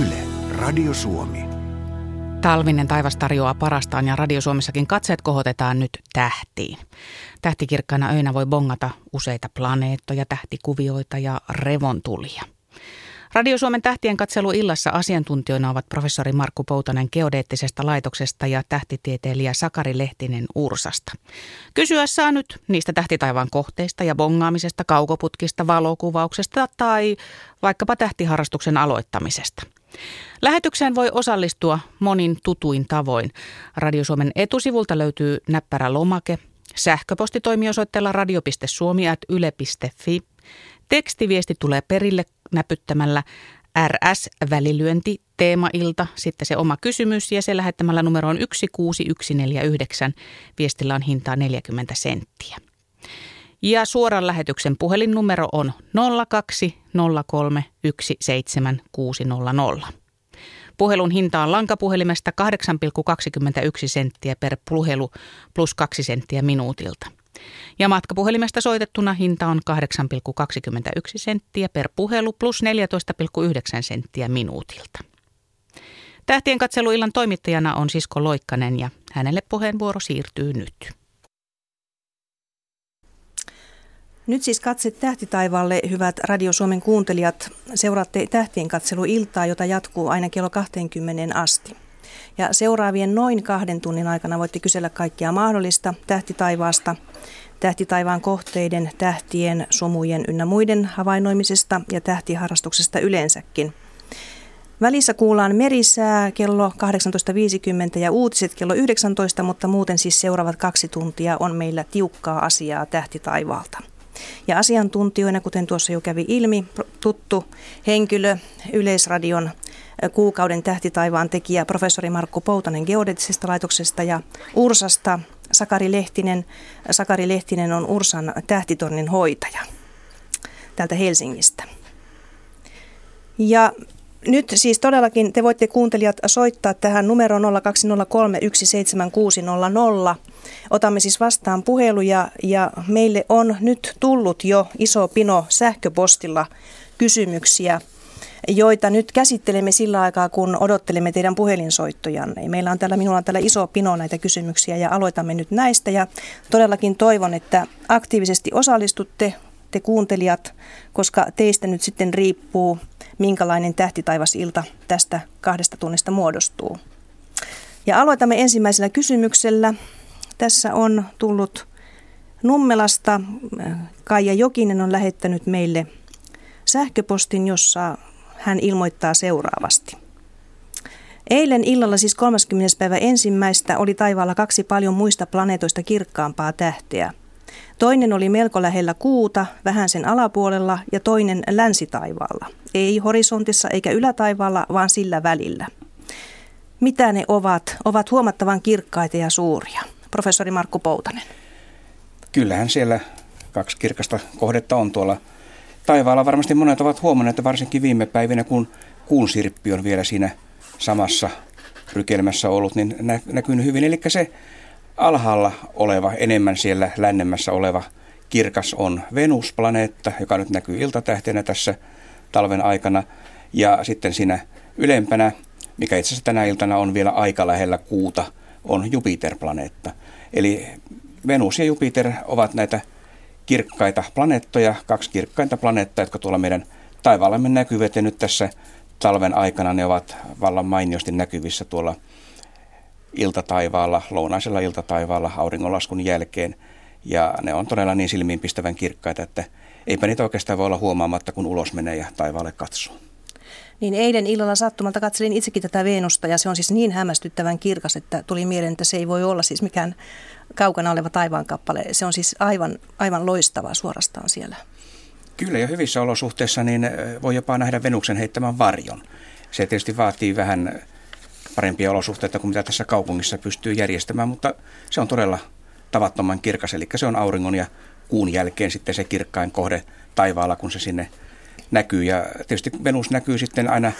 Yle, Radio Suomi. Talvinen taivas tarjoaa parastaan ja Radio Suomessakin katseet kohotetaan nyt tähtiin. Tähtikirkkaina öinä voi bongata useita planeettoja, tähtikuvioita ja revontulia. Radio Suomen tähtien katselu illassa asiantuntijoina ovat professori Markku Poutanen geodeettisesta laitoksesta ja tähtitieteilijä Sakari Lehtinen Ursasta. Kysyä saa nyt niistä tähtitaivaan kohteista ja bongaamisesta, kaukoputkista, valokuvauksesta tai vaikkapa tähtiharrastuksen aloittamisesta. Lähetykseen voi osallistua monin tutuin tavoin. Radio Suomen etusivulta löytyy näppärä lomake. Sähköposti toimii radio.suomi.yle.fi. Tekstiviesti tulee perille näpyttämällä RS-välilyönti teemailta, sitten se oma kysymys ja se lähettämällä numeroon 16149. Viestillä on hintaa 40 senttiä. Ja suoran lähetyksen puhelinnumero on 0203 17600. Puhelun hinta on lankapuhelimesta 8,21 senttiä per puhelu plus 2 senttiä minuutilta. Ja matkapuhelimesta soitettuna hinta on 8,21 senttiä per puhelu plus 14,9 senttiä minuutilta. Tähtien katseluillan toimittajana on Sisko Loikkanen ja hänelle puheenvuoro siirtyy nyt. Nyt siis katse tähtitaivaalle, hyvät Radio Suomen kuuntelijat. Seuraatte tähtien katseluiltaa, jota jatkuu aina kello 20 asti. Ja seuraavien noin kahden tunnin aikana voitte kysellä kaikkia mahdollista tähtitaivaasta, tähtitaivaan kohteiden, tähtien, sumujen ynnä muiden havainnoimisesta ja tähtiharrastuksesta yleensäkin. Välissä kuullaan merisää kello 18.50 ja uutiset kello 19, mutta muuten siis seuraavat kaksi tuntia on meillä tiukkaa asiaa tähtitaivaalta. Ja asiantuntijoina, kuten tuossa jo kävi ilmi, tuttu henkilö Yleisradion kuukauden tähtitaivaan tekijä professori Markku Poutanen geodeettisesta laitoksesta ja Ursasta Sakari Lehtinen. Sakari Lehtinen on Ursan tähtitornin hoitaja täältä Helsingistä. Ja nyt siis todellakin te voitte kuuntelijat soittaa tähän numeroon 020317600. Otamme siis vastaan puheluja ja meille on nyt tullut jo iso pino sähköpostilla kysymyksiä joita nyt käsittelemme sillä aikaa, kun odottelemme teidän puhelinsoittojanne. Meillä on täällä, minulla on täällä iso pino näitä kysymyksiä ja aloitamme nyt näistä ja todellakin toivon, että aktiivisesti osallistutte te kuuntelijat, koska teistä nyt sitten riippuu, minkälainen tähtitaivasilta tästä kahdesta tunnista muodostuu. Ja aloitamme ensimmäisellä kysymyksellä. Tässä on tullut Nummelasta. Kaija Jokinen on lähettänyt meille sähköpostin, jossa hän ilmoittaa seuraavasti. Eilen illalla siis 30. päivä ensimmäistä oli taivaalla kaksi paljon muista planeetoista kirkkaampaa tähteä. Toinen oli melko lähellä kuuta, vähän sen alapuolella, ja toinen länsitaivaalla. Ei horisontissa eikä ylätaivaalla, vaan sillä välillä. Mitä ne ovat? Ovat huomattavan kirkkaita ja suuria. Professori Markku Poutanen. Kyllähän siellä kaksi kirkasta kohdetta on tuolla taivaalla varmasti monet ovat huomanneet, että varsinkin viime päivinä, kun kuun sirppi on vielä siinä samassa rykelmässä ollut, niin näkyy hyvin. Eli se alhaalla oleva, enemmän siellä lännemmässä oleva kirkas on Venus-planeetta, joka nyt näkyy iltatähtenä tässä talven aikana. Ja sitten siinä ylempänä, mikä itse asiassa tänä iltana on vielä aika lähellä kuuta, on Jupiter-planeetta. Eli Venus ja Jupiter ovat näitä kirkkaita planeettoja, kaksi kirkkainta planeettaa, jotka tuolla meidän taivaallamme näkyvät ja nyt tässä talven aikana ne ovat vallan mainiosti näkyvissä tuolla iltataivaalla, lounaisella iltataivaalla auringonlaskun jälkeen. Ja ne on todella niin silmiinpistävän kirkkaita, että eipä niitä oikeastaan voi olla huomaamatta, kun ulos menee ja taivaalle katsoo. Niin eilen illalla sattumalta katselin itsekin tätä Venusta ja se on siis niin hämmästyttävän kirkas, että tuli mieleen, että se ei voi olla siis mikään kaukana oleva taivaankappale. Se on siis aivan, aivan loistavaa suorastaan siellä. Kyllä ja hyvissä olosuhteissa niin voi jopa nähdä Venuksen heittämän varjon. Se tietysti vaatii vähän parempia olosuhteita kuin mitä tässä kaupungissa pystyy järjestämään, mutta se on todella tavattoman kirkas. Eli se on auringon ja kuun jälkeen sitten se kirkkain kohde taivaalla, kun se sinne näkyy. Ja tietysti Venus näkyy sitten aina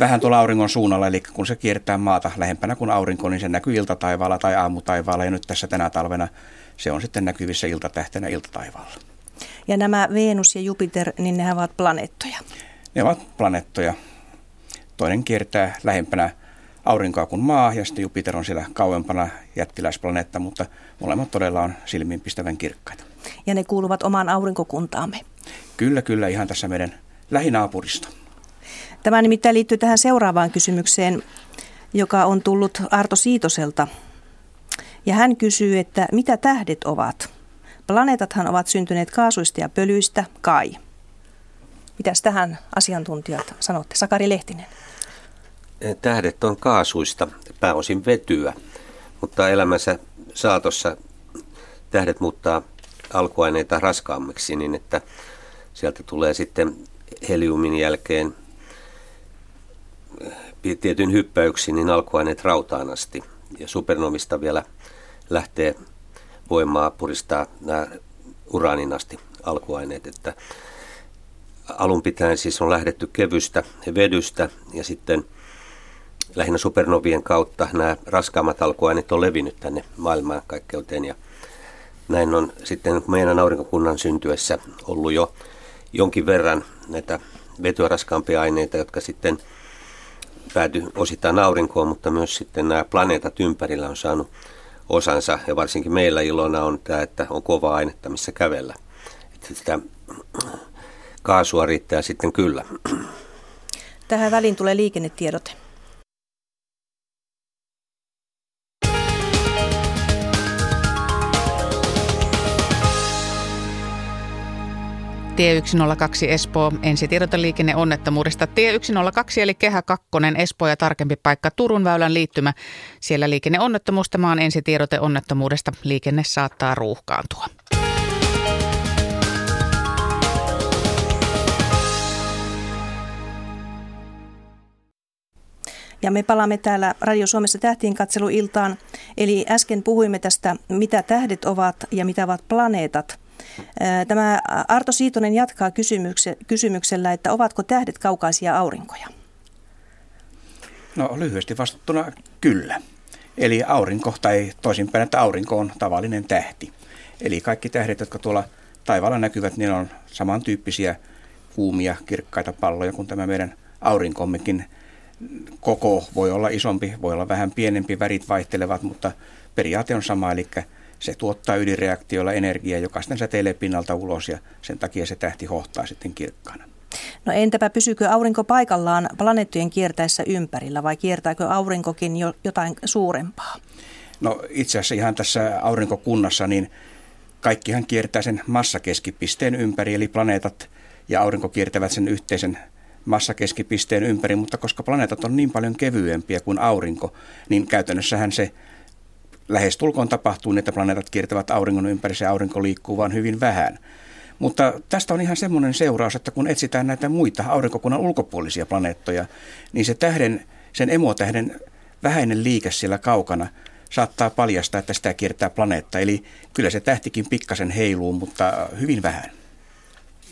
vähän tuolla auringon suunnalla, eli kun se kiertää maata lähempänä kuin aurinko, niin se näkyy iltataivaalla tai aamutaivaalla. Ja nyt tässä tänä talvena se on sitten näkyvissä iltatähtenä iltataivaalla. Ja nämä Venus ja Jupiter, niin ne ovat planeettoja? Ne ovat planeettoja. toinen kiertää lähempänä aurinkoa kuin maa ja sitten Jupiter on siellä kauempana jättiläisplaneetta, mutta molemmat todella on silmiinpistävän kirkkaita. Ja ne kuuluvat omaan aurinkokuntaamme. Kyllä, kyllä, ihan tässä meidän lähinaapurista. Tämä nimittäin liittyy tähän seuraavaan kysymykseen, joka on tullut Arto Siitoselta. Ja hän kysyy, että mitä tähdet ovat? Planeetathan ovat syntyneet kaasuista ja pölyistä, kai. Mitäs tähän asiantuntijat sanotte? Sakari Lehtinen. Tähdet on kaasuista, pääosin vetyä, mutta elämänsä saatossa tähdet muuttaa alkuaineita raskaammiksi niin, että sieltä tulee sitten heliumin jälkeen tietyn hyppäyksiin niin alkuaineet rautaan asti. Ja supernovista vielä lähtee voimaa puristaa nämä uraanin asti alkuaineet, että alun pitäen siis on lähdetty kevystä vedystä ja sitten lähinnä supernovien kautta nämä raskaammat alkuaineet on levinnyt tänne maailmaan kaikkeuteen ja näin on sitten meidän aurinkokunnan syntyessä ollut jo jonkin verran näitä vetyä raskaampia aineita, jotka sitten pääty osittain aurinkoon, mutta myös sitten nämä planeetat ympärillä on saanut osansa. Ja varsinkin meillä ilona on tämä, että on kova ainetta, missä kävellä. Että sitä kaasua riittää sitten kyllä. Tähän väliin tulee liikennetiedote. Tie 102 Espoo, ensitiedote onnettomuudesta. Tie 102 eli Kehä 2 Espoo ja tarkempi paikka Turun väylän liittymä. Siellä liikenneonnettomuus, tämä on ensitiedote onnettomuudesta. Liikenne saattaa ruuhkaantua. Ja me palaamme täällä Radio Suomessa tähtien katseluiltaan. Eli äsken puhuimme tästä, mitä tähdet ovat ja mitä ovat planeetat. Tämä Arto Siitonen jatkaa kysymyksellä, että ovatko tähdet kaukaisia aurinkoja? No lyhyesti vastattuna kyllä. Eli aurinko, tai toisinpäin, että aurinko on tavallinen tähti. Eli kaikki tähdet, jotka tuolla taivaalla näkyvät, niin on samantyyppisiä kuumia, kirkkaita palloja kuin tämä meidän aurinkommekin. Koko voi olla isompi, voi olla vähän pienempi, värit vaihtelevat, mutta periaate on sama, eli se tuottaa ydinreaktioilla energiaa, joka sitten säteilee pinnalta ulos ja sen takia se tähti hohtaa sitten kirkkaana. No entäpä pysykö aurinko paikallaan planeettojen kiertäessä ympärillä vai kiertääkö aurinkokin jo jotain suurempaa? No itse asiassa ihan tässä aurinkokunnassa niin kaikkihan kiertää sen massakeskipisteen ympäri, eli planeetat ja aurinko kiertävät sen yhteisen massakeskipisteen ympäri, mutta koska planeetat on niin paljon kevyempiä kuin aurinko, niin käytännössähän se lähestulkoon tapahtuu, että planeetat kiertävät auringon ympäri, se aurinko liikkuu vain hyvin vähän. Mutta tästä on ihan semmoinen seuraus, että kun etsitään näitä muita aurinkokunnan ulkopuolisia planeettoja, niin se tähden, sen emotähden vähäinen liike siellä kaukana saattaa paljastaa, että sitä kiertää planeetta. Eli kyllä se tähtikin pikkasen heiluu, mutta hyvin vähän.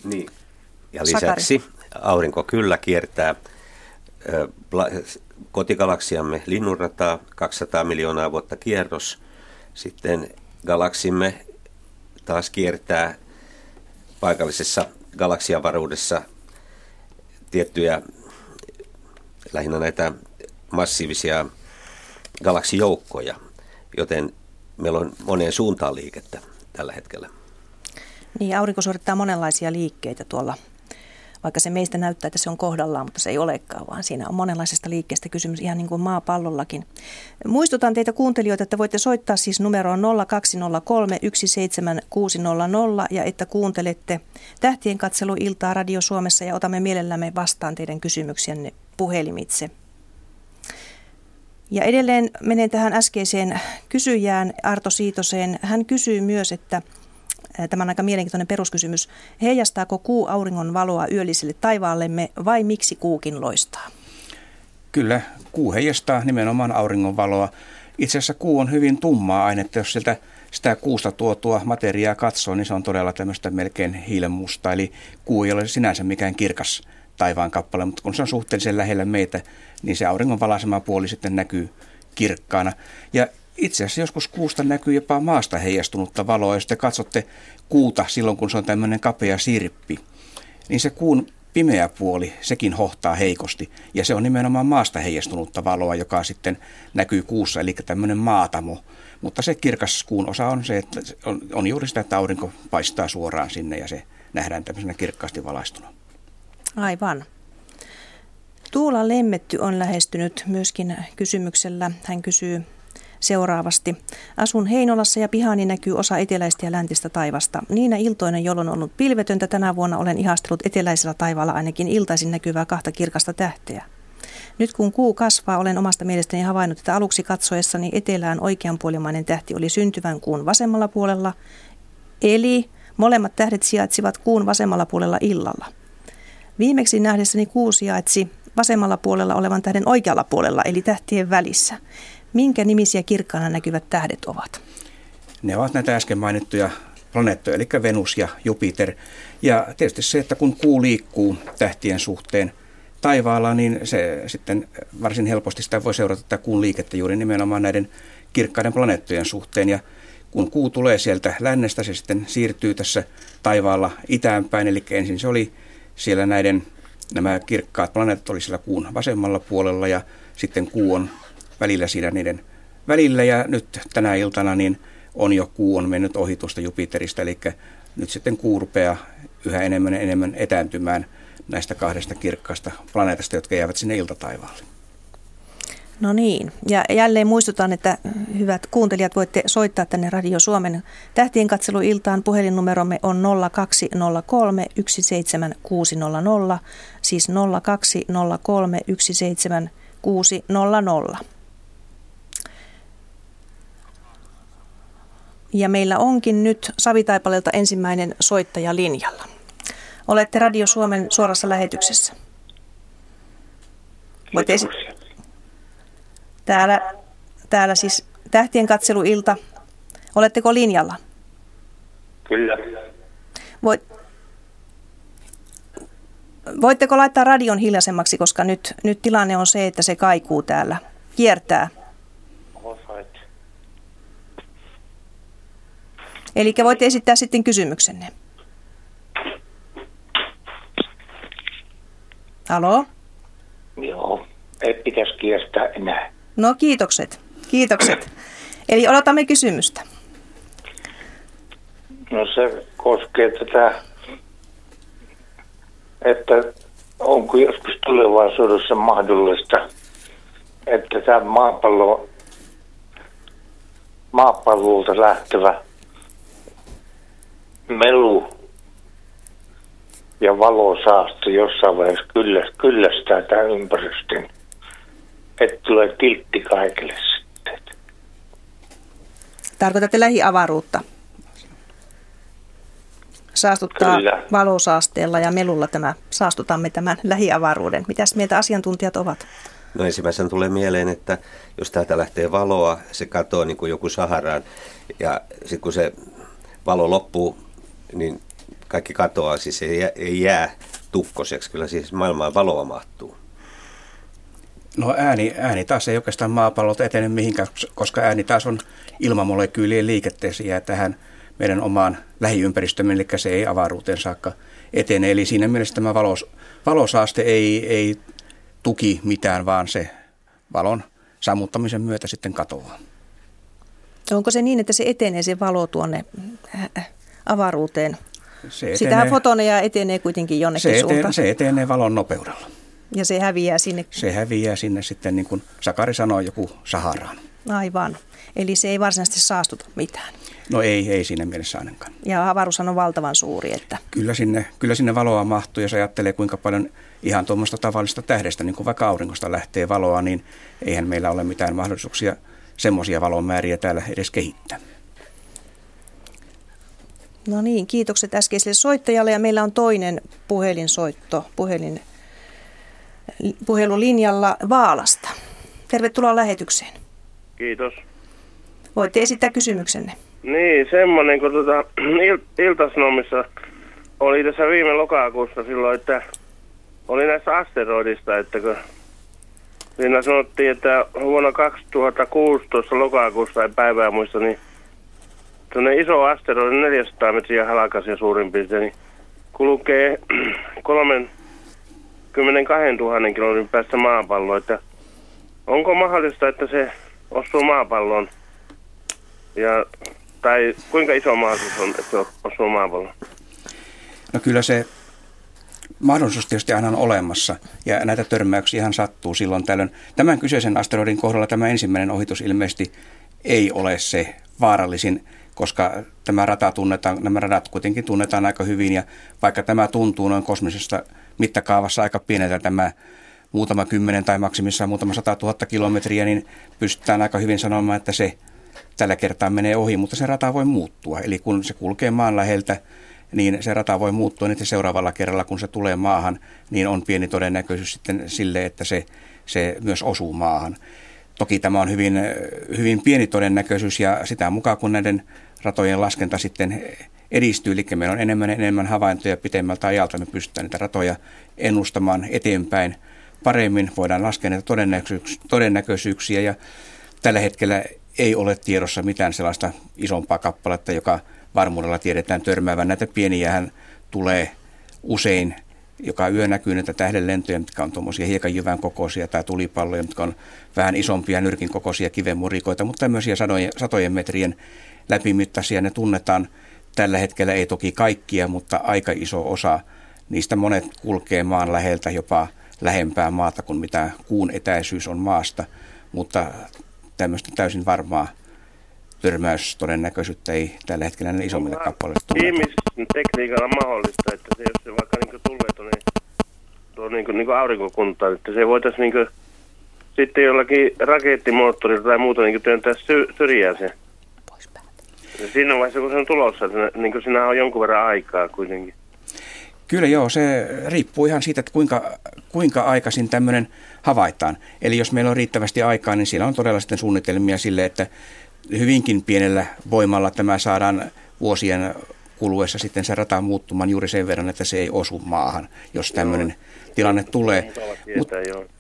Niin. Ja lisäksi aurinko kyllä kiertää kotigalaksiamme linnunrataa, 200 miljoonaa vuotta kierros. Sitten galaksimme taas kiertää paikallisessa galaksiavaruudessa tiettyjä lähinnä näitä massiivisia galaksijoukkoja, joten meillä on moneen suuntaan liikettä tällä hetkellä. Niin, aurinko suorittaa monenlaisia liikkeitä tuolla vaikka se meistä näyttää, että se on kohdallaan, mutta se ei olekaan, vaan siinä on monenlaisesta liikkeestä kysymys ihan niin kuin maapallollakin. Muistutan teitä kuuntelijoita, että voitte soittaa siis numeroon 0203 17600 ja että kuuntelette Tähtien katseluiltaa Radio Suomessa ja otamme mielellämme vastaan teidän kysymyksiänne puhelimitse. Ja edelleen menen tähän äskeiseen kysyjään Arto Siitoseen. Hän kysyy myös, että Tämä on aika mielenkiintoinen peruskysymys. Heijastaako kuu auringon valoa yölliselle taivaallemme vai miksi kuukin loistaa? Kyllä, kuu heijastaa nimenomaan auringon valoa. Itse asiassa kuu on hyvin tummaa ainetta, jos sieltä sitä kuusta tuotua materiaa katsoo, niin se on todella tämmöistä melkein hiilenmusta. Eli kuu ei ole sinänsä mikään kirkas taivaan kappale, mutta kun se on suhteellisen lähellä meitä, niin se auringon valaisema puoli sitten näkyy kirkkaana. Ja itse asiassa joskus kuusta näkyy jopa maasta heijastunutta valoa. Jos te katsotte kuuta silloin, kun se on tämmöinen kapea sirppi, niin se kuun pimeä puoli, sekin hohtaa heikosti. Ja se on nimenomaan maasta heijastunutta valoa, joka sitten näkyy kuussa, eli tämmöinen maatamo. Mutta se kirkas kuun osa on se, että on, on juuri sitä, että aurinko paistaa suoraan sinne ja se nähdään tämmöisenä kirkkaasti valaistuna. Aivan. Tuula Lemmetty on lähestynyt myöskin kysymyksellä. Hän kysyy seuraavasti. Asun Heinolassa ja pihani näkyy osa eteläistä ja läntistä taivasta. Niinä iltoina, jolloin on ollut pilvetöntä tänä vuonna, olen ihastellut eteläisellä taivaalla ainakin iltaisin näkyvää kahta kirkasta tähteä. Nyt kun kuu kasvaa, olen omasta mielestäni havainnut, että aluksi katsoessani etelään oikeanpuolimainen tähti oli syntyvän kuun vasemmalla puolella, eli molemmat tähdet sijaitsivat kuun vasemmalla puolella illalla. Viimeksi nähdessäni kuu sijaitsi vasemmalla puolella olevan tähden oikealla puolella, eli tähtien välissä. Minkä nimisiä kirkkaana näkyvät tähdet ovat? Ne ovat näitä äsken mainittuja planeettoja, eli Venus ja Jupiter. Ja tietysti se, että kun kuu liikkuu tähtien suhteen taivaalla, niin se sitten varsin helposti sitä voi seurata tätä kuun liikettä juuri nimenomaan näiden kirkkaiden planeettojen suhteen. Ja kun kuu tulee sieltä lännestä, se sitten siirtyy tässä taivaalla itäänpäin, eli ensin se oli siellä näiden, nämä kirkkaat planeetat oli siellä kuun vasemmalla puolella ja sitten kuu on välillä siinä niiden välillä ja nyt tänä iltana niin on jo kuu on mennyt ohi tuosta Jupiterista, eli nyt sitten kuu rupeaa yhä enemmän ja enemmän etääntymään näistä kahdesta kirkkaasta planeetasta, jotka jäävät sinne iltataivaalle. No niin, ja jälleen muistutan, että hyvät kuuntelijat voitte soittaa tänne Radio Suomen tähtien katseluiltaan. Puhelinnumeromme on 0203 17600, siis 0203 17600. Ja meillä onkin nyt Savitaipaleelta ensimmäinen soittaja linjalla. Olette Radio Suomen suorassa lähetyksessä. Voitte esi- täällä, täällä siis tähtien katseluilta. Oletteko linjalla? Kyllä. Voit, voitteko laittaa radion hiljaisemmaksi, koska nyt, nyt tilanne on se, että se kaikuu täällä, kiertää. Eli voitte esittää sitten kysymyksenne. Halo? Joo, ei pitäisi kiertää enää. No kiitokset, kiitokset. Eli odotamme kysymystä. No se koskee tätä, että onko joskus tulevaisuudessa mahdollista, että tämä maapallo, maapallolta lähtevä melu ja valosaasto jossain vaiheessa kyllästää, kyllästää tämä ympäristön, että tulee tiltti kaikille sitten. Tarkoitatte lähiavaruutta? Saastuttaa Kyllä. valosaasteella ja melulla tämä, saastutamme tämän lähiavaruuden. Mitäs mieltä asiantuntijat ovat? No ensimmäisenä tulee mieleen, että jos täältä lähtee valoa, se katoaa niin kuin joku Saharaan. Ja sitten kun se valo loppuu, niin kaikki katoaa, siis ei jää, ei jää tukkoseksi. Kyllä siis maailmaan valoa mahtuu. No ääni, ääni taas ei oikeastaan maapallolta etene mihinkään, koska ääni taas on ilmamolekyylien liiketteessä ja tähän meidän omaan lähiympäristömme, eli se ei avaruuteen saakka etene. Eli siinä mielessä tämä valos, valosaaste ei, ei tuki mitään, vaan se valon sammuttamisen myötä sitten katoaa. Onko se niin, että se etenee se valo tuonne äh, avaruuteen? Se Sitä fotoneja etenee kuitenkin jonnekin se, suuntaan. etenee, se etenee valon nopeudella. Ja se häviää sinne. Se häviää sinne sitten, niin kuin Sakari sanoi, joku Saharaan. Aivan. Eli se ei varsinaisesti saastuta mitään. No ei, ei siinä mielessä ainakaan. Ja avaruushan on valtavan suuri, että Kyllä sinne, kyllä sinne valoa mahtuu, jos ajattelee kuinka paljon ihan tuommoista tavallista tähdestä, niin kuin vaikka auringosta lähtee valoa, niin eihän meillä ole mitään mahdollisuuksia semmoisia valomääriä täällä edes kehittää. No niin, kiitokset äskeiselle soittajalle ja meillä on toinen puhelinsoitto, puhelin, puhelulinjalla Vaalasta. Tervetuloa lähetykseen. Kiitos. Voitte esittää kysymyksenne. Niin, semmoinen, kun tuota, il, Iltasnomissa oli tässä viime lokakuussa silloin, että oli näistä asteroidista, että kun siinä sanottiin, että vuonna 2016 lokakuussa, ei päivää muista, niin tuonne iso asteroidi 400 metriä halakas ja suurin piirtein, niin kulkee kolmen 10 000 kilometrin päässä maapallo, että onko mahdollista, että se osuu maapalloon? Ja, tai kuinka iso mahdollisuus on, että se osuu maapalloon? No kyllä se mahdollisuus tietysti aina on olemassa ja näitä törmäyksiä ihan sattuu silloin tällöin. Tämän kyseisen asteroidin kohdalla tämä ensimmäinen ohitus ilmeisesti ei ole se vaarallisin, koska tämä rata tunnetaan, nämä radat kuitenkin tunnetaan aika hyvin ja vaikka tämä tuntuu noin kosmisesta mittakaavassa aika pieneltä tämä muutama kymmenen tai maksimissaan muutama sata tuhatta kilometriä, niin pystytään aika hyvin sanomaan, että se tällä kertaa menee ohi, mutta se rata voi muuttua. Eli kun se kulkee maan läheltä, niin se rata voi muuttua niin seuraavalla kerralla, kun se tulee maahan, niin on pieni todennäköisyys sitten sille, että se, se myös osuu maahan. Toki tämä on hyvin, hyvin pieni todennäköisyys ja sitä mukaan kun näiden ratojen laskenta sitten edistyy, eli meillä on enemmän enemmän havaintoja pitemmältä ajalta, me pystytään niitä ratoja ennustamaan eteenpäin paremmin, voidaan laskea näitä todennäköisyyksiä. Ja tällä hetkellä ei ole tiedossa mitään sellaista isompaa kappaletta, joka varmuudella tiedetään törmäävän. Näitä pieniähän tulee usein. Joka yö näkyy näitä tähdenlentoja, mitkä on tuommoisia hiekanjyvän kokoisia tai tulipalloja, mitkä on vähän isompia nyrkin kokoisia kivenmurikoita, mutta satojen, satojen metrien läpimittaisia. Ne tunnetaan tällä hetkellä, ei toki kaikkia, mutta aika iso osa. Niistä monet kulkee maan läheltä jopa lähempää maata kuin mitä kuun etäisyys on maasta, mutta tämmöistä täysin varmaa törmäystodennäköisyyttä ei tällä hetkellä näille isommille kappaleille tule. tekniikalla mahdollista, että se, jos se vaikka niin tulee tuonne tuo niin niin aurinkokuntaan, että se voitaisiin niin sitten jollakin rakettimoottorilla tai muuta niin työntää sy- syrjään se. Siinä vaiheessa, kun se on tulossa, että niin siinä on jonkun verran aikaa kuitenkin. Kyllä joo, se riippuu ihan siitä, että kuinka, kuinka aikaisin tämmöinen havaitaan. Eli jos meillä on riittävästi aikaa, niin siellä on todella sitten suunnitelmia sille, että hyvinkin pienellä voimalla tämä saadaan vuosien kuluessa sitten se rata muuttumaan juuri sen verran, että se ei osu maahan, jos tämmöinen joo. Tilanne tulee. Mut,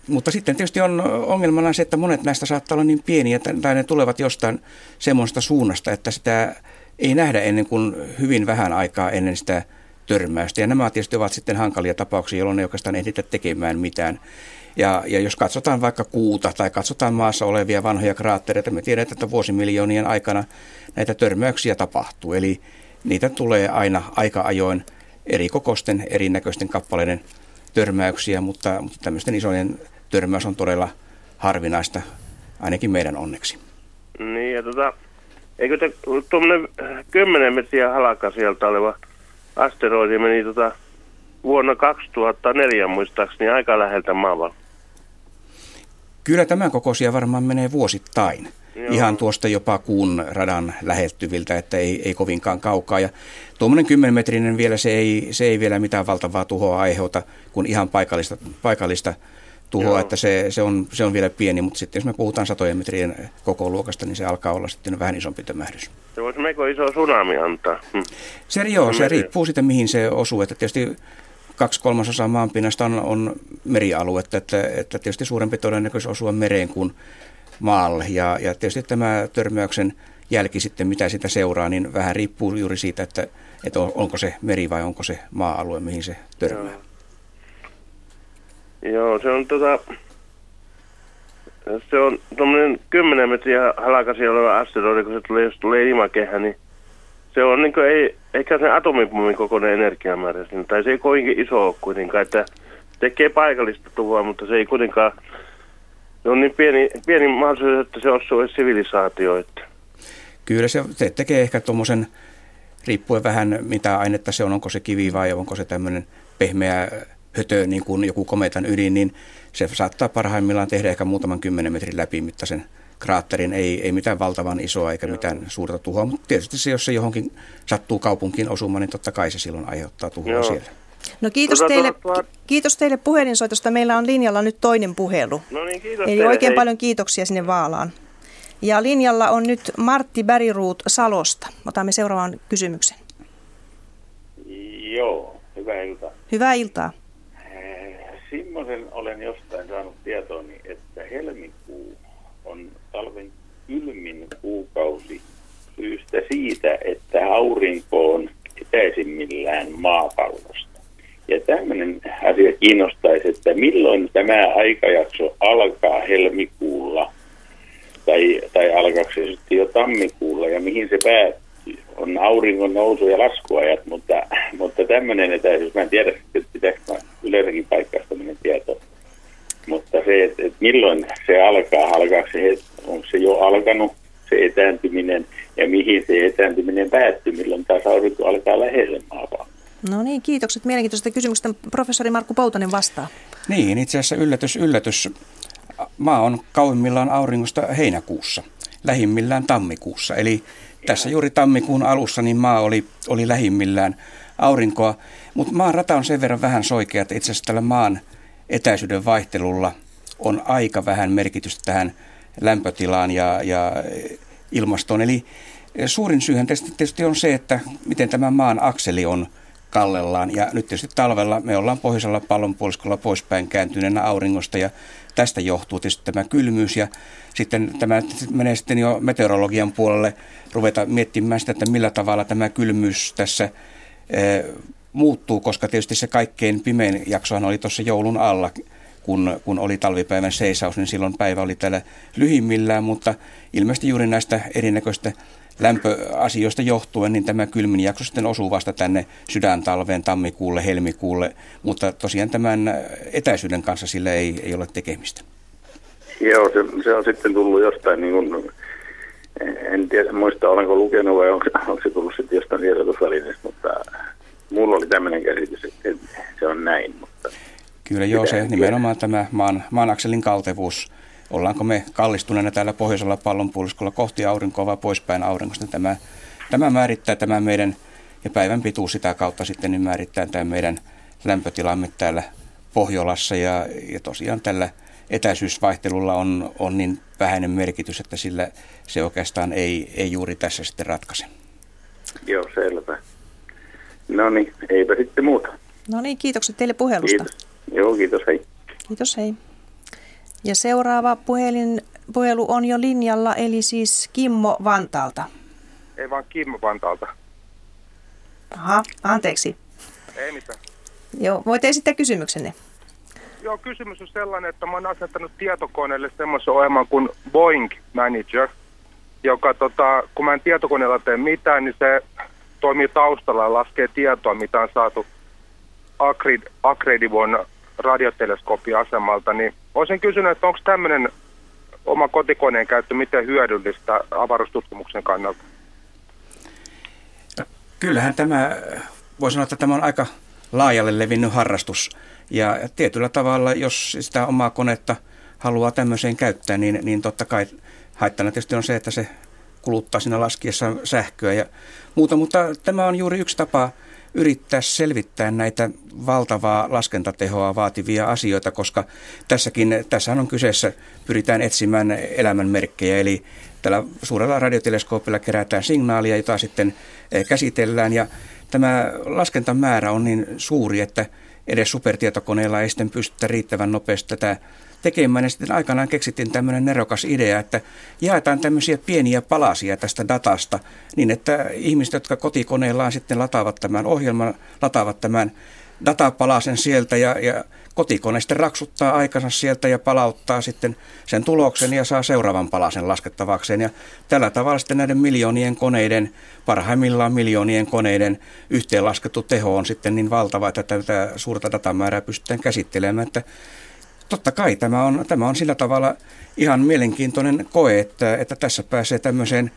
mutta sitten tietysti on ongelmana se, että monet näistä saattaa olla niin pieniä, tai ne tulevat jostain semmoista suunnasta, että sitä ei nähdä ennen kuin hyvin vähän aikaa ennen sitä törmäystä. Ja nämä tietysti ovat sitten hankalia tapauksia, jolloin ei oikeastaan ehditä tekemään mitään. Ja, ja jos katsotaan vaikka kuuta tai katsotaan maassa olevia vanhoja kraattereita, me tiedetään, että vuosimiljoonien aikana näitä törmäyksiä tapahtuu. Eli niitä tulee aina aika ajoin eri kokosten, erinäköisten kappaleiden törmäyksiä, mutta, mutta tämmöisten isojen törmäys on todella harvinaista, ainakin meidän onneksi. Niin, ja tota, eikö te tuommoinen 10 metriä halaka sieltä oleva asteroidi meni tota, vuonna 2004 muistaakseni aika läheltä maavalla? Kyllä tämän kokoisia varmaan menee vuosittain. Joo. Ihan tuosta jopa kuun radan lähettyviltä, että ei, ei kovinkaan kaukaa. Ja tuommoinen 10 metrinen vielä, se ei, se ei vielä mitään valtavaa tuhoa aiheuta, kun ihan paikallista, paikallista tuhoa, Joo. että se, se, on, se on vielä pieni, mutta sitten jos me puhutaan satojen metrien koko luokasta, niin se alkaa olla sitten vähän isompi tömähdys. Se voisi melko iso tsunami antaa. Hm. Se, joo, se riippuu sitten mihin se osuu, että tietysti kaksi kolmasosaa maanpinnasta on, on merialuetta, että, että tietysti suurempi todennäköisyys osua mereen kuin maalle. Ja, ja tietysti tämä törmäyksen jälki sitten, mitä sitä seuraa, niin vähän riippuu juuri siitä, että, että onko se meri vai onko se maa-alue, mihin se törmää. Joo, Joo se on tota, se on tuommoinen 10 metriä halakasi oleva asteroidi, kun se tulee, jos tulee ilmakehä, niin se on niin ei, ehkä se atomipommin kokoinen energiamäärä tai se ei kovinkin iso ole kuitenkaan, että tekee paikallista tuhoa, mutta se ei kuitenkaan, se on niin pieni, pieni mahdollisuus, että se osuu edes sivilisaatio. Että. Kyllä se, se tekee ehkä tuommoisen, riippuen vähän mitä ainetta se on, onko se kivi vai onko se tämmöinen pehmeä hötö, niin kuin joku kometan ydin, niin se saattaa parhaimmillaan tehdä ehkä muutaman kymmenen metrin läpimittaisen kraatterin, ei, ei mitään valtavan isoa eikä Joo. mitään suurta tuhoa, mutta tietysti se, jos se johonkin sattuu kaupunkiin osumaan, niin totta kai se silloin aiheuttaa tuhoa Joo. siellä. No kiitos teille, kiitos teille puhelinsoitosta. Meillä on linjalla nyt toinen puhelu. No niin, kiitos Eli teille, oikein hei. paljon kiitoksia sinne Vaalaan. Ja linjalla on nyt Martti Bäriruut Salosta. Otamme seuraavan kysymyksen. Joo, hyvää iltaa. Hyvää iltaa. Simmosen olen jostain saanut tietooni, että helmikuu on talven kylmin kuukausi syystä siitä, että aurinko on etäisimmillään maapallosta. Ja tämmöinen asia kiinnostaisi, että milloin tämä aikajakso alkaa helmikuulla tai, tai alkaako se sitten jo tammikuulla ja mihin se päättyy. On auringon nousu- ja laskuajat, mutta, mutta tämmöinen etäisyys, mä en tiedä, että pitääkö yleensäkin paikkaa tämmöinen tieto. Mutta se, että, että milloin se alkaa, alkaako se, onko se jo alkanut se etääntyminen ja mihin se etääntyminen päättyy, milloin taas aurinko alkaa lähelle maapalloa. No niin, kiitokset mielenkiintoisesta kysymyksestä. Professori Markku Poutanen vastaa. Niin, itse asiassa yllätys, yllätys. Maa on kauimmillaan auringosta heinäkuussa, lähimmillään tammikuussa. Eli tässä juuri tammikuun alussa niin maa oli, oli lähimmillään aurinkoa. Mutta maan rata on sen verran vähän soikea, että itse asiassa tällä maan etäisyyden vaihtelulla on aika vähän merkitystä tähän lämpötilaan ja, ja ilmastoon. Eli suurin syyhän tietysti on se, että miten tämä maan akseli on kallellaan. Ja nyt tietysti talvella me ollaan pohjoisella pallonpuoliskolla poispäin kääntyneenä auringosta ja tästä johtuu tietysti tämä kylmyys ja sitten tämä menee sitten jo meteorologian puolelle ruveta miettimään sitä, että millä tavalla tämä kylmyys tässä e, muuttuu, koska tietysti se kaikkein pimein jaksohan oli tuossa joulun alla, kun, kun oli talvipäivän seisaus, niin silloin päivä oli täällä lyhimmillään, mutta ilmeisesti juuri näistä erinäköistä lämpöasioista johtuen, niin tämä kylmin jakso sitten osuu vasta tänne sydäntalveen, tammikuulle, helmikuulle, mutta tosiaan tämän etäisyyden kanssa sillä ei, ei ole tekemistä. Joo, se, se on sitten tullut jostain, niin kuin, en tiedä muista olenko lukenut vai onko, onko se tullut sitten jostain tiedotusvälineestä, mutta mulla oli tämmöinen käsitys, että se on näin. Mutta Kyllä joo, se nimenomaan tämä maan, maanakselin kaltevuus ollaanko me kallistuneena täällä pohjoisella pallonpuoliskolla kohti aurinkoa vai poispäin aurinkosta. Tämä, tämä määrittää tämä meidän, ja päivän pituus sitä kautta sitten niin määrittää tämä meidän lämpötilamme täällä Pohjolassa. Ja, ja tosiaan tällä etäisyysvaihtelulla on, on niin vähäinen merkitys, että sillä se oikeastaan ei, ei juuri tässä sitten ratkaise. Joo, selvä. No niin, eipä sitten muuta. No niin, kiitokset teille puhelusta. Kiitos. Joo, kiitos, hei. Kiitos, hei. Ja seuraava puhelin, puhelu on jo linjalla, eli siis Kimmo Vantaalta. Ei vaan Kimmo Vantaalta. Aha, anteeksi. Ei mitään. Joo, voit esittää kysymyksenne. Joo, kysymys on sellainen, että mä oon asettanut tietokoneelle semmoisen ohjelman kuin Boeing Manager, joka tota, kun mä en tietokoneella tee mitään, niin se toimii taustalla ja laskee tietoa, mitä on saatu Akredivon radioteleskooppiasemalta, niin olisin kysynyt, että onko tämmöinen oma kotikoneen käyttö miten hyödyllistä avaruustutkimuksen kannalta? Kyllähän tämä, voi sanoa, että tämä on aika laajalle levinnyt harrastus. Ja tietyllä tavalla, jos sitä omaa konetta haluaa tämmöiseen käyttää, niin, niin totta kai haittana tietysti on se, että se kuluttaa siinä laskiessa sähköä ja muuta. Mutta tämä on juuri yksi tapa yrittää selvittää näitä valtavaa laskentatehoa vaativia asioita, koska tässäkin, tässähän on kyseessä, pyritään etsimään elämän merkkejä, eli tällä suurella radioteleskoopilla kerätään signaalia, jota sitten eh, käsitellään, ja tämä laskentamäärä on niin suuri, että edes supertietokoneella ei sitten pystytä riittävän nopeasti tätä tekemään. Ja sitten aikanaan keksittiin tämmöinen nerokas idea, että jaetaan tämmöisiä pieniä palasia tästä datasta niin, että ihmiset, jotka kotikoneellaan sitten lataavat tämän ohjelman, lataavat tämän datapalasen sieltä ja, ja kotikone sitten raksuttaa aikansa sieltä ja palauttaa sitten sen tuloksen ja saa seuraavan palasen laskettavakseen. Ja tällä tavalla sitten näiden miljoonien koneiden, parhaimmillaan miljoonien koneiden yhteenlaskettu teho on sitten niin valtava, että tätä suurta datamäärää pystytään käsittelemään. Että totta kai tämä on, tämä on sillä tavalla ihan mielenkiintoinen koe, että, että tässä pääsee tämmöiseen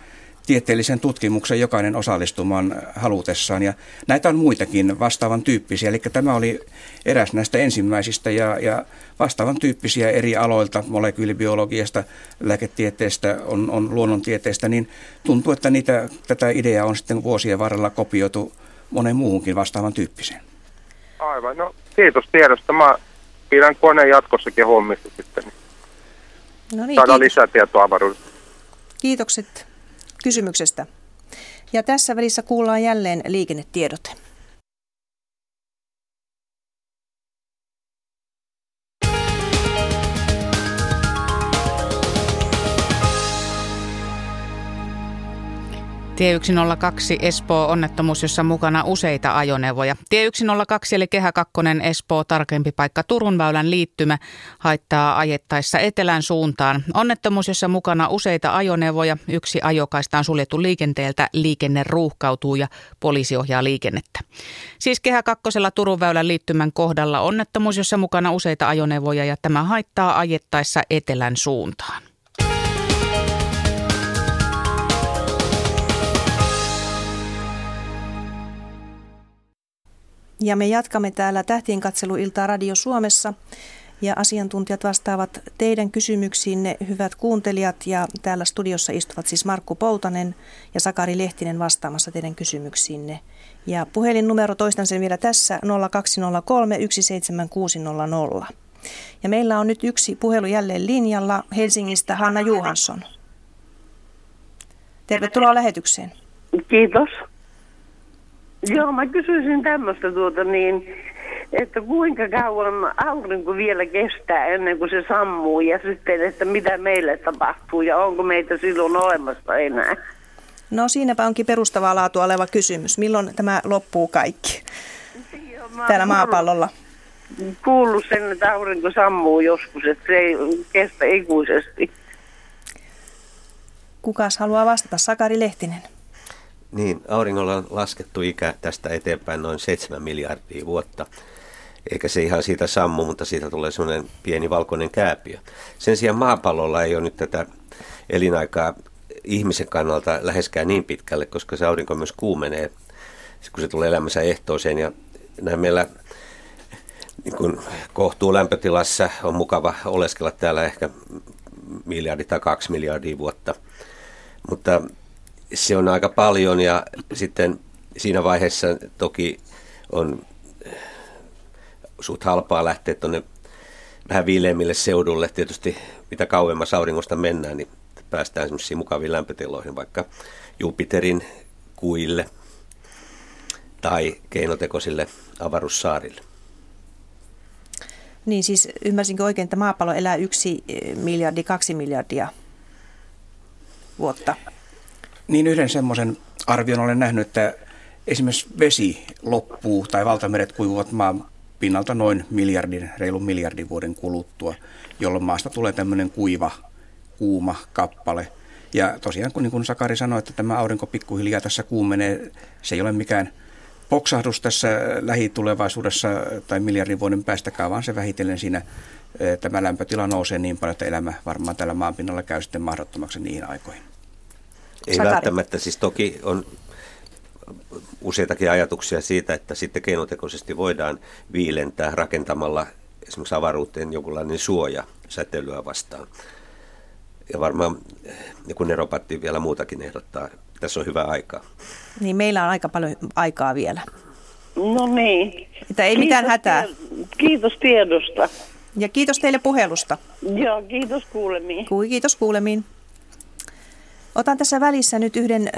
tieteellisen tutkimuksen jokainen osallistumaan halutessaan. Ja näitä on muitakin vastaavan tyyppisiä. Eli tämä oli eräs näistä ensimmäisistä ja, ja vastaavan tyyppisiä eri aloilta, molekyylibiologiasta, lääketieteestä, on, on luonnontieteestä, niin tuntuu, että niitä, tätä ideaa on sitten vuosien varrella kopioitu monen muuhunkin vastaavan tyyppiseen. Aivan, no kiitos tiedosta. Mä pidän koneen jatkossakin hommissa sitten. No niin, Saadaan kiitos. lisää tietoa avaruudesta. Kiitokset kysymyksestä. Ja tässä välissä kuullaan jälleen liikennetiedote. Tie 102 Espoo onnettomuus, jossa mukana useita ajoneuvoja. Tie 102 eli Kehä 2 Espoo tarkempi paikka Turun väylän liittymä haittaa ajettaessa etelän suuntaan. Onnettomuus, jossa mukana useita ajoneuvoja. Yksi ajokaista on suljettu liikenteeltä, liikenne ruuhkautuu ja poliisi ohjaa liikennettä. Siis Kehä 2 Turun väylän liittymän kohdalla onnettomuus, jossa mukana useita ajoneuvoja ja tämä haittaa ajettaessa etelän suuntaan. Ja me jatkamme täällä Tähtien katseluiltaa Radio Suomessa. Ja asiantuntijat vastaavat teidän kysymyksiinne, hyvät kuuntelijat. Ja täällä studiossa istuvat siis Markku Poutanen ja Sakari Lehtinen vastaamassa teidän kysymyksiinne. Ja puhelinnumero toistan sen vielä tässä 0203 17600. Ja meillä on nyt yksi puhelu jälleen linjalla Helsingistä Hanna Juhansson. Tervetuloa lähetykseen. Kiitos. Joo, mä kysyisin tämmöistä tuota niin, että kuinka kauan aurinko vielä kestää ennen kuin se sammuu ja sitten, että mitä meille tapahtuu ja onko meitä silloin olemassa enää? No siinäpä onkin perustavaa laatua oleva kysymys. Milloin tämä loppuu kaikki Joo, täällä maapallolla? Kuullut sen, että aurinko sammuu joskus, että se ei kestä ikuisesti. Kukas haluaa vastata? Sakari Lehtinen. Niin, auringolla on laskettu ikä tästä eteenpäin noin 7 miljardia vuotta. Eikä se ihan siitä sammu, mutta siitä tulee semmoinen pieni valkoinen kääpiö. Sen sijaan maapallolla ei ole nyt tätä elinaikaa ihmisen kannalta läheskään niin pitkälle, koska se aurinko myös kuumenee, kun se tulee elämänsä ehtoiseen. Ja näin meillä niin kun kohtuu lämpötilassa on mukava oleskella täällä ehkä miljardi tai kaksi miljardia vuotta. Mutta se on aika paljon ja sitten siinä vaiheessa toki on suht halpaa lähteä tuonne vähän viileämmille seudulle. Tietysti mitä kauemmas auringosta mennään, niin päästään semmoisiin mukaviin lämpötiloihin, vaikka Jupiterin kuille tai keinotekoisille avaruussaarille. Niin siis ymmärsinkö oikein, että maapallo elää yksi miljardi, kaksi miljardia vuotta? Niin yhden semmoisen arvion olen nähnyt, että esimerkiksi vesi loppuu tai valtameret kuivuvat maan pinnalta noin miljardin, reilun miljardin vuoden kuluttua, jolloin maasta tulee tämmöinen kuiva, kuuma kappale. Ja tosiaan, kun, niin kuin Sakari sanoi, että tämä aurinko pikkuhiljaa tässä kuumenee, se ei ole mikään poksahdus tässä lähitulevaisuudessa tai miljardin vuoden päästäkään, vaan se vähitellen siinä eh, tämä lämpötila nousee niin paljon, että elämä varmaan tällä maanpinnalla käy sitten mahdottomaksi niihin aikoihin. Ei Sakari. välttämättä, siis toki on useitakin ajatuksia siitä, että sitten keinotekoisesti voidaan viilentää rakentamalla esimerkiksi avaruuteen jonkunlainen suoja säteilyä vastaan. Ja varmaan joku Neropatti vielä muutakin ehdottaa. Tässä on hyvä aika. Niin meillä on aika paljon aikaa vielä. No niin. Että ei kiitos mitään hätää. Kiitos tiedosta. Ja kiitos teille puhelusta. Joo, kiitos kuulemiin. Kiitos kuulemiin. Otan tässä välissä nyt yhden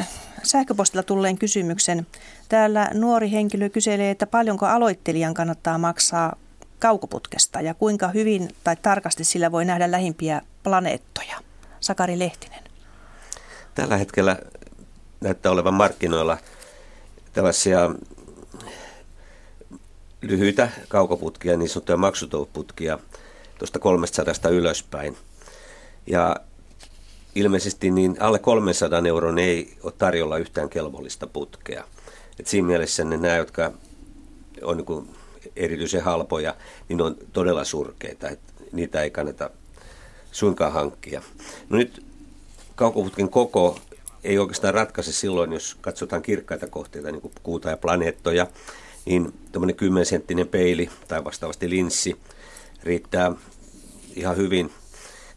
sähköpostilla tulleen kysymyksen. Täällä nuori henkilö kyselee, että paljonko aloittelijan kannattaa maksaa kaukoputkesta ja kuinka hyvin tai tarkasti sillä voi nähdä lähimpiä planeettoja. Sakari Lehtinen. Tällä hetkellä näyttää olevan markkinoilla tällaisia lyhyitä kaukoputkia, niin sanottuja maksutouputkia tuosta 300 ylöspäin. Ja ilmeisesti niin alle 300 euron ei ole tarjolla yhtään kelvollista putkea. Et siinä mielessä ne nämä, jotka on niin erityisen halpoja, niin on todella surkeita. Et niitä ei kannata suinkaan hankkia. No nyt kaukoputken koko ei oikeastaan ratkaise silloin, jos katsotaan kirkkaita kohteita, niin kuin kuuta ja planeettoja, niin tämmöinen 10 senttinen peili tai vastaavasti linssi riittää ihan hyvin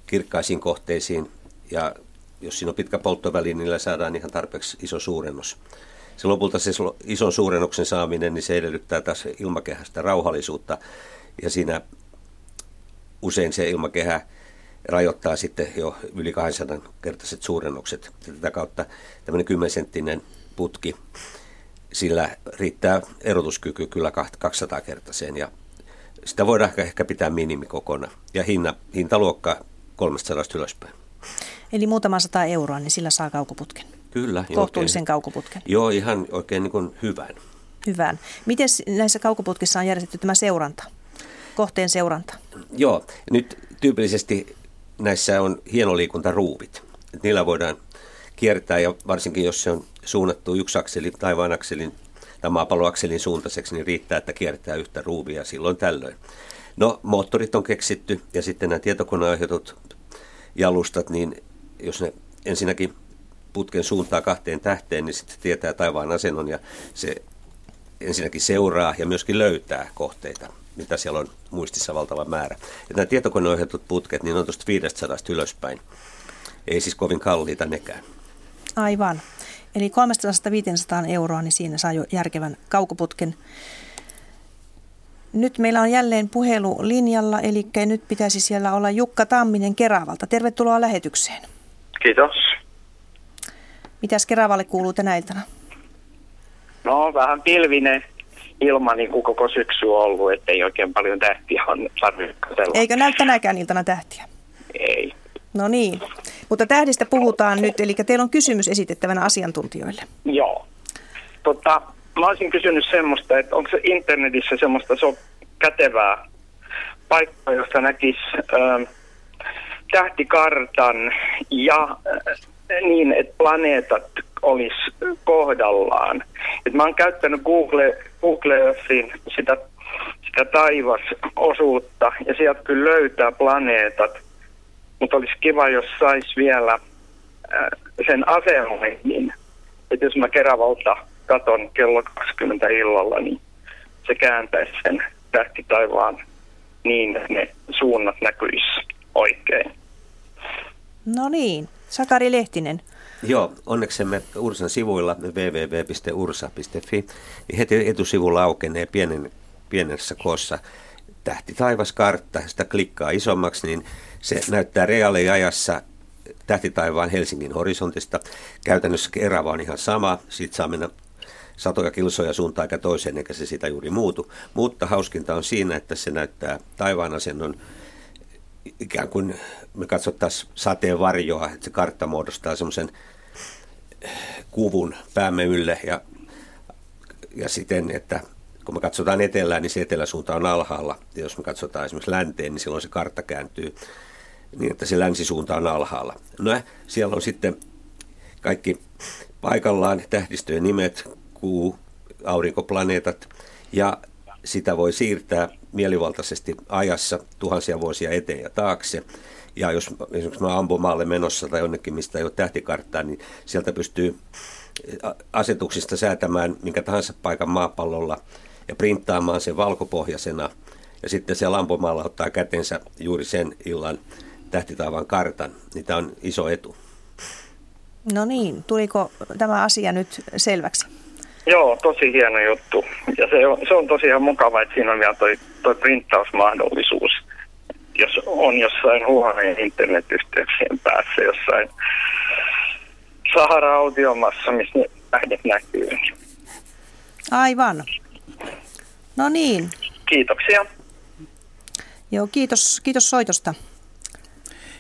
kirkkaisiin kohteisiin ja jos siinä on pitkä polttoväli, niin niillä saadaan ihan tarpeeksi iso suurennus. Se lopulta se ison suurennuksen saaminen, niin se edellyttää taas ilmakehästä rauhallisuutta ja siinä usein se ilmakehä rajoittaa sitten jo yli 200 kertaiset suurennukset. Tätä kautta tämmöinen 10 senttinen putki, sillä riittää erotuskyky kyllä 200 kertaiseen ja sitä voidaan ehkä pitää minimikokona ja hinta, hintaluokka 300 ylöspäin. Eli muutama sata euroa, niin sillä saa kaukoputken. Kyllä. kohtuullisen oikein, kaukoputken? Joo, ihan oikein niin kuin hyvän. Hyvän. Miten näissä kaukoputkissa on järjestetty tämä seuranta, kohteen seuranta? Joo, nyt tyypillisesti näissä on hienoliikuntaruuvit. Niillä voidaan kiertää ja varsinkin jos se on suunnattu yksi akseli taivaan akselin tai maapalloakselin suuntaiseksi, niin riittää, että kiertää yhtä ruuvia silloin tällöin. No, moottorit on keksitty ja sitten nämä tietokoneaiheutut jalustat, niin jos ne ensinnäkin putken suuntaa kahteen tähteen, niin sitten tietää taivaan asennon ja se ensinnäkin seuraa ja myöskin löytää kohteita, mitä siellä on muistissa valtava määrä. Ja nämä tietokoneohjatut putket, niin on tuosta 500 ylöspäin. Ei siis kovin kalliita nekään. Aivan. Eli 300-500 euroa, niin siinä saa jo järkevän kaukoputken. Nyt meillä on jälleen puhelu linjalla, eli nyt pitäisi siellä olla Jukka Tamminen Keravalta. Tervetuloa lähetykseen. Kiitos. Mitäs Keravalle kuuluu tänä iltana? No vähän pilvinen ilma niin kuin koko syksy on ollut, ettei oikein paljon tähtiä on saanut Eikö näy tänäkään iltana tähtiä? Ei. No niin, mutta tähdistä puhutaan nyt, eli teillä on kysymys esitettävänä asiantuntijoille. Joo. Tota, mä olisin kysynyt semmoista, että onko se internetissä semmoista so kätevää paikkaa, josta näkisi äh, tähtikartan ja äh, niin, että planeetat olisi kohdallaan. Et mä oon käyttänyt Google, Google Earthin sitä, sitä taivasosuutta ja sieltä kyllä löytää planeetat, mutta olisi kiva, jos sais vielä äh, sen asemoinnin. Että jos mä Keravalta katon kello 20 illalla, niin se kääntäisi sen tähtitaivaan niin, että ne suunnat näkyisi oikein. No niin, Sakari Lehtinen. Joo, onneksemme Ursan sivuilla www.ursa.fi, niin heti etusivulla aukenee pienen, pienessä koossa tähti taivaskartta, sitä klikkaa isommaksi, niin se näyttää reaaliajassa tähtitaivaan Helsingin horisontista. Käytännössä Kerava on ihan sama, siitä saa mennä satoja kilsoja suuntaan eikä toiseen, eikä se sitä juuri muutu. Mutta hauskinta on siinä, että se näyttää taivaan asennon ikään kuin me katsottaisiin sateen varjoa, että se kartta muodostaa semmoisen kuvun päämme ylle ja, ja siten, että kun me katsotaan etelään, niin se eteläsuunta on alhaalla. Ja jos me katsotaan esimerkiksi länteen, niin silloin se kartta kääntyy niin, että se länsisuunta on alhaalla. No siellä on sitten kaikki paikallaan tähdistöjen nimet, kuu, aurinkoplaneetat ja sitä voi siirtää mielivaltaisesti ajassa tuhansia vuosia eteen ja taakse. Ja jos esimerkiksi mä ampumaalle menossa tai jonnekin, mistä ei ole tähtikarttaa, niin sieltä pystyy asetuksista säätämään minkä tahansa paikan maapallolla ja printtaamaan sen valkopohjaisena. Ja sitten se lampomaalla ottaa kätensä juuri sen illan tähtitaivaan kartan. Niin tämä on iso etu. No niin, tuliko tämä asia nyt selväksi? Joo, tosi hieno juttu. Ja se on, se on tosiaan mukava, että siinä on vielä toi, toi printtausmahdollisuus. Jos on jossain huoneen internetyhteyksien päässä, jossain Sahara-autiomassa, missä ne tähdet näkyy. Aivan. No niin. Kiitoksia. Joo, kiitos, kiitos soitosta.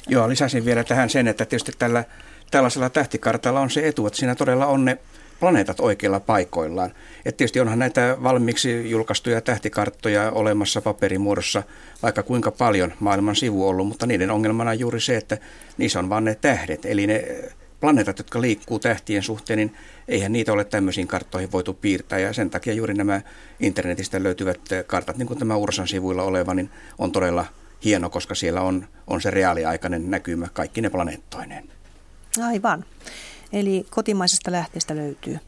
Joo, lisäsin vielä tähän sen, että tietysti tällä, tällaisella tähtikartalla on se etu, että siinä todella on ne planeetat oikeilla paikoillaan. Et tietysti onhan näitä valmiiksi julkaistuja tähtikarttoja olemassa paperimuodossa vaikka kuinka paljon maailman sivu ollut, mutta niiden ongelmana on juuri se, että niissä on vain ne tähdet, eli ne planeetat, jotka liikkuu tähtien suhteen, niin eihän niitä ole tämmöisiin karttoihin voitu piirtää. Ja sen takia juuri nämä internetistä löytyvät kartat, niin kuin tämä Ursan sivuilla oleva, niin on todella hieno, koska siellä on, on se reaaliaikainen näkymä kaikki ne planeettoineen. Aivan. Eli kotimaisesta lähteestä löytyy.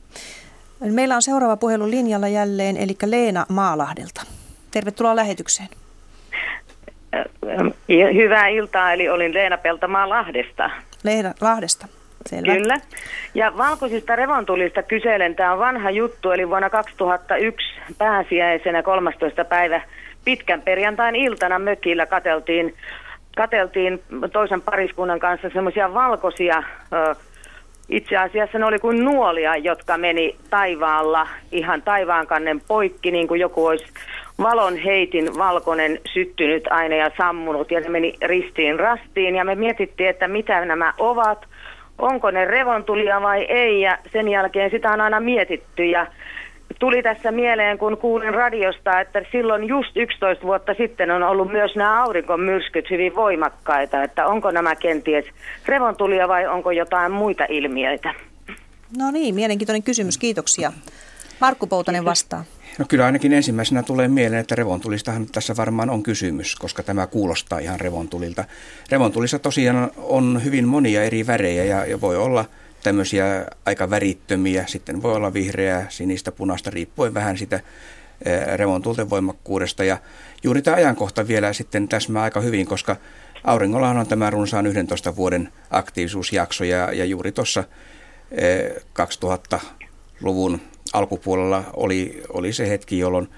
Meillä on seuraava puhelu linjalla jälleen, eli Leena Maalahdelta. Tervetuloa lähetykseen. Hyvää iltaa, eli olin Leena Peltamaa Lahdesta. Leena Lahdesta, selvä. Kyllä. Ja valkoisista revontulista kyselen, tämä on vanha juttu, eli vuonna 2001 pääsiäisenä 13. päivä pitkän perjantain iltana mökillä kateltiin, kateltiin toisen pariskunnan kanssa semmoisia valkoisia itse asiassa ne oli kuin nuolia, jotka meni taivaalla ihan taivaankannen poikki, niin kuin joku olisi valon heitin valkoinen syttynyt aine ja sammunut ja ne meni ristiin rastiin ja me mietittiin, että mitä nämä ovat. onko ne revontulia vai ei. Ja sen jälkeen sitä on aina mietitty ja tuli tässä mieleen, kun kuulin radiosta, että silloin just 11 vuotta sitten on ollut myös nämä aurinkomyrskyt hyvin voimakkaita, että onko nämä kenties revontulia vai onko jotain muita ilmiöitä. No niin, mielenkiintoinen kysymys, kiitoksia. Markku Poutanen vastaa. No kyllä ainakin ensimmäisenä tulee mieleen, että revontulistahan tässä varmaan on kysymys, koska tämä kuulostaa ihan revontulilta. Revontulissa tosiaan on hyvin monia eri värejä ja, ja voi olla tämmöisiä aika värittömiä, sitten voi olla vihreää, sinistä, punaista, riippuen vähän sitä revontulten voimakkuudesta. Ja juuri tämä ajankohta vielä sitten täsmää aika hyvin, koska auringollahan on tämä runsaan 11 vuoden aktiivisuusjakso ja, ja juuri tuossa 2000-luvun alkupuolella oli, oli se hetki, jolloin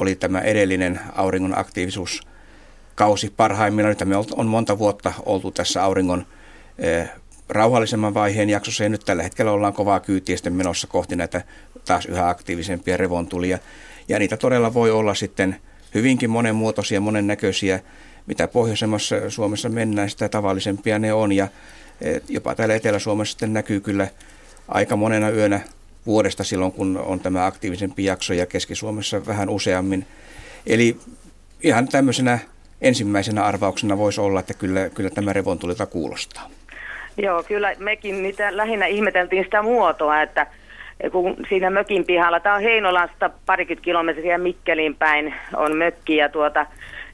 oli tämä edellinen auringon aktiivisuuskausi parhaimmillaan. Nyt me on monta vuotta oltu tässä auringon eh, rauhallisemman vaiheen jaksossa ja nyt tällä hetkellä ollaan kovaa kyytiä sitten menossa kohti näitä taas yhä aktiivisempia revontulia. Ja niitä todella voi olla sitten hyvinkin monenmuotoisia, monennäköisiä. Mitä pohjoisemmassa Suomessa mennään, sitä tavallisempia ne on. Ja eh, jopa täällä Etelä-Suomessa sitten näkyy kyllä aika monena yönä vuodesta silloin, kun on tämä aktiivisempi jakso ja Keski-Suomessa vähän useammin. Eli ihan tämmöisenä ensimmäisenä arvauksena voisi olla, että kyllä, kyllä tämä revontulilta kuulostaa. Joo, kyllä mekin niitä lähinnä ihmeteltiin sitä muotoa, että kun siinä mökin pihalla, tämä on Heinolasta parikymmentä kilometriä Mikkeliin päin on mökki ja tuota,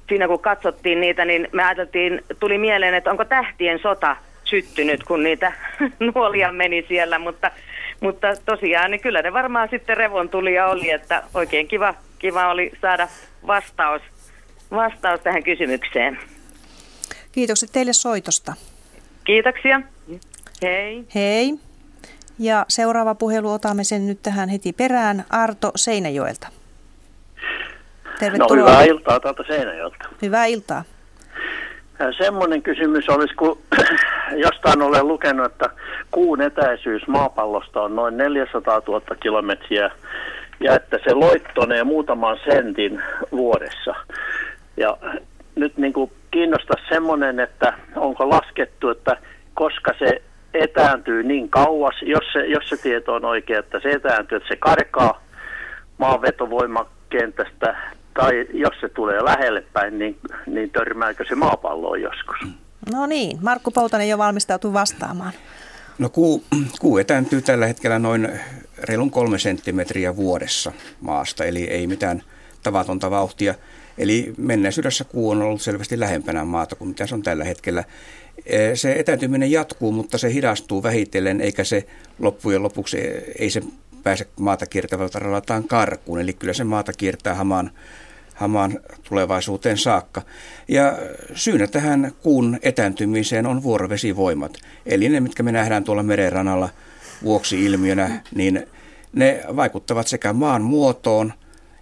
siinä kun katsottiin niitä, niin me ajateltiin, tuli mieleen, että onko tähtien sota syttynyt, kun niitä nuolia meni siellä, mutta mutta tosiaan, niin kyllä ne varmaan sitten revontulia oli, että oikein kiva, kiva oli saada vastaus, vastaus tähän kysymykseen. Kiitokset teille soitosta. Kiitoksia. Hei. Hei. Ja seuraava puhelu otamme sen nyt tähän heti perään. Arto Seinäjoelta. Tervetuloa. No hyvää iltaa täältä Seinäjoelta. Hyvää iltaa. Semmoinen kysymys olisi, kun jostain olen lukenut, että kuun etäisyys maapallosta on noin 400 000 kilometriä ja että se loittonee muutaman sentin vuodessa. Ja nyt niin kuin kiinnostaa semmoinen, että onko laskettu, että koska se etääntyy niin kauas, jos se, jos se tieto on oikea, että se etääntyy, että se karkaa maanvetovoimakentästä tai jos se tulee lähelle päin, niin, niin törmääkö se maapalloon joskus? No niin, Markku Poutanen jo valmistautuu vastaamaan. No kuu, kuu etääntyy tällä hetkellä noin reilun kolme senttimetriä vuodessa maasta, eli ei mitään tavatonta vauhtia. Eli menneisyydessä kuu on ollut selvästi lähempänä maata kuin mitä se on tällä hetkellä. Se etääntyminen jatkuu, mutta se hidastuu vähitellen, eikä se loppujen lopuksi, ei se pääse maata kiertävältä radaltaan karkuun. Eli kyllä se maata kiertää hamaan hamaan tulevaisuuteen saakka. Ja syynä tähän kuun etääntymiseen on vuorovesivoimat. Eli ne, mitkä me nähdään tuolla merenrannalla vuoksi ilmiönä, niin ne vaikuttavat sekä maan muotoon,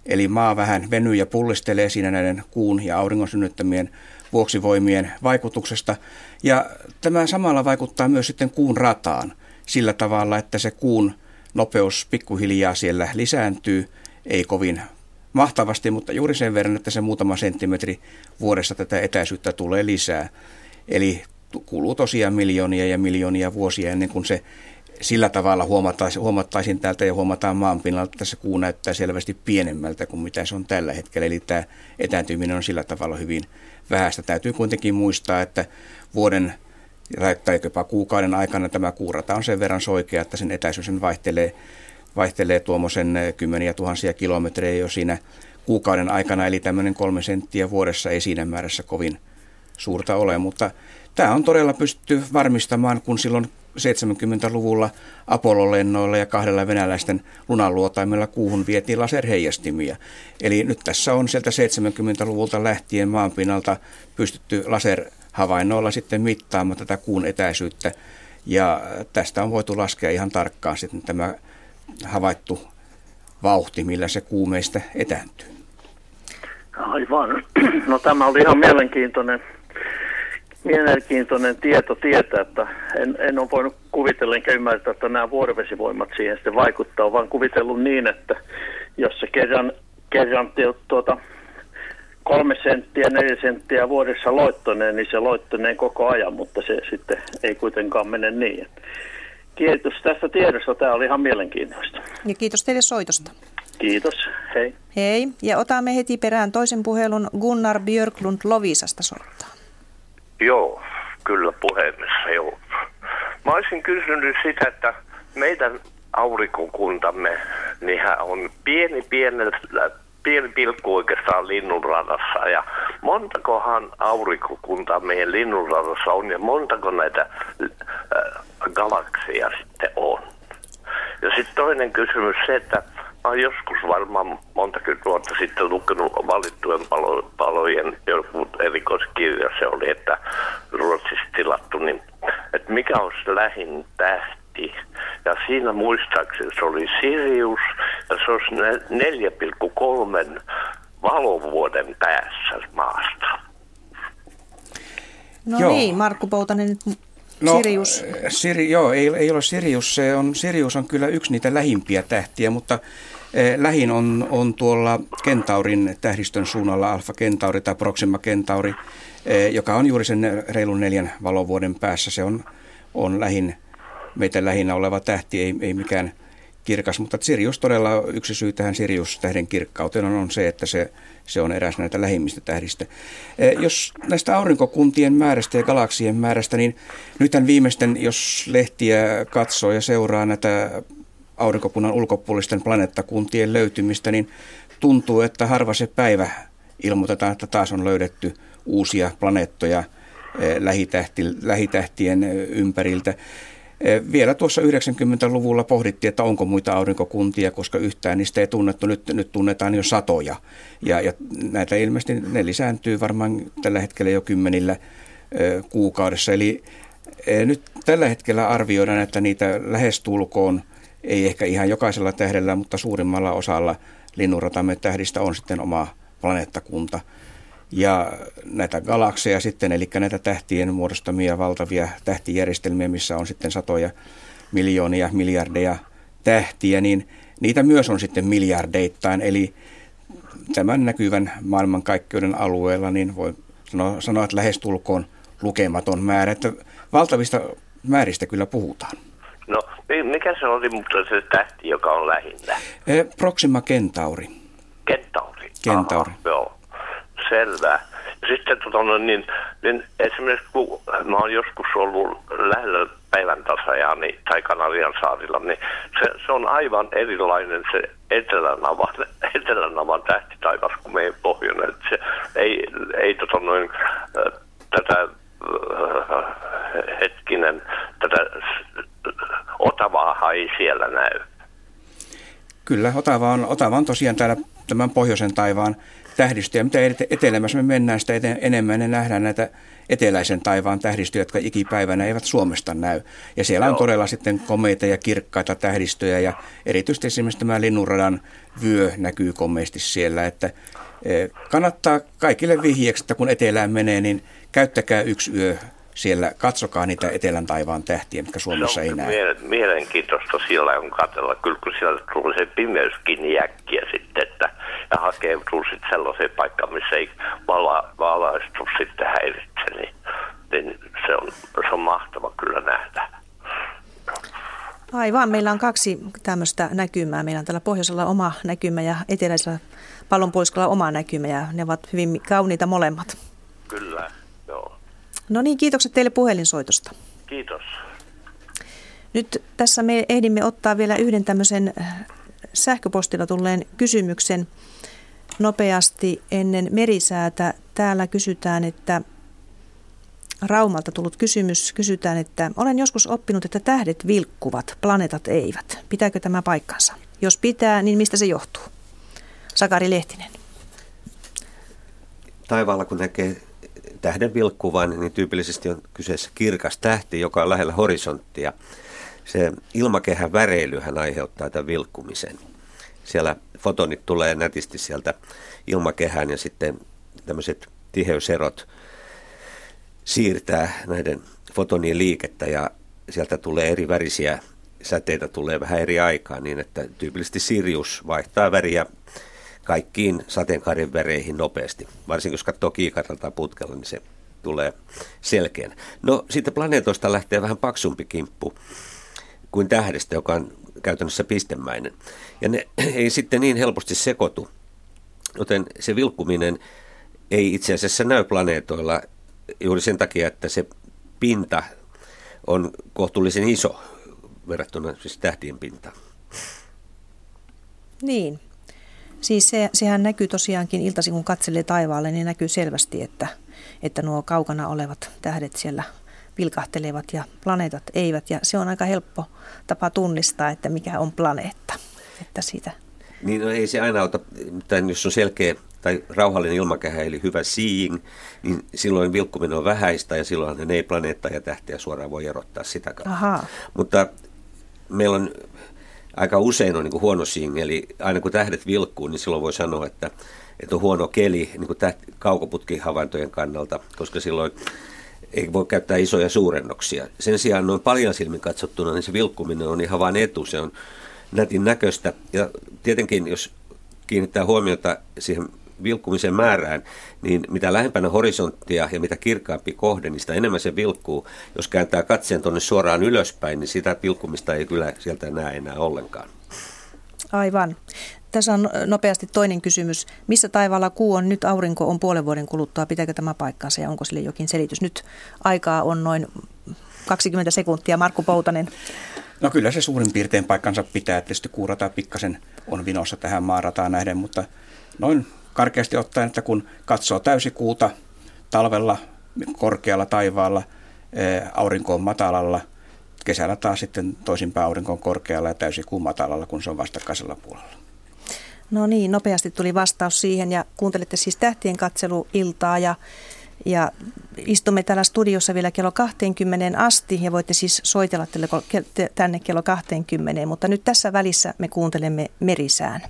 eli maa vähän venyy ja pullistelee siinä näiden kuun ja auringon synnyttämien vuoksivoimien vaikutuksesta. Ja tämä samalla vaikuttaa myös sitten kuun rataan sillä tavalla, että se kuun nopeus pikkuhiljaa siellä lisääntyy, ei kovin mahtavasti, mutta juuri sen verran, että se muutama senttimetri vuodessa tätä etäisyyttä tulee lisää. Eli kuluu tosiaan miljoonia ja miljoonia vuosia ennen kuin se sillä tavalla huomattaisiin, huomattaisiin täältä ja huomataan maanpinnalta, että se kuu näyttää selvästi pienemmältä kuin mitä se on tällä hetkellä. Eli tämä etääntyminen on sillä tavalla hyvin vähäistä. Täytyy kuitenkin muistaa, että vuoden tai jopa kuukauden aikana tämä kuurata on sen verran soikea, että sen etäisyys vaihtelee vaihtelee tuommoisen kymmeniä tuhansia kilometrejä jo siinä kuukauden aikana, eli tämmöinen kolme senttiä vuodessa ei siinä määrässä kovin suurta ole, mutta tämä on todella pystytty varmistamaan, kun silloin 70-luvulla Apollo-lennoilla ja kahdella venäläisten lunanluotaimella kuuhun vietiin laserheijastimia. Eli nyt tässä on sieltä 70-luvulta lähtien maanpinnalta pystytty laserhavainnoilla sitten mittaamaan tätä kuun etäisyyttä. Ja tästä on voitu laskea ihan tarkkaan sitten tämä havaittu vauhti, millä se kuumeista etääntyy. Aivan. No tämä oli ihan mielenkiintoinen, mielenkiintoinen tieto tietää, että en, en ole voinut kuvitella enkä ymmärtää, että nämä vuorovesivoimat siihen sitten vaikuttaa, vaan kuvitellut niin, että jos se kerran, kerran tuota, kolme senttiä, neljä senttiä vuodessa loittoneen, niin se loittonee koko ajan, mutta se sitten ei kuitenkaan mene niin. Kiitos tästä tiedosta. Tämä oli ihan mielenkiintoista. Ja kiitos teille soitosta. Kiitos. Hei. Hei. Ja otamme heti perään toisen puhelun. Gunnar Björklund Lovisasta soittaa. Joo, kyllä puhemies, joo. Mä olisin kysynyt sitä, että meidän aurinkokuntamme, niinhän on pieni pienellä pieni pilkku oikeastaan linnunradassa. Ja montakohan aurinkokuntaa meidän linnunradassa on ja montako näitä äh, galakseja sitten on. Ja sitten toinen kysymys se, että mä oon joskus varmaan montakymmentä vuotta sitten lukenut valittujen palo, palojen joku erikoiskirja se oli, että Ruotsissa tilattu, niin että mikä olisi lähin tähti. Ja siinä muistaakseni se oli Sirius ja se olisi 4,3 valovuoden päässä maasta. No joo. niin, Markku Poutanen nyt No, Sirius. Siri, joo, ei, ei ole Sirius. Se on, Sirius on kyllä yksi niitä lähimpiä tähtiä, mutta lähin on, on tuolla Kentaurin tähdistön suunnalla Alfa Kentauri tai Proxima Kentauri, eh, joka on juuri sen reilun neljän valovuoden päässä. Se on, on lähin, meitä lähinnä oleva tähti, ei, ei mikään kirkas, mutta Sirius todella yksi syy tähän Sirius-tähden kirkkauteen on se, että se, se on eräs näitä lähimmistä tähdistä. Eh, jos näistä aurinkokuntien määrästä ja galaksien määrästä, niin nythän viimeisten, jos lehtiä katsoo ja seuraa näitä aurinkokunnan ulkopuolisten planeettakuntien löytymistä, niin tuntuu, että harva se päivä ilmoitetaan, että taas on löydetty uusia planeettoja eh, lähitähtien ympäriltä. Eh, vielä tuossa 90-luvulla pohdittiin, että onko muita aurinkokuntia, koska yhtään niistä ei tunnettu. Nyt, nyt tunnetaan jo satoja. Ja, ja näitä ilmeisesti ne lisääntyy varmaan tällä hetkellä jo kymmenillä kuukaudessa. Eli nyt tällä hetkellä arvioidaan, että niitä lähestulkoon, ei ehkä ihan jokaisella tähdellä, mutta suurimmalla osalla linnunratamme tähdistä on sitten oma planeettakunta – ja näitä galakseja sitten, eli näitä tähtien muodostamia valtavia tähtijärjestelmiä, missä on sitten satoja miljoonia, miljardeja tähtiä, niin niitä myös on sitten miljardeittain. Eli tämän näkyvän maailmankaikkeuden alueella, niin voi sanoa, sanoa että lähestulkoon lukematon määrä. Että valtavista määristä kyllä puhutaan. No, mikä se oli mutta se tähti, joka on lähinnä? Eh, Proxima Centauri. Centauri? Centauri. Aha, joo selvää. Sitten tota, no, niin, niin esimerkiksi kun mä oon joskus ollut lähellä päivän tasajaa niin, tai Kanarian saarilla, niin se, se, on aivan erilainen se etelänavan, etelänavan tähtitaivas kuin meidän pohjoinen. Se ei, ei tota, noin, tätä hetkinen, tätä Otavaa ei siellä näy. Kyllä, Otava on, Otava on tosiaan täällä tämän pohjoisen taivaan tähdistöjä. Mitä etelämässä me mennään, sitä enemmän ne nähdään näitä eteläisen taivaan tähdistöjä, jotka ikipäivänä eivät Suomesta näy. Ja siellä on todella sitten komeita ja kirkkaita tähdistöjä ja erityisesti esimerkiksi tämä linnunradan vyö näkyy komeasti siellä, että e, kannattaa kaikille vihjeeksi, että kun etelään menee, niin käyttäkää yksi yö siellä, katsokaa niitä etelän taivaan tähtiä, mitkä Suomessa ei näe. Mielenkiintoista siellä on katsella, kyllä kun siellä tulee se pimeyskin jäkkiä sitten, että ja hakeutuu sitten sellaiseen paikkaan, missä ei vala, valaistu sitten häiritse, niin, niin se, on, se on mahtava kyllä nähdä. Aivan, meillä on kaksi tämmöistä näkymää. Meillä on täällä pohjoisella oma näkymä ja eteläisellä pallonpuoliskolla oma näkymä ja ne ovat hyvin kauniita molemmat. Kyllä. No niin, kiitokset teille puhelinsoitosta. Kiitos. Nyt tässä me ehdimme ottaa vielä yhden tämmöisen sähköpostilla tulleen kysymyksen nopeasti ennen merisäätä. Täällä kysytään, että Raumalta tullut kysymys. Kysytään, että olen joskus oppinut, että tähdet vilkkuvat, planeetat eivät. Pitääkö tämä paikkansa? Jos pitää, niin mistä se johtuu? Sakari Lehtinen. Taivaalla kun näkee tähden vilkkuvan, niin tyypillisesti on kyseessä kirkas tähti, joka on lähellä horisonttia. Se ilmakehän väreilyhän aiheuttaa tämän vilkkumisen. Siellä fotonit tulee nätisti sieltä ilmakehään ja sitten tämmöiset tiheyserot siirtää näiden fotonien liikettä ja sieltä tulee eri värisiä säteitä tulee vähän eri aikaa niin, että tyypillisesti Sirius vaihtaa väriä kaikkiin sateenkaaren väreihin nopeasti. Varsinkin jos katsoo kiikarilla putkella, niin se tulee selkeän. No sitten planeetoista lähtee vähän paksumpi kimppu kuin tähdestä, joka on käytännössä pistemäinen. Ja ne ei sitten niin helposti sekoitu, joten se vilkkuminen ei itse asiassa näy planeetoilla juuri sen takia, että se pinta on kohtuullisen iso verrattuna siis tähtien pintaan. Niin. Siis se, sehän näkyy tosiaankin iltaisin, kun katselee taivaalle, niin näkyy selvästi, että, että nuo kaukana olevat tähdet siellä vilkahtelevat ja planeetat eivät. Ja se on aika helppo tapa tunnistaa, että mikä on planeetta. Että siitä. Niin no ei se aina auta, tai jos on selkeä tai rauhallinen ilmakehä, eli hyvä seeing, niin silloin vilkkuminen on vähäistä ja silloin ne ei planeetta ja tähtiä suoraan voi erottaa sitä kautta. Aha. Mutta meillä on aika usein on niin kuin huono seeing, eli aina kun tähdet vilkkuu, niin silloin voi sanoa, että, että on huono keli niin kuin täht, kaukoputkihavaintojen kannalta, koska silloin ei voi käyttää isoja suurennoksia. Sen sijaan noin paljon silmin katsottuna, niin se vilkkuminen on ihan vain etu, se on nätin näköistä. Ja tietenkin, jos kiinnittää huomiota siihen vilkkumisen määrään, niin mitä lähempänä horisonttia ja mitä kirkkaampi kohde, niin sitä enemmän se vilkkuu. Jos kääntää katseen tuonne suoraan ylöspäin, niin sitä vilkkumista ei kyllä sieltä näe enää ollenkaan. Aivan. Tässä on nopeasti toinen kysymys. Missä taivaalla kuu on nyt, aurinko on puolen vuoden kuluttua? Pitääkö tämä paikkaansa ja onko sille jokin selitys? Nyt aikaa on noin 20 sekuntia. Markku Poutanen. No kyllä se suurin piirtein paikkansa pitää. Tietysti kuurata pikkasen on vinossa tähän maarataan nähden, mutta noin karkeasti ottaen, että kun katsoo täysikuuta talvella korkealla taivaalla, aurinko on matalalla, kesällä taas sitten toisinpäin aurinko on korkealla ja täysikuu matalalla, kun se on vastakkaisella puolella. No niin, nopeasti tuli vastaus siihen ja kuuntelette siis tähtien katseluiltaa ja, ja istumme täällä studiossa vielä kello 20 asti ja voitte siis soitella tänne kello 20, mutta nyt tässä välissä me kuuntelemme merisään.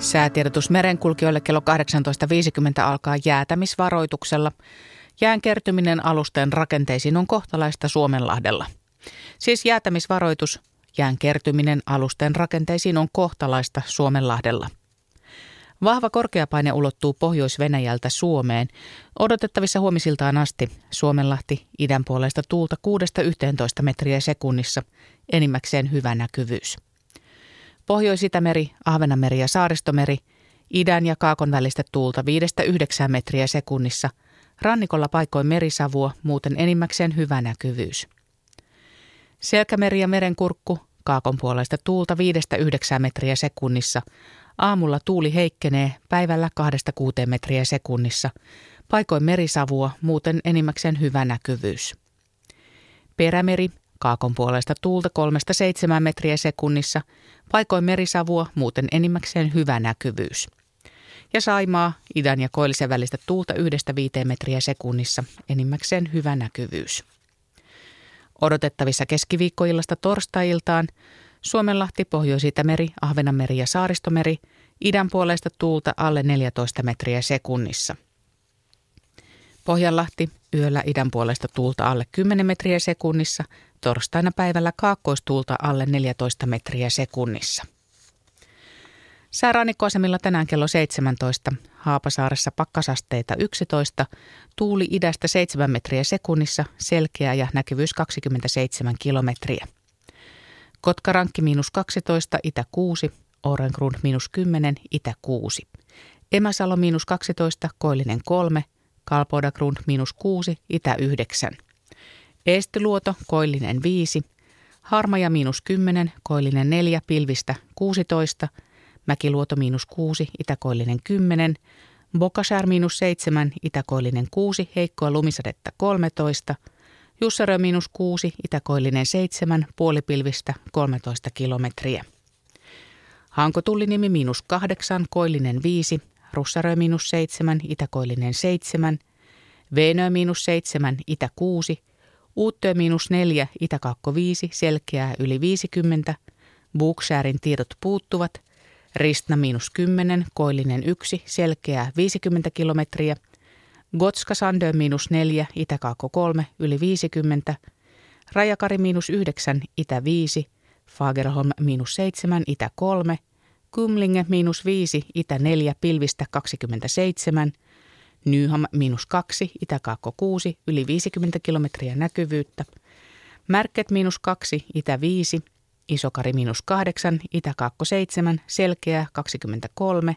Säätiedotus merenkulkijoille kello 18.50 alkaa jäätämisvaroituksella. Jään kertyminen alusten rakenteisiin on kohtalaista Suomenlahdella. Siis jäätämisvaroitus, jään kertyminen alusten rakenteisiin on kohtalaista Suomenlahdella. Vahva korkeapaine ulottuu Pohjois-Venäjältä Suomeen. Odotettavissa huomisiltaan asti Suomenlahti idän puolesta tuulta 6-11 metriä sekunnissa, enimmäkseen hyvä näkyvyys. Pohjois-Itämeri, Ahvenanmeri ja Saaristomeri, idän ja kaakon välistä tuulta 5-9 metriä sekunnissa, rannikolla paikoin merisavua, muuten enimmäkseen hyvä näkyvyys. Selkämeri ja merenkurkku, kaakon puolesta tuulta 5-9 metriä sekunnissa, aamulla tuuli heikkenee, päivällä 2-6 metriä sekunnissa, paikoin merisavua, muuten enimmäkseen hyvä näkyvyys. Perämeri, Kaakon puolesta tuulta 3-7 metriä sekunnissa, paikoin merisavua, muuten enimmäkseen hyvä näkyvyys. Ja Saimaa, idän ja koillisen välistä tuulta 1-5 metriä sekunnissa, enimmäkseen hyvä näkyvyys. Odotettavissa keskiviikkoillasta torstailtaan Suomenlahti, Pohjois-Itämeri, Ahvenanmeri ja Saaristomeri, idän puolesta tuulta alle 14 metriä sekunnissa. Pohjanlahti, yöllä idän puolesta tuulta alle 10 metriä sekunnissa, torstaina päivällä kaakkoistuulta alle 14 metriä sekunnissa. Säärannikkoasemilla tänään kello 17, Haapasaaressa pakkasasteita 11, tuuli idästä 7 metriä sekunnissa, selkeä ja näkyvyys 27 kilometriä. Kotkarankki miinus 12, itä 6, Orengrund miinus 10, itä 6. Emäsalo miinus 12, Koillinen 3, Kalpodagrund miinus 6, itä 9. Eestiluoto, Koillinen 5, Harmaja miinus 10, Koillinen 4, Pilvistä 16, Mäkiluoto miinus 6, Itäkoillinen 10, Bokasär miinus 7, Itäkoillinen 6, Heikkoa lumisadetta 13, Jussarö miinus 6, Itäkoillinen 7, puolipilvistä 13 kilometriä. Hankotullinimi miinus 8, Koillinen 5, Russarö miinus 7, Itäkoillinen 7, Veenö miinus 7, Itä 6, Uuttöö miinus 4, Itäkaakko 5, selkeää yli 50, Buuksäärin tiedot puuttuvat, Ristna miinus 10, Koillinen 1, selkeää 50 kilometriä, Gotska Sandö miinus 4, Itä-Kaakko 3, yli 50, Rajakari miinus 9, Itä 5, Fagerholm miinus 7, Itä 3, Kumlinge miinus 5, Itä 4, pilvistä 27, Nyham miinus 2, Itä-Kaakko 6, yli 50 kilometriä näkyvyyttä, Märket miinus 2, Itä 5, Isokari miinus 8, Itä-Kaakko 7, Selkeä 23,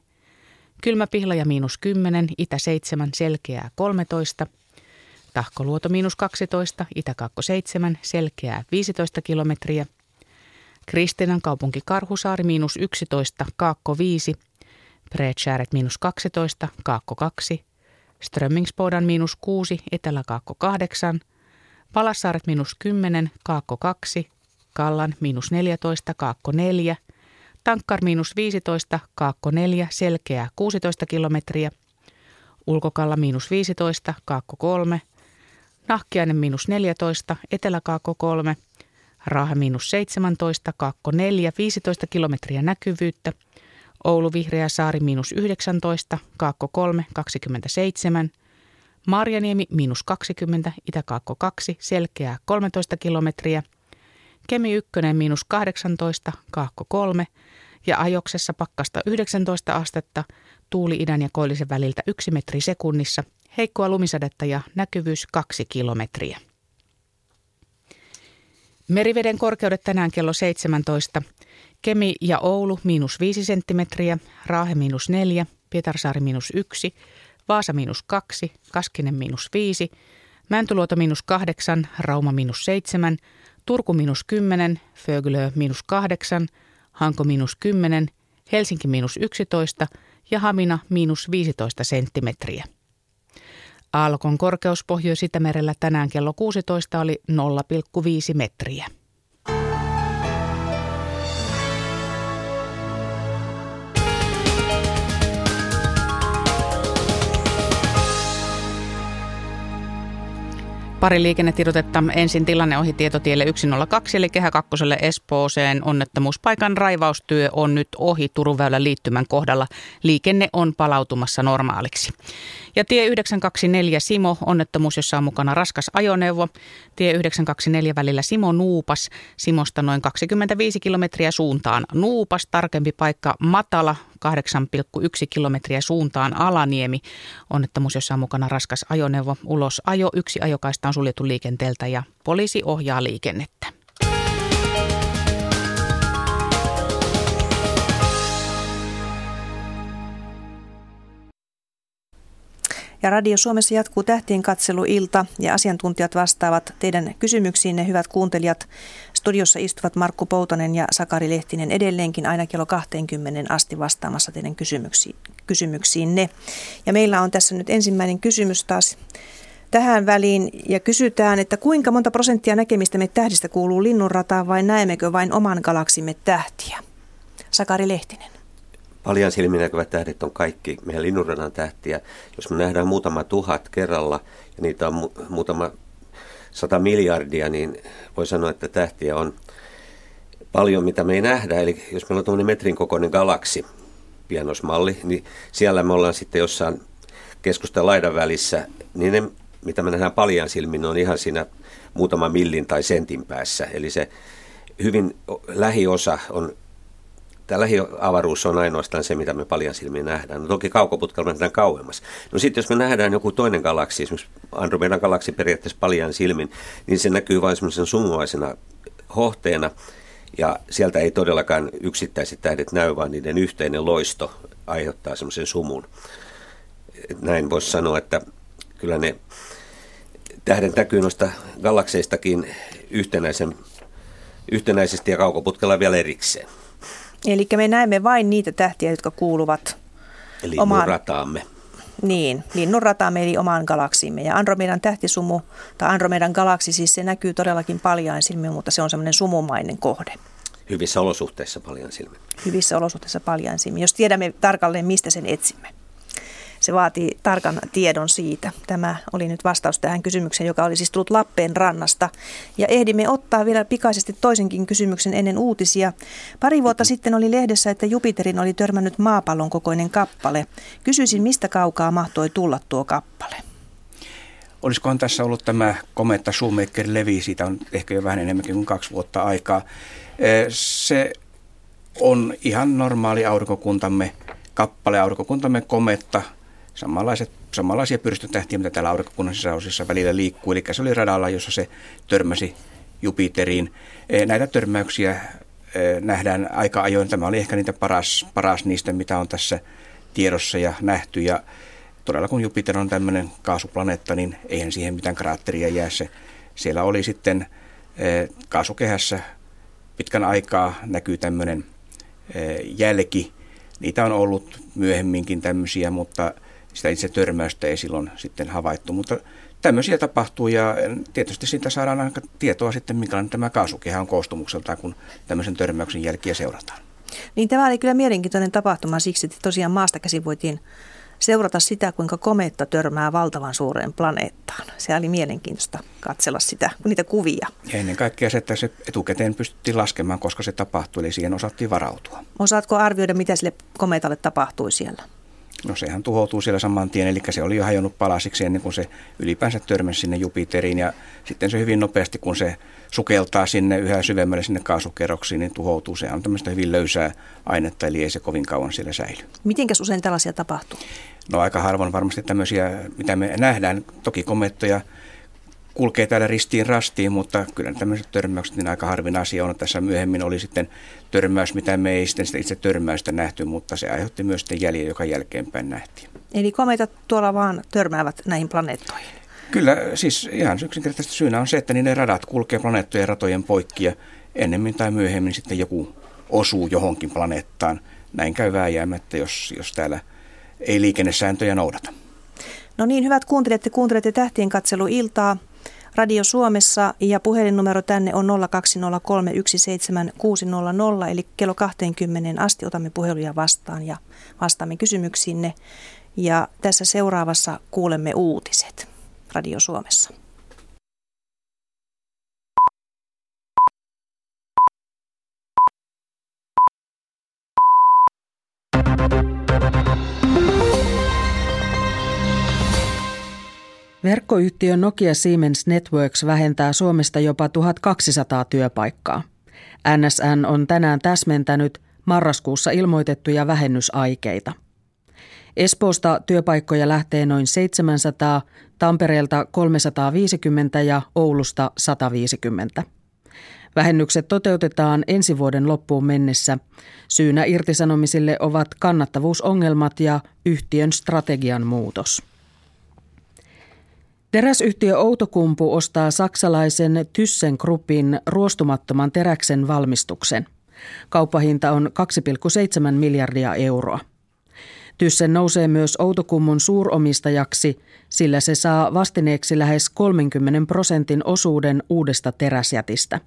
Kylmäpihlaja miinus 10, Itä 7, Selkeää 13, Tahkoluoto miinus 12, Itä-Kaakko 7, Selkeää 15 kilometriä, Kristinan kaupunki Karhusaari miinus 11, Kaakko 5, Bredskäret miinus 12, Kaakko 2, Strömmingsbodan miinus 6, Etelä-Kaakko 8, Palassaaret miinus 10, Kaakko 2, Kallan miinus 14, Kaakko 4, Tankkar miinus 15, Kaakko 4, Selkeää 16 kilometriä, Ulkokalla miinus 15, Kaakko 3, Nahkiainen miinus 14, Etelä-Kaakko 3, Raahe miinus 17, Kaakko 4, 15 kilometriä näkyvyyttä, Oulu Vihreä saari miinus 19, Kaakko 3, 27, Marjaniemi miinus 20, Itä-Kaakko 2, Selkeää 13 kilometriä, Kemi 1 miinus 18, Kaakko 3 ja ajoksessa pakkasta 19 astetta, tuuli idän ja koillisen väliltä 1 metri sekunnissa, heikkoa lumisadetta ja näkyvyys 2 kilometriä. Meriveden korkeudet tänään kello 17. Kemi ja Oulu miinus 5 senttimetriä, Raahe miinus 4, Pietarsaari miinus 1, Vaasa miinus 2, Kaskinen miinus 5, Mäntyluoto miinus 8, Rauma miinus 7, Turku miinus 10, Föglö miinus 8, Hanko miinus 10, Helsinki miinus 11 ja Hamina miinus 15 senttimetriä. Aallokon korkeus Pohjois-Itämerellä tänään kello 16 oli 0,5 metriä. Pari liikennetiedotetta. Ensin tilanne ohi tietotielle 102 eli Kehä 2 Espooseen. Onnettomuuspaikan raivaustyö on nyt ohi Turun liittymän kohdalla. Liikenne on palautumassa normaaliksi. Ja tie 924 Simo, onnettomuus, jossa on mukana raskas ajoneuvo. Tie 924 välillä Simo Nuupas, Simosta noin 25 kilometriä suuntaan Nuupas, tarkempi paikka Matala, 8,1 kilometriä suuntaan Alaniemi. Onnettomuus, jossa on mukana raskas ajoneuvo. Ulos ajo, yksi ajokaista on suljettu liikenteeltä ja poliisi ohjaa liikennettä. Ja Radio Suomessa jatkuu tähtien katseluilta ja asiantuntijat vastaavat teidän kysymyksiinne, hyvät kuuntelijat. Studiossa istuvat Markku Poutonen ja Sakari Lehtinen edelleenkin aina kello 20 asti vastaamassa teidän kysymyksiin, kysymyksiinne. Ja meillä on tässä nyt ensimmäinen kysymys taas tähän väliin ja kysytään, että kuinka monta prosenttia näkemistämme tähdistä kuuluu linnunrataan vai näemmekö vain oman galaksimme tähtiä? Sakari Lehtinen. Paljon silmin näkyvät tähdet on kaikki meidän linnunradan tähtiä. Jos me nähdään muutama tuhat kerralla ja niitä on mu- muutama sata miljardia, niin voi sanoa, että tähtiä on paljon, mitä me ei nähdä. Eli jos meillä on tuommoinen metrin kokoinen galaksi, pianosmalli, niin siellä me ollaan sitten jossain keskustan laidan välissä, niin ne, mitä me nähdään paljon silmin, on ihan siinä muutama millin tai sentin päässä. Eli se hyvin lähiosa on Tämä lähiavaruus on ainoastaan se, mitä me paljon silmiin nähdään. No toki kaukoputkella me nähdään kauemmas. No sitten jos me nähdään joku toinen galaksi, esimerkiksi Andromedan galaksi periaatteessa paljon silmin, niin se näkyy vain semmoisen sumuaisena hohteena. Ja sieltä ei todellakaan yksittäiset tähdet näy, vaan niiden yhteinen loisto aiheuttaa semmoisen sumun. Näin voisi sanoa, että kyllä ne tähden näkyy noista galakseistakin yhtenäisen, yhtenäisesti ja kaukoputkella vielä erikseen. Eli me näemme vain niitä tähtiä, jotka kuuluvat Eli omaan... rataamme. Niin, linnunrataamme eli omaan galaksiimme. Ja Andromedan tähtisumu, tai Andromedan galaksi, siis se näkyy todellakin paljon silmiin, mutta se on semmoinen sumumainen kohde. Hyvissä olosuhteissa paljon silmiin. Hyvissä olosuhteissa paljon silmiin, jos tiedämme tarkalleen, mistä sen etsimme. Se vaatii tarkan tiedon siitä. Tämä oli nyt vastaus tähän kysymykseen, joka oli siis tullut Lappeen rannasta. Ja ehdimme ottaa vielä pikaisesti toisenkin kysymyksen ennen uutisia. Pari vuotta sitten oli lehdessä, että Jupiterin oli törmännyt maapallon kokoinen kappale. Kysyisin, mistä kaukaa mahtoi tulla tuo kappale? olisikohan tässä ollut tämä kometta Shoemaker Levi, siitä on ehkä jo vähän enemmänkin kuin kaksi vuotta aikaa. Se on ihan normaali aurinkokuntamme kappale, aurinkokuntamme kometta, samanlaiset, samanlaisia pyrstötähtiä, mitä täällä aurinkokunnan sisäosissa välillä liikkuu. Eli se oli radalla, jossa se törmäsi Jupiteriin. Näitä törmäyksiä nähdään aika ajoin. Tämä oli ehkä niitä paras, paras niistä, mitä on tässä tiedossa ja nähty. Ja todella kun Jupiter on tämmöinen kaasuplaneetta, niin eihän siihen mitään kraatteria jää. Se, siellä oli sitten kaasukehässä pitkän aikaa näkyy tämmöinen jälki. Niitä on ollut myöhemminkin tämmöisiä, mutta sitä itse törmäystä ei silloin sitten havaittu. Mutta tämmöisiä tapahtuu ja tietysti siitä saadaan aika tietoa sitten, minkälainen tämä kaasukehä on koostumukseltaan, kun tämmöisen törmäyksen jälkiä seurataan. Niin tämä oli kyllä mielenkiintoinen tapahtuma siksi, että tosiaan maasta käsin voitiin seurata sitä, kuinka kometta törmää valtavan suureen planeettaan. Se oli mielenkiintoista katsella sitä, niitä kuvia. Ja ennen kaikkea se, että se etukäteen pystyttiin laskemaan, koska se tapahtui, eli siihen osattiin varautua. Osaatko arvioida, mitä sille kometalle tapahtui siellä? No sehän tuhoutuu siellä saman tien, eli se oli jo hajonnut palasiksi ennen kuin se ylipäänsä törmäsi sinne Jupiteriin. Ja sitten se hyvin nopeasti, kun se sukeltaa sinne yhä syvemmälle sinne kaasukerroksiin, niin tuhoutuu. Se on tämmöistä hyvin löysää ainetta, eli ei se kovin kauan siellä säily. Mitenkäs usein tällaisia tapahtuu? No aika harvoin varmasti tämmöisiä, mitä me nähdään. Toki komettoja kulkee täällä ristiin rastiin, mutta kyllä tämmöiset törmäykset niin aika harvinaisia on. Tässä myöhemmin oli sitten törmäys, mitä me ei sitten sitä itse törmäystä nähty, mutta se aiheutti myös sitten jäljen, joka jälkeenpäin nähtiin. Eli kometat tuolla vaan törmäävät näihin planeettoihin? Kyllä, siis ihan yksinkertaisesti syynä on se, että niin ne radat kulkee planeettojen ratojen poikki ja ennemmin tai myöhemmin sitten joku osuu johonkin planeettaan. Näin käy vääjäämättä, jos, jos täällä ei liikennesääntöjä noudata. No niin, hyvät kuuntelijat, te kuuntelette Tähtien katselu iltaa. Radio Suomessa ja puhelinnumero tänne on 020317600, eli kello 20 asti otamme puheluja vastaan ja vastaamme kysymyksiinne. Ja tässä seuraavassa kuulemme uutiset Radio Suomessa. Verkkoyhtiö Nokia Siemens Networks vähentää Suomesta jopa 1200 työpaikkaa. NSN on tänään täsmentänyt marraskuussa ilmoitettuja vähennysaikeita. Espoosta työpaikkoja lähtee noin 700, Tampereelta 350 ja Oulusta 150. Vähennykset toteutetaan ensi vuoden loppuun mennessä. Syynä irtisanomisille ovat kannattavuusongelmat ja yhtiön strategian muutos. Teräsyhtiö Outokumpu ostaa saksalaisen ThyssenKruppin ruostumattoman teräksen valmistuksen. Kauppahinta on 2,7 miljardia euroa. Tyssen nousee myös Outokummun suuromistajaksi, sillä se saa vastineeksi lähes 30 prosentin osuuden uudesta teräsjätistä.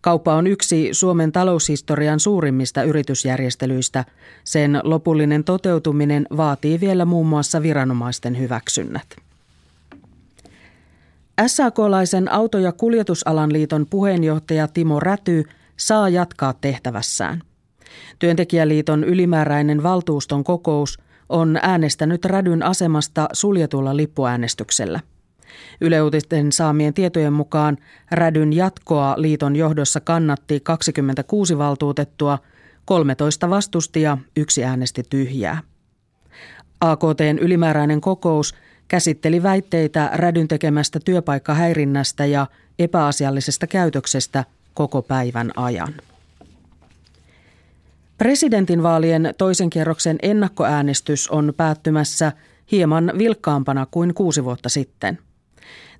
Kauppa on yksi Suomen taloushistorian suurimmista yritysjärjestelyistä. Sen lopullinen toteutuminen vaatii vielä muun muassa viranomaisten hyväksynnät. SAK-laisen auto- ja kuljetusalan liiton puheenjohtaja Timo Räty saa jatkaa tehtävässään. Työntekijäliiton ylimääräinen valtuuston kokous on äänestänyt Rädyn asemasta suljetulla lippuäänestyksellä. Yleuutisten saamien tietojen mukaan Rädyn jatkoa liiton johdossa kannatti 26 valtuutettua, 13 vastusti ja yksi äänesti tyhjää. AKTn ylimääräinen kokous käsitteli väitteitä Rädyn tekemästä työpaikkahäirinnästä ja epäasiallisesta käytöksestä koko päivän ajan. Presidentinvaalien toisen kierroksen ennakkoäänestys on päättymässä hieman vilkkaampana kuin kuusi vuotta sitten.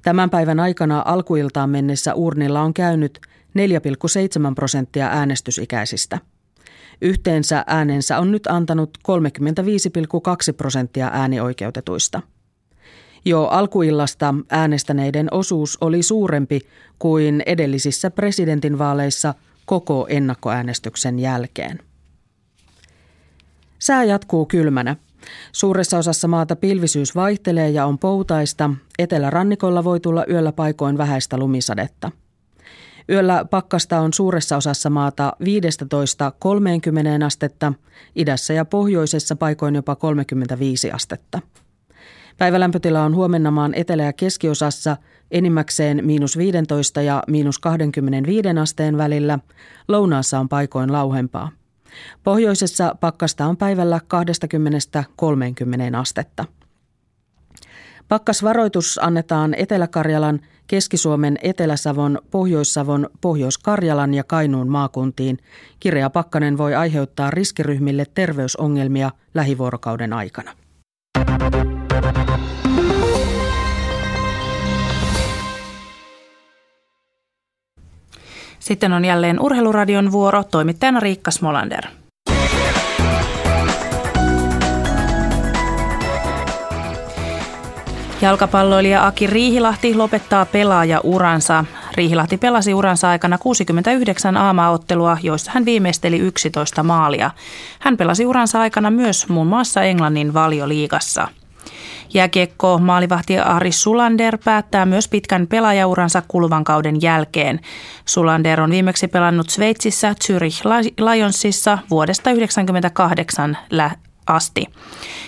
Tämän päivän aikana alkuiltaan mennessä urnilla on käynyt 4,7 prosenttia äänestysikäisistä. Yhteensä äänensä on nyt antanut 35,2 prosenttia äänioikeutetuista – jo alkuillasta äänestäneiden osuus oli suurempi kuin edellisissä presidentinvaaleissa koko ennakkoäänestyksen jälkeen. Sää jatkuu kylmänä. Suuressa osassa maata pilvisyys vaihtelee ja on poutaista. Etelärannikolla voi tulla yöllä paikoin vähäistä lumisadetta. Yöllä pakkasta on suuressa osassa maata 15-30 astetta, idässä ja pohjoisessa paikoin jopa 35 astetta. Päivälämpötila on huomenna maan etelä- ja keskiosassa enimmäkseen miinus 15 ja miinus 25 asteen välillä. Lounaassa on paikoin lauhempaa. Pohjoisessa pakkasta on päivällä 20-30 astetta. Pakkasvaroitus annetaan Etelä-Karjalan, Keski-Suomen, Etelä-Savon, Pohjois-Savon, Pohjois-Karjalan ja Kainuun maakuntiin. Kireä pakkanen voi aiheuttaa riskiryhmille terveysongelmia lähivuorokauden aikana. Sitten on jälleen Urheiluradion vuoro, toimittajana Riikka Smolander. Jalkapalloilija Aki Riihilahti lopettaa pelaaja-uransa. Riihilahti pelasi uransa aikana 69 aamaottelua, joissa hän viimeisteli 11 maalia. Hän pelasi uransa aikana myös muun muassa Englannin valioliigassa. Jääkiekko maalivahti Ari Sulander päättää myös pitkän pelaajauransa kuluvan kauden jälkeen. Sulander on viimeksi pelannut Sveitsissä Zürich Lionsissa vuodesta 1998 asti.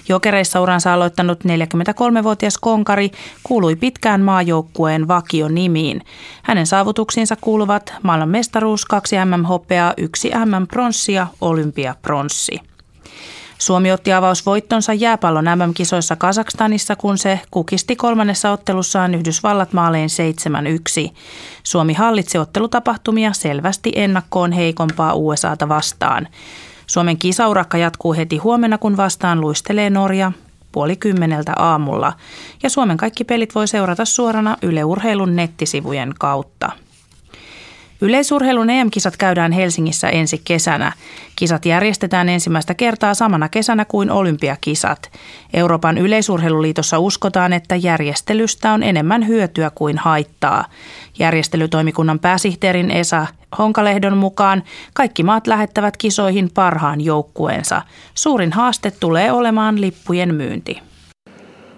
Jokereissa uransa aloittanut 43-vuotias konkari kuului pitkään maajoukkueen vakionimiin. Hänen saavutuksiinsa kuuluvat maailman mestaruus, kaksi MM-hopeaa, yksi MM-pronssia, olympiapronssi. Suomi otti avausvoittonsa jääpallon MM-kisoissa Kazakstanissa, kun se kukisti kolmannessa ottelussaan Yhdysvallat maaleen 7-1. Suomi hallitsi ottelutapahtumia selvästi ennakkoon heikompaa USAta vastaan. Suomen kisaurakka jatkuu heti huomenna, kun vastaan luistelee Norja puoli kymmeneltä aamulla. Ja Suomen kaikki pelit voi seurata suorana Yle Urheilun nettisivujen kautta. Yleisurheilun EM-kisat käydään Helsingissä ensi kesänä. Kisat järjestetään ensimmäistä kertaa samana kesänä kuin olympiakisat. Euroopan yleisurheiluliitossa uskotaan, että järjestelystä on enemmän hyötyä kuin haittaa. Järjestelytoimikunnan pääsihteerin Esa Honkalehdon mukaan kaikki maat lähettävät kisoihin parhaan joukkueensa. Suurin haaste tulee olemaan lippujen myynti.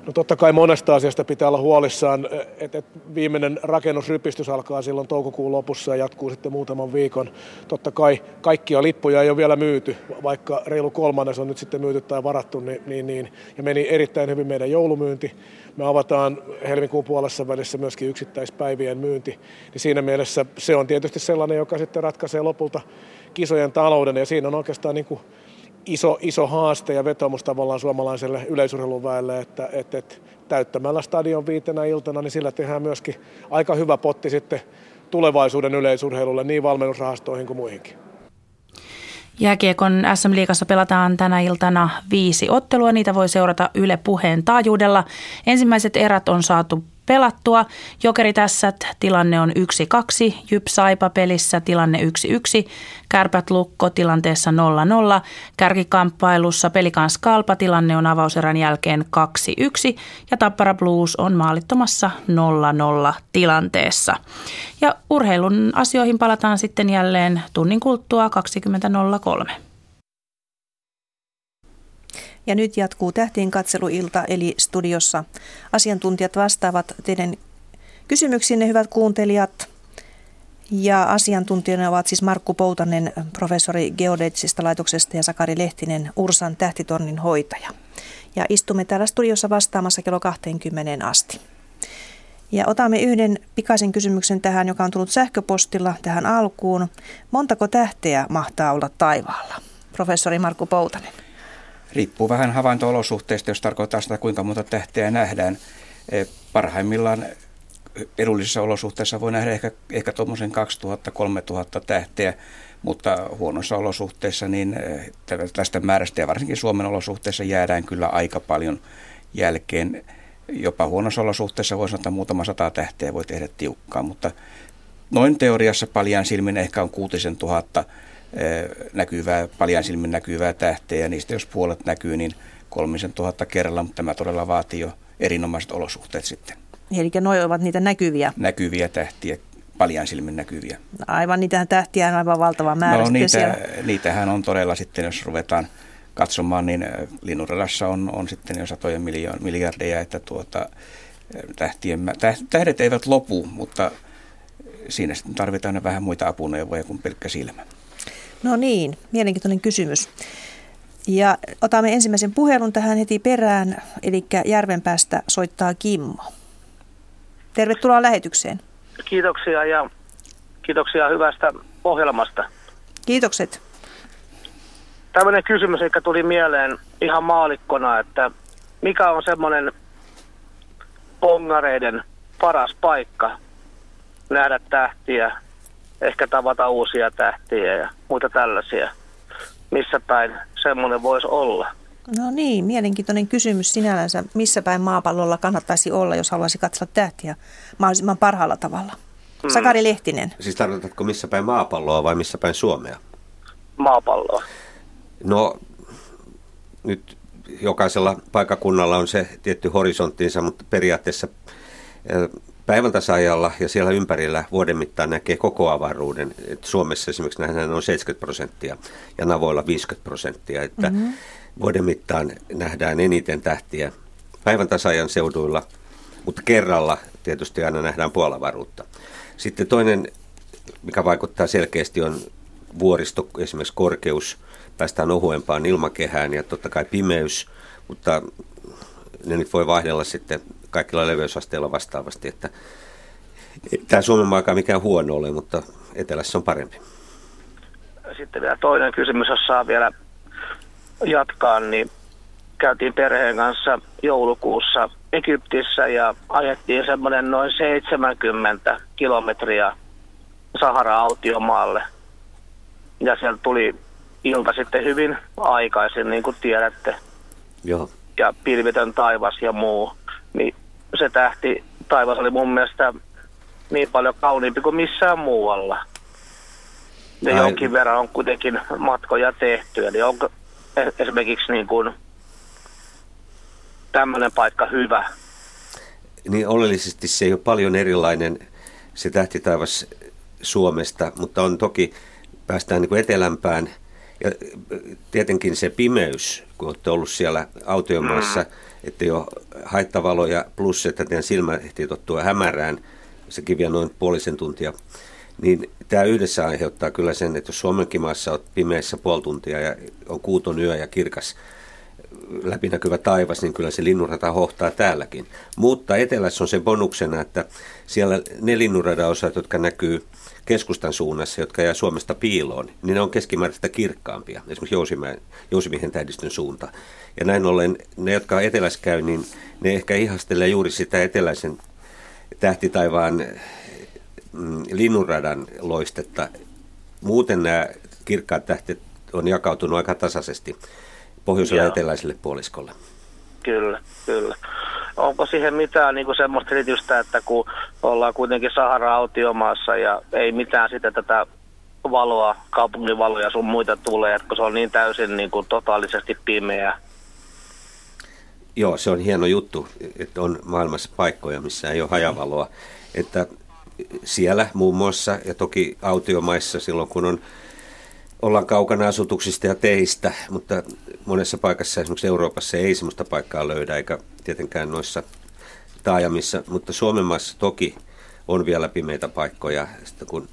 No totta kai monesta asiasta pitää olla huolissaan, että et viimeinen rakennusrypistys alkaa silloin toukokuun lopussa ja jatkuu sitten muutaman viikon. Totta kai kaikkia lippuja ei ole vielä myyty, vaikka reilu kolmannes on nyt sitten myyty tai varattu, niin, niin, niin ja meni erittäin hyvin meidän joulumyynti. Me avataan helmikuun puolessa välissä myöskin yksittäispäivien myynti, niin siinä mielessä se on tietysti sellainen, joka sitten ratkaisee lopulta kisojen talouden ja siinä on oikeastaan niin kuin iso, iso haaste ja vetomus tavallaan suomalaiselle yleisurheilun väelle, että, että, että täyttämällä stadion viitenä iltana, niin sillä tehdään myöskin aika hyvä potti sitten tulevaisuuden yleisurheilulle niin valmennusrahastoihin kuin muihinkin. Jääkiekon SM-liigassa pelataan tänä iltana viisi ottelua. Niitä voi seurata Yle Puheen taajuudella. Ensimmäiset erät on saatu pelattua. Jokeri tässä tilanne on 1-2, Jyp Saipa pelissä tilanne 1-1, Kärpät Lukko tilanteessa 0-0, Kärkikamppailussa pelikans Kalpa tilanne on avauserän jälkeen 2-1 ja Tappara Blues on maalittomassa 0-0 tilanteessa. Ja urheilun asioihin palataan sitten jälleen tunnin kuluttua 20.03. Ja nyt jatkuu tähtiin katseluilta, eli studiossa asiantuntijat vastaavat teidän kysymyksiinne, hyvät kuuntelijat. Ja asiantuntijana ovat siis Markku Poutanen, professori geodeettisesta laitoksesta ja Sakari Lehtinen, Ursan tähtitornin hoitaja. Ja istumme täällä studiossa vastaamassa kello 20 asti. Ja otamme yhden pikaisen kysymyksen tähän, joka on tullut sähköpostilla tähän alkuun. Montako tähteä mahtaa olla taivaalla? Professori Markku Poutanen. Riippuu vähän havainto-olosuhteista, jos tarkoittaa sitä, kuinka monta tähteä nähdään. E, parhaimmillaan edullisissa olosuhteissa voi nähdä ehkä, ehkä tuommoisen 2000-3000 tähteä, mutta huonoissa olosuhteissa niin e, tästä määrästä ja varsinkin Suomen olosuhteissa jäädään kyllä aika paljon jälkeen. Jopa huonoissa olosuhteissa voi sanoa, että muutama sata tähteä voi tehdä tiukkaa, mutta noin teoriassa paljon silmin ehkä on kuutisen tuhatta näkyvää, paljon silmin näkyvää tähteä, ja niistä jos puolet näkyy, niin kolmisen tuhatta kerralla, mutta tämä todella vaatii jo erinomaiset olosuhteet sitten. Eli noin ovat niitä näkyviä? Näkyviä tähtiä, paljon silmin näkyviä. Aivan, niitä tähtiä on aivan valtava määrä. No niitä, niitähän on todella sitten, jos ruvetaan katsomaan, niin Linnunradassa on, on sitten jo satoja miljardeja, että tuota, tähtien, tähdet eivät lopu, mutta siinä sitten tarvitaan vähän muita apuneuvoja kuin pelkkä silmä. No niin, mielenkiintoinen kysymys. Ja otamme ensimmäisen puhelun tähän heti perään, eli Järvenpäästä soittaa Kimmo. Tervetuloa lähetykseen. Kiitoksia ja kiitoksia hyvästä ohjelmasta. Kiitokset. Tällainen kysymys, joka tuli mieleen ihan maalikkona, että mikä on semmoinen pongareiden paras paikka nähdä tähtiä, ehkä tavata uusia tähtiä ja muita tällaisia. Missä päin semmoinen voisi olla? No niin, mielenkiintoinen kysymys sinällänsä. Missä päin maapallolla kannattaisi olla, jos haluaisi katsella tähtiä mahdollisimman parhaalla tavalla? Hmm. Sakari Lehtinen. Siis tarkoitatko missä päin maapalloa vai missä päin Suomea? Maapalloa. No nyt jokaisella paikakunnalla on se tietty horisonttinsa, mutta periaatteessa päivän tasaajalla ja siellä ympärillä vuoden mittaan näkee koko avaruuden. Et Suomessa esimerkiksi nähdään noin 70 prosenttia ja Navoilla 50 prosenttia. Että mm-hmm. Vuoden mittaan nähdään eniten tähtiä päivän tasaajan seuduilla, mutta kerralla tietysti aina nähdään puolavaruutta. Sitten toinen, mikä vaikuttaa selkeästi, on vuoristo, esimerkiksi korkeus, päästään ohuempaan ilmakehään ja totta kai pimeys, mutta ne nyt voi vaihdella sitten kaikilla leveysasteilla vastaavasti, että tämä Suomen maakaan mikään huono ole, mutta etelässä on parempi. Sitten vielä toinen kysymys, jos saa vielä jatkaa, niin käytiin perheen kanssa joulukuussa Egyptissä ja ajettiin semmoinen noin 70 kilometriä Sahara-autiomaalle. Ja sieltä tuli ilta sitten hyvin aikaisin, niin kuin tiedätte. Joo. Ja pilvitön taivas ja muu. Niin se tähti taivas oli mun mielestä niin paljon kauniimpi kuin missään muualla. Ja Ai. jonkin verran on kuitenkin matkoja tehty. Eli onko esimerkiksi niin kuin tämmöinen paikka hyvä? Niin oleellisesti se ei ole paljon erilainen se tähtitaivas Suomesta, mutta on toki, päästään niin kuin etelämpään ja tietenkin se pimeys, kun olette ollut siellä autiomaassa, mm. Että jo haittavaloja plus, että teidän silmä ehtii tottua hämärään, sekin vie noin puolisen tuntia, niin tämä yhdessä aiheuttaa kyllä sen, että jos Suomenkin maassa olet pimeässä puoli tuntia ja on kuuton yö ja kirkas läpinäkyvä taivas, niin kyllä se linnunrata hohtaa täälläkin. Mutta etelässä on se bonuksena, että siellä ne linnunradaosat, jotka näkyy keskustan suunnassa, jotka jää Suomesta piiloon, niin ne on keskimääräistä kirkkaampia, esimerkiksi Jousimiehen tähdistön suunta. Ja näin ollen ne, jotka etelässä käy, niin ne ehkä ihastelee juuri sitä eteläisen tähtitaivaan mm, linnunradan loistetta. Muuten nämä kirkkaat tähtet on jakautunut aika tasaisesti pohjoiselle ja eteläiselle puoliskolle. Kyllä, kyllä. Onko siihen mitään niin kuin semmoista selitystä, että kun ollaan kuitenkin Sahara-autiomaassa ja ei mitään sitten tätä valoa, kaupungin valoja sun muita tulee, että kun se on niin täysin niin kuin totaalisesti pimeä. Joo, se on hieno juttu, että on maailmassa paikkoja, missä ei ole hajavaloa. Että siellä muun muassa ja toki autiomaissa silloin kun on, ollaan kaukana asutuksista ja teistä, mutta monessa paikassa esimerkiksi Euroopassa ei sellaista paikkaa löydä eikä tietenkään noissa taajamissa, mutta Suomen maassa toki on vielä pimeitä paikkoja, kun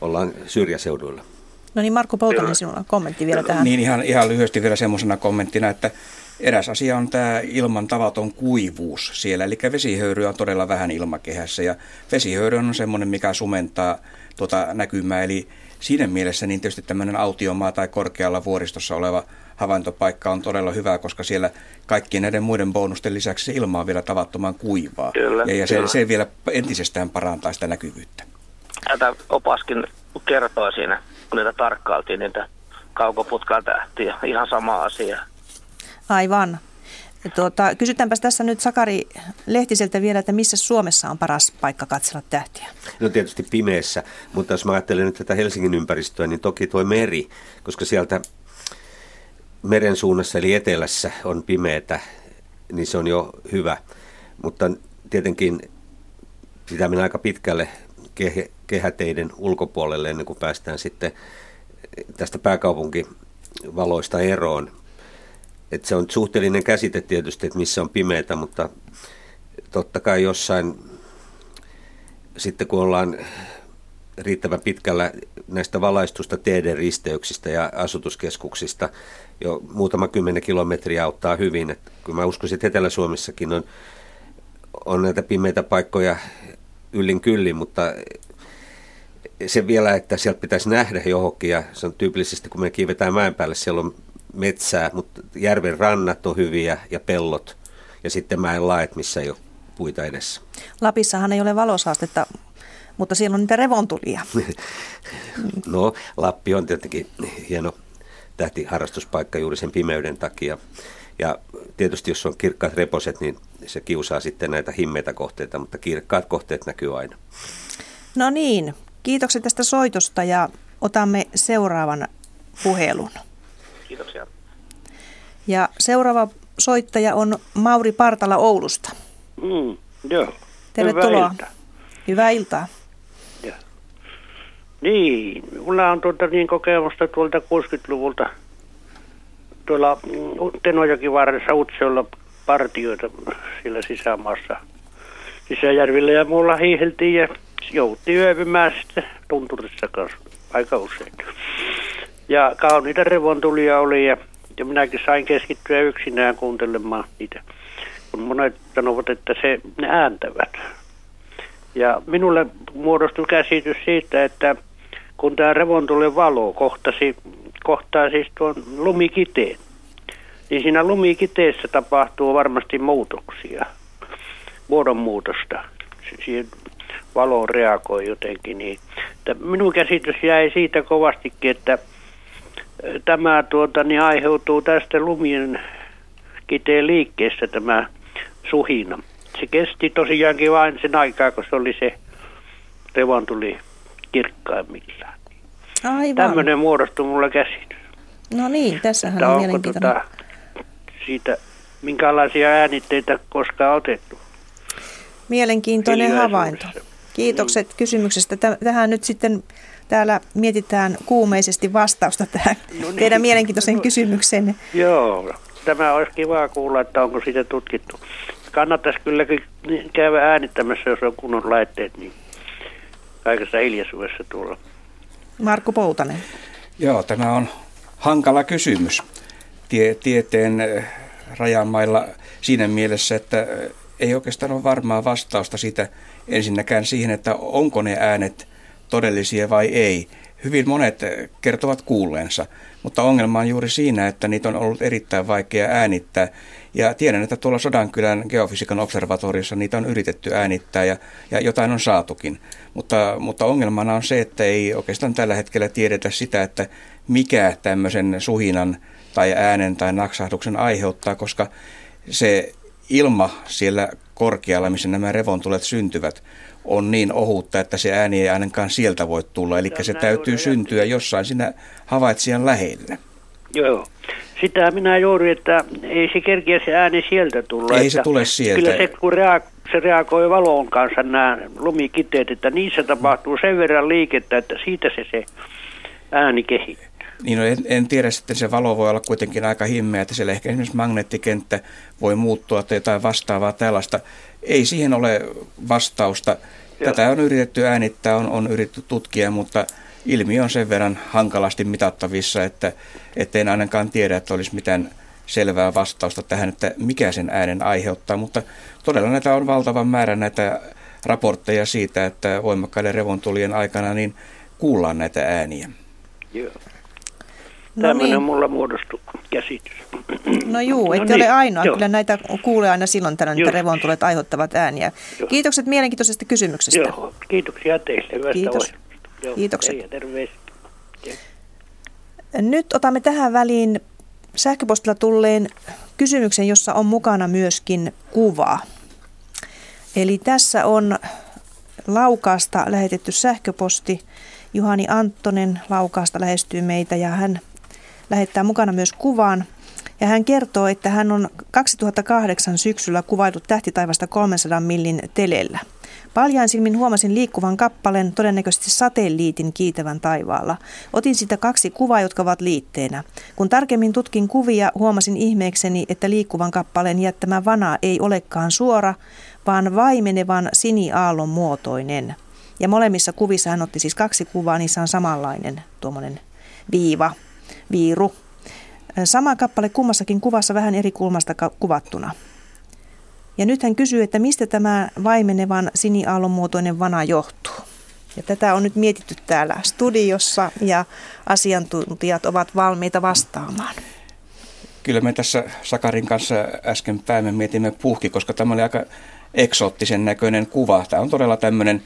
ollaan syrjäseuduilla. No niin, Markku Poutonen, sinulla on kommentti vielä tähän. Niin, ihan, ihan lyhyesti vielä semmoisena kommenttina, että Eräs asia on tämä ilman tavaton kuivuus siellä, eli vesihöyryä on todella vähän ilmakehässä ja vesihöyry on semmoinen, mikä sumentaa tuota näkymää, eli siinä mielessä niin tietysti tämmöinen autiomaa tai korkealla vuoristossa oleva havaintopaikka on todella hyvä, koska siellä kaikkien näiden muiden bonusten lisäksi se ilma on vielä tavattoman kuivaa. Kyllä, ja, ja kyllä. Se, se vielä entisestään parantaa sitä näkyvyyttä. Tätä opaskin kertoo siinä, kun niitä tarkkailtiin, niitä kaukoputkaa tähtiä. Ihan sama asia. Aivan. Tuota, kysytäänpäs tässä nyt Sakari Lehtiseltä vielä, että missä Suomessa on paras paikka katsella tähtiä? No tietysti pimeässä, mutta jos mä ajattelen nyt tätä Helsingin ympäristöä, niin toki tuo meri, koska sieltä meren suunnassa eli etelässä on pimeätä, niin se on jo hyvä. Mutta tietenkin pitää mennä aika pitkälle kehäteiden ulkopuolelle ennen kuin päästään sitten tästä pääkaupunkivaloista eroon että se on suhteellinen käsite tietysti, että missä on pimeätä, mutta totta kai jossain sitten kun ollaan riittävän pitkällä näistä valaistusta teiden risteyksistä ja asutuskeskuksista jo muutama kymmenen kilometriä auttaa hyvin. Että kyllä mä uskoisin, että Etelä-Suomessakin on, on näitä pimeitä paikkoja yllin kyllin, mutta se vielä, että sieltä pitäisi nähdä johonkin, ja se on tyypillisesti, kun me kiivetään mäen päälle, siellä on metsää, mutta järven rannat on hyviä ja pellot, ja sitten mäen laet, missä ei ole puita edessä. Lapissahan ei ole valosaastetta, mutta siellä on niitä revontulia. no, Lappi on tietenkin hieno tähtiharrastuspaikka juuri sen pimeyden takia. Ja tietysti jos on kirkkaat reposet, niin se kiusaa sitten näitä himmeitä kohteita, mutta kirkkaat kohteet näkyy aina. No niin, kiitokset tästä soitosta ja otamme seuraavan puhelun. Kiitoksia. Ja seuraava soittaja on Mauri Partala Oulusta. Mm, joo. Tervetuloa. Hyvää iltaa. Hyvää iltaa. Ja. Niin, mulla on tuota niin kokemusta tuolta 60-luvulta tuolla mm, Tenojoki varressa Utsiolla partioita sillä sisämaassa sisäjärvillä ja mulla hiiheltiin ja joutti yöpymään sitten tunturissa kanssa aika usein. Ja kauniita revontulia oli ja, ja minäkin sain keskittyä yksinään kuuntelemaan niitä. Kun monet sanovat, että se, ne ääntävät. Ja minulle muodostui käsitys siitä, että kun tämä revontulen valo kohtasi, kohtaa siis tuon lumikiteen, niin siinä lumikiteessä tapahtuu varmasti muutoksia, muodonmuutosta. Siihen valo reagoi jotenkin. Niin. Minun käsitys jäi siitä kovastikin, että tämä tuota, niin aiheutuu tästä lumien kiteen liikkeestä tämä suhina. Se kesti tosiaankin vain sen aikaa, kun se oli se revon tuli kirkkaimmillaan. Aivan. Tämmöinen muodostui mulle käsitys. No niin, tässähän Että on mielenkiintoinen. tota, siitä minkälaisia äänitteitä koskaan otettu. Mielenkiintoinen havainto. Kiitokset kysymyksestä. Tä- Tähän nyt sitten täällä mietitään kuumeisesti vastausta tähän niin. teidän mielenkiintoiseen kysymykseen. Joo, tämä olisi kiva kuulla, että onko siitä tutkittu. Kannattaisi kylläkin käydä äänittämässä, jos on kunnon laitteet, niin kaikessa hiljaisuudessa tuolla. Markku Poutanen. Joo, tämä on hankala kysymys tie, tieteen eh, rajamailla siinä mielessä, että eh, ei oikeastaan ole varmaa vastausta siitä ensinnäkään siihen, että onko ne äänet todellisia vai ei. Hyvin monet kertovat kuulleensa, mutta ongelma on juuri siinä, että niitä on ollut erittäin vaikea äänittää. Ja tiedän, että tuolla Sodankylän geofysiikan observatoriossa niitä on yritetty äänittää ja, ja jotain on saatukin. Mutta, mutta ongelmana on se, että ei oikeastaan tällä hetkellä tiedetä sitä, että mikä tämmöisen suhinan tai äänen tai naksahduksen aiheuttaa, koska se ilma siellä korkealla, missä nämä revontulet syntyvät, on niin ohutta, että se ääni ei ainakaan sieltä voi tulla. Eli se täytyy syntyä jossain siinä havaitsijan lähellä. Joo. Sitä minä juuri, että ei se kerkiä se ääni sieltä tulla. Ei se tule sieltä. Kyllä se, kun reag- se reagoi valon kanssa nämä lumikiteet, että niissä tapahtuu sen verran liikettä, että siitä se, se ääni kehittyy. Niin no en, en tiedä, sitten se valo voi olla kuitenkin aika himmeä, että siellä ehkä esimerkiksi magneettikenttä voi muuttua tai jotain vastaavaa tällaista. Ei siihen ole vastausta. Tätä on yritetty äänittää, on, on yritetty tutkia, mutta ilmiö on sen verran hankalasti mitattavissa, että, että en ainakaan tiedä, että olisi mitään selvää vastausta tähän, että mikä sen äänen aiheuttaa, mutta todella näitä on valtavan määrä näitä raportteja siitä, että voimakkaiden revontulien aikana niin kuullaan näitä ääniä. Joo. No Tämmöinen niin. mulla muodostui käsitys. No juu, No ette niin, ole ainoa. joo. Kyllä näitä kuulee aina silloin tällöin, että revontulet aiheuttavat ääniä. Kiitokset mielenkiintoisesta kysymyksestä. Joo, kiitoksia teille hyvästä Kiitos. Joo, Kiitokset. hei ja. Nyt otamme tähän väliin sähköpostilla tulleen kysymyksen, jossa on mukana myöskin kuva. Eli tässä on Laukaasta lähetetty sähköposti. Juhani Anttonen Laukaasta lähestyy meitä ja hän lähettää mukana myös kuvan. Ja hän kertoo, että hän on 2008 syksyllä kuvaillut tähtitaivasta 300 millin telellä. Paljain silmin huomasin liikkuvan kappaleen, todennäköisesti satelliitin kiitävän taivaalla. Otin siitä kaksi kuvaa, jotka ovat liitteenä. Kun tarkemmin tutkin kuvia, huomasin ihmeekseni, että liikkuvan kappaleen jättämä vana ei olekaan suora, vaan vaimenevan siniaallon muotoinen. Ja molemmissa kuvissa hän otti siis kaksi kuvaa, niissä on samanlainen tuommoinen viiva, viiru. Sama kappale kummassakin kuvassa vähän eri kulmasta kuvattuna. Ja nyt hän kysyy, että mistä tämä vaimenevan siniaallon muotoinen vana johtuu. Ja tätä on nyt mietitty täällä studiossa ja asiantuntijat ovat valmiita vastaamaan. Kyllä me tässä Sakarin kanssa äsken päivän mietimme puhki, koska tämä oli aika eksoottisen näköinen kuva. Tämä on todella tämmöinen,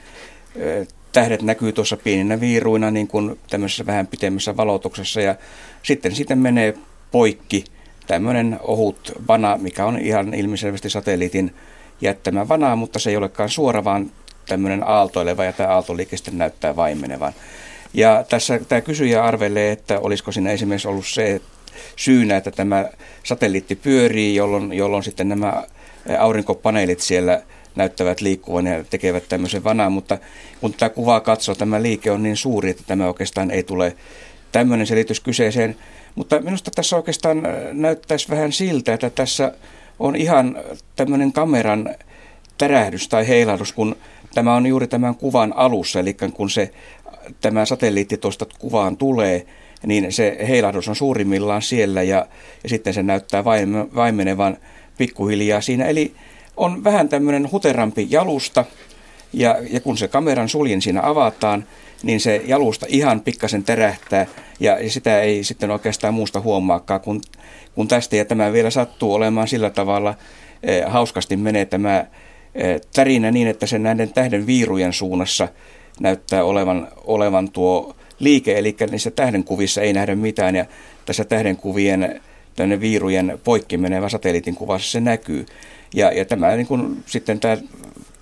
tähdet näkyy tuossa pieninä viiruina niin kuin tämmöisessä vähän pitemmässä valotuksessa ja sitten sitten menee poikki tämmöinen ohut vana, mikä on ihan ilmiselvästi satelliitin jättämä vana, mutta se ei olekaan suora, vaan tämmöinen aaltoileva ja tämä aaltoliike sitten näyttää vaimenevan. Ja tässä tämä kysyjä arvelee, että olisiko siinä esimerkiksi ollut se syynä, että tämä satelliitti pyörii, jolloin, jolloin sitten nämä aurinkopaneelit siellä näyttävät liikkuvan ja tekevät tämmöisen vanaan, mutta kun tätä kuvaa katsoo, tämä liike on niin suuri, että tämä oikeastaan ei tule tämmöinen selitys kyseeseen. Mutta minusta tässä oikeastaan näyttäisi vähän siltä, että tässä on ihan tämmöinen kameran tärähdys tai heilahdus, kun tämä on juuri tämän kuvan alussa, eli kun se, tämä satelliitti tuosta kuvaan tulee, niin se heilahdus on suurimmillaan siellä ja, ja sitten se näyttää vaimenevan pikkuhiljaa siinä. Eli on vähän tämmöinen huterampi jalusta ja, ja kun se kameran suljen siinä avataan, niin se jalusta ihan pikkasen terähtää ja, ja sitä ei sitten oikeastaan muusta huomaakaan kun, kun tästä. Ja tämä vielä sattuu olemaan sillä tavalla eh, hauskasti menee tämä eh, tärinä niin, että se näiden tähden viirujen suunnassa näyttää olevan, olevan tuo liike, eli niissä tähdenkuvissa ei nähdä mitään ja tässä tähdenkuvien tänne viirujen poikki menevä satelliitin kuvassa se näkyy. Ja, ja tämä niin kun, sitten tämä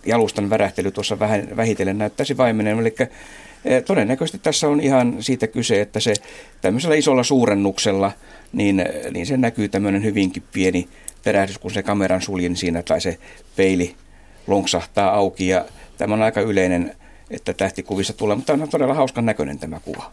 jalustan värähtely tuossa vähän vähitellen näyttäisi vaimeneen, eli eh, todennäköisesti tässä on ihan siitä kyse, että se tämmöisellä isolla suurennuksella, niin, niin se näkyy tämmöinen hyvinkin pieni terähdys, kun se kameran suljin siinä tai se peili lonksahtaa auki ja tämä on aika yleinen että tähtikuvissa tulee, mutta on todella hauskan näköinen tämä kuva.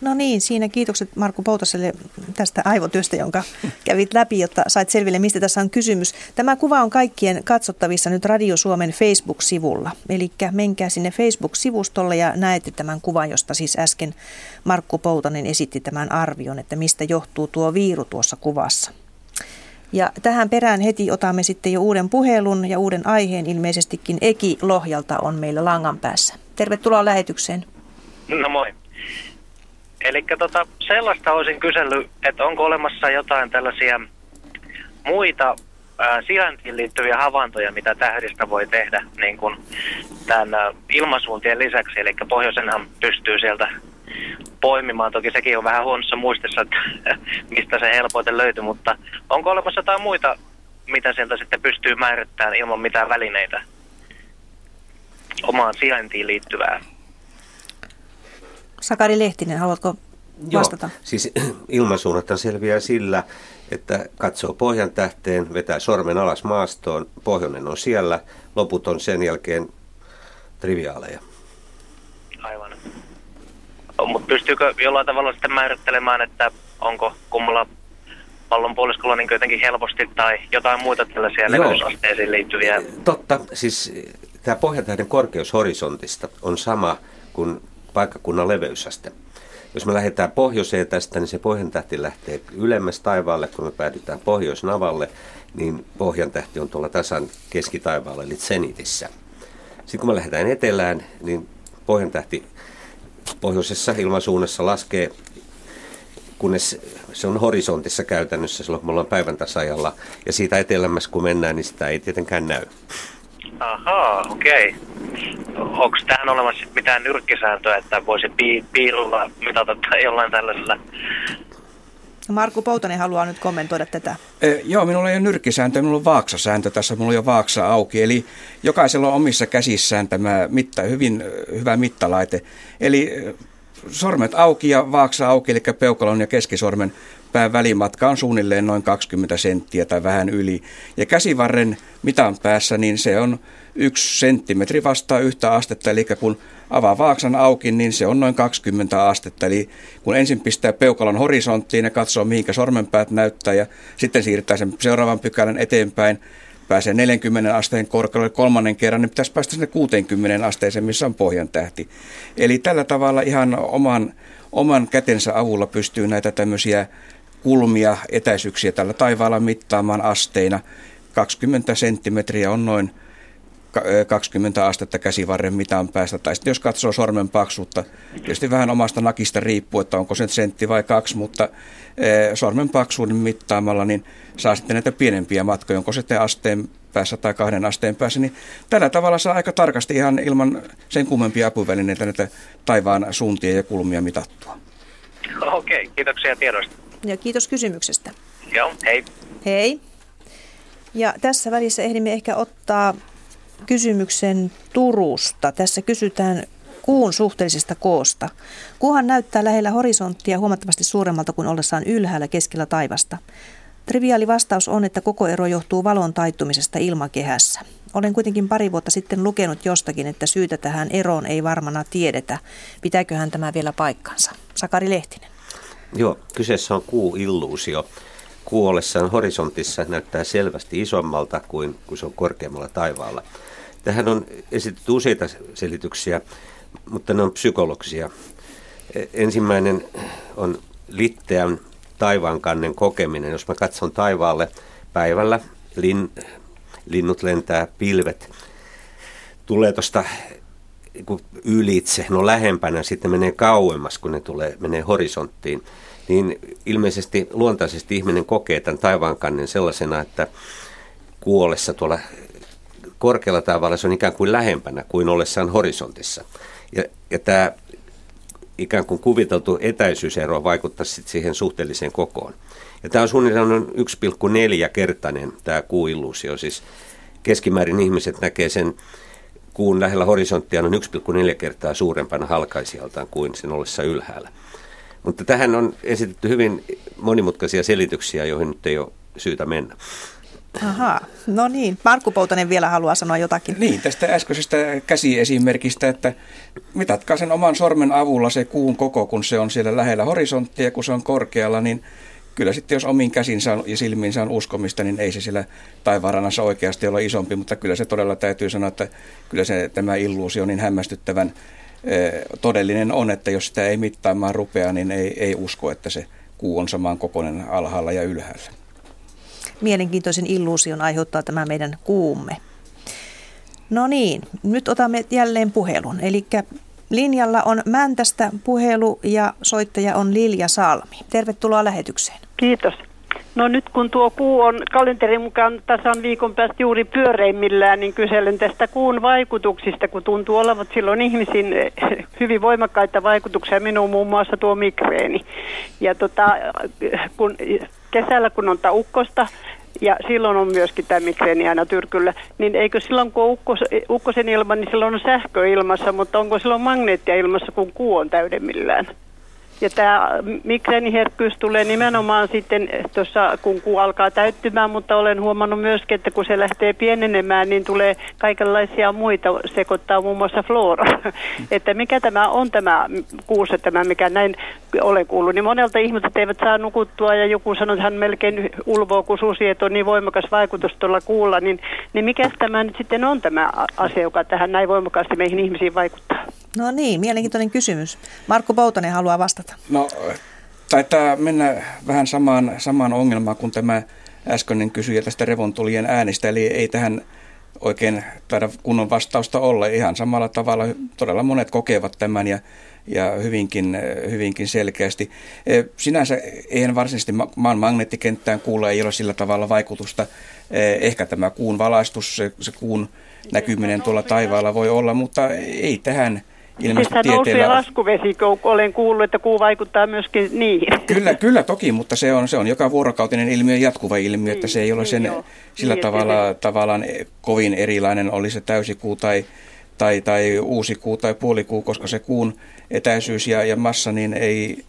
No niin, siinä kiitokset Markku Poutaselle tästä aivotyöstä, jonka kävit läpi, jotta sait selville, mistä tässä on kysymys. Tämä kuva on kaikkien katsottavissa nyt Radio Suomen Facebook-sivulla. Eli menkää sinne Facebook-sivustolle ja näette tämän kuvan, josta siis äsken Markku Poutanen esitti tämän arvion, että mistä johtuu tuo viiru tuossa kuvassa. Ja tähän perään heti otamme sitten jo uuden puhelun ja uuden aiheen. Ilmeisestikin Eki Lohjalta on meillä langan päässä. Tervetuloa lähetykseen. No moi. Eli tota, sellaista olisin kysellyt, että onko olemassa jotain tällaisia muita ää, sijaintiin liittyviä havaintoja, mitä tähdistä voi tehdä niin kuin tämän ää, ilmasuuntien lisäksi. Eli pohjoisenhan pystyy sieltä poimimaan. Toki sekin on vähän huonossa muistissa, että mistä se helpoiten löytyy, mutta onko olemassa jotain muita, mitä sieltä sitten pystyy määrittämään ilman mitään välineitä omaan sijaintiin liittyvää? Sakari Lehtinen, haluatko vastata? Joo, siis ilmansuunnathan selviää sillä, että katsoo pohjan tähteen, vetää sormen alas maastoon, pohjoinen on siellä, loput on sen jälkeen triviaaleja. Aivan. Mutta pystyykö jollain tavalla sitten määrittelemään, että onko kummalla pallon puoliskolla niin jotenkin helposti tai jotain muita tällaisia leveysasteisiin liittyviä? Totta, siis tämä pohjantähden korkeus horisontista on sama kuin paikkakunnan leveysaste. Jos me lähdetään pohjoiseen tästä, niin se pohjantähti lähtee ylemmäs taivaalle, kun me päädytään pohjoisnavalle, niin pohjantähti on tuolla tasan keskitaivaalla, eli zenitissä. Sitten kun me lähdetään etelään, niin pohjantähti pohjoisessa ilmansuunnassa laskee, kunnes se on horisontissa käytännössä silloin, kun me ollaan päivän tasajalla. Ja siitä etelämässä kun mennään, niin sitä ei tietenkään näy. Ahaa, okei. Okay. Onko tähän olemassa mitään nyrkkisääntöä, että voisi pi- piirulla mitata tai jollain tällaisella Markku Poutonen haluaa nyt kommentoida tätä. E, joo, minulla ei ole nyrkkisääntö, minulla on vaaksasääntö tässä, minulla on jo vaaksa auki. Eli jokaisella on omissa käsissään tämä mitta, hyvin hyvä mittalaite. Eli sormet auki ja vaaksa auki, eli peukalon ja keskisormen pään välimatka on suunnilleen noin 20 senttiä tai vähän yli. Ja käsivarren mitan päässä, niin se on yksi senttimetri vastaa yhtä astetta, eli kun avaa vaaksan auki, niin se on noin 20 astetta. Eli kun ensin pistää peukalon horisonttiin ja katsoo, mihinkä sormenpäät näyttää, ja sitten siirtää sen seuraavan pykälän eteenpäin, pääsee 40 asteen korkealle kolmannen kerran, niin pitäisi päästä sinne 60 asteeseen, missä on pohjan tähti. Eli tällä tavalla ihan oman, oman kätensä avulla pystyy näitä tämmöisiä kulmia, etäisyyksiä tällä taivaalla mittaamaan asteina. 20 senttimetriä on noin 20 astetta käsivarren mitan päästä. Tai sitten jos katsoo sormen paksuutta, tietysti vähän omasta nakista riippuu, että onko se sentti vai kaksi, mutta sormen paksuuden mittaamalla niin saa sitten näitä pienempiä matkoja, onko se asteen päässä tai kahden asteen päässä, niin tällä tavalla saa aika tarkasti ihan ilman sen kummempia apuvälineitä näitä taivaan suuntia ja kulmia mitattua. Okei, kiitoksia tiedosta. Ja kiitos kysymyksestä. Joo, hei. Hei. Ja tässä välissä ehdimme ehkä ottaa kysymyksen Turusta. Tässä kysytään kuun suhteellisesta koosta. Kuuhan näyttää lähellä horisonttia huomattavasti suuremmalta kuin ollessaan ylhäällä keskellä taivasta. Triviaali vastaus on, että koko ero johtuu valon taittumisesta ilmakehässä. Olen kuitenkin pari vuotta sitten lukenut jostakin, että syytä tähän eroon ei varmana tiedetä. Pitääköhän tämä vielä paikkansa? Sakari Lehtinen. Joo, kyseessä on kuu-illuusio. Kuu ollessaan horisontissa näyttää selvästi isommalta kuin kun se on korkeammalla taivaalla. Tähän on esitetty useita selityksiä, mutta ne on psykologisia. E, ensimmäinen on litteän taivaankannen kokeminen. Jos mä katson taivaalle päivällä, lin, linnut lentää, pilvet tulee tuosta ylitse, no lähempänä, sitten menee kauemmas, kun ne tulee, menee horisonttiin, niin ilmeisesti luontaisesti ihminen kokee tämän taivaankannen sellaisena, että kuollessa tuolla korkealla tavalla se on ikään kuin lähempänä kuin ollessaan horisontissa. Ja, ja tämä ikään kuin kuviteltu etäisyysero vaikuttaa sitten siihen suhteelliseen kokoon. Ja tämä on suunnilleen 1,4 kertainen tämä kuuilluusio, siis keskimäärin ihmiset näkee sen kuun lähellä horisonttia noin 1,4 kertaa suurempana halkaisijaltaan kuin sen ollessa ylhäällä. Mutta tähän on esitetty hyvin monimutkaisia selityksiä, joihin nyt ei ole syytä mennä. Aha, no niin. Markku Poutanen vielä haluaa sanoa jotakin. Niin, tästä äskeisestä käsiesimerkistä, että mitatkaa sen oman sormen avulla se kuun koko, kun se on siellä lähellä horisonttia, kun se on korkealla, niin kyllä sitten jos omiin käsinsä ja silmiinsä on uskomista, niin ei se siellä taivaanrannassa oikeasti ole isompi, mutta kyllä se todella täytyy sanoa, että kyllä se, tämä illuusio niin hämmästyttävän todellinen on, että jos sitä ei mittaamaan rupea, niin ei, ei usko, että se kuu on samaan kokoinen alhaalla ja ylhäällä mielenkiintoisen illuusion aiheuttaa tämä meidän kuumme. No niin, nyt otamme jälleen puhelun. Eli linjalla on Mäntästä puhelu ja soittaja on Lilja Salmi. Tervetuloa lähetykseen. Kiitos. No nyt kun tuo kuu on kalenterin mukaan tasan viikon päästä juuri pyöreimmillään, niin kyselen tästä kuun vaikutuksista, kun tuntuu olevat silloin ihmisiin eh, hyvin voimakkaita vaikutuksia, minuun muun muassa tuo migreeni. Ja tota, kun kesällä kun on ukkosta, ja silloin on myöskin tämä migreeni aina tyrkyllä, niin eikö silloin kun on ukkos, ukkosen ilma, niin silloin on sähkö ilmassa, mutta onko silloin magneettia ilmassa, kun kuu on täydemmillään? Ja tämä migreeniherkkyys tulee nimenomaan sitten tuossa, kun kuu alkaa täyttymään, mutta olen huomannut myöskin, että kun se lähtee pienenemään, niin tulee kaikenlaisia muita sekoittaa, muun muassa flora. että mikä tämä on tämä kuussa, tämä mikä näin olen kuullut, niin monelta ihmiset eivät saa nukuttua ja joku sanoo, että hän melkein ulvoo kuin susi, että on niin voimakas vaikutus tuolla kuulla, niin, niin mikä tämä nyt sitten on tämä asia, joka tähän näin voimakkaasti meihin ihmisiin vaikuttaa? No niin, mielenkiintoinen kysymys. Markku Poutonen haluaa vastata. No, taitaa mennä vähän samaan, samaan ongelmaan kuin tämä äskeinen kysyjä tästä revontulien äänistä, eli ei tähän oikein taida kunnon vastausta olla. Ihan samalla tavalla todella monet kokevat tämän ja, ja hyvinkin, hyvinkin selkeästi. E, sinänsä eihän varsinaisesti maan magneettikenttään kuulla, ei ole sillä tavalla vaikutusta. E, ehkä tämä kuun valaistus, se, se kuun näkyminen tuolla taivaalla voi olla, mutta ei tähän ilmastotieteellä... Siis laskuvesi, kun olen kuullut, että kuu vaikuttaa myöskin niihin. Kyllä, kyllä toki, mutta se on, se on joka vuorokautinen ilmiö, jatkuva ilmiö, että se ei ole sen niin, sillä niin, tavalla niin. tavallaan kovin erilainen, oli se täysikuu tai, tai, tai uusi kuu tai puolikuu, koska se kuun etäisyys ja, ja massa niin ei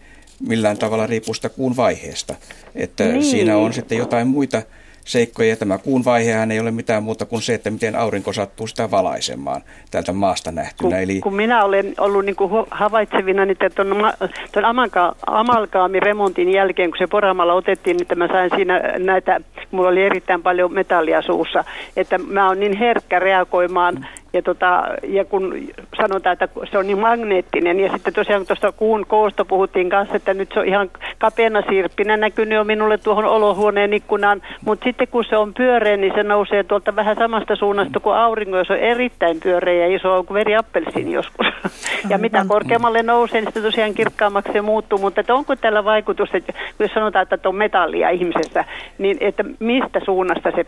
millään tavalla riipu sitä kuun vaiheesta. Että niin. siinä on sitten jotain muita seikkoja. Ja tämä kuun vaihehan ei ole mitään muuta kuin se, että miten aurinko sattuu sitä valaisemaan täältä maasta nähtynä. Kun, Eli... kun minä olen ollut niin kuin havaitsevina niin tuon, tuon amalka, amalkaamiremontin jälkeen, kun se poramalla otettiin, niin mä sain siinä näitä mulla oli erittäin paljon metallia suussa, että mä oon niin herkkä reagoimaan ja, tota, ja kun sanotaan, että se on niin magneettinen, ja sitten tosiaan tuosta kuun koosta puhuttiin kanssa, että nyt se on ihan kapeana sirppinä näkynyt jo minulle tuohon olohuoneen ikkunaan, mutta sitten kun se on pyöreä, niin se nousee tuolta vähän samasta suunnasta kuin aurinko, jos on erittäin pyöreä ja iso on kuin veriappelsiini joskus. ja mitä korkeammalle nousee, niin sitten tosiaan kirkkaammaksi se muuttuu, mutta että onko tällä vaikutus, että jos sanotaan, että on metallia ihmisessä, niin että mistä suunnasta se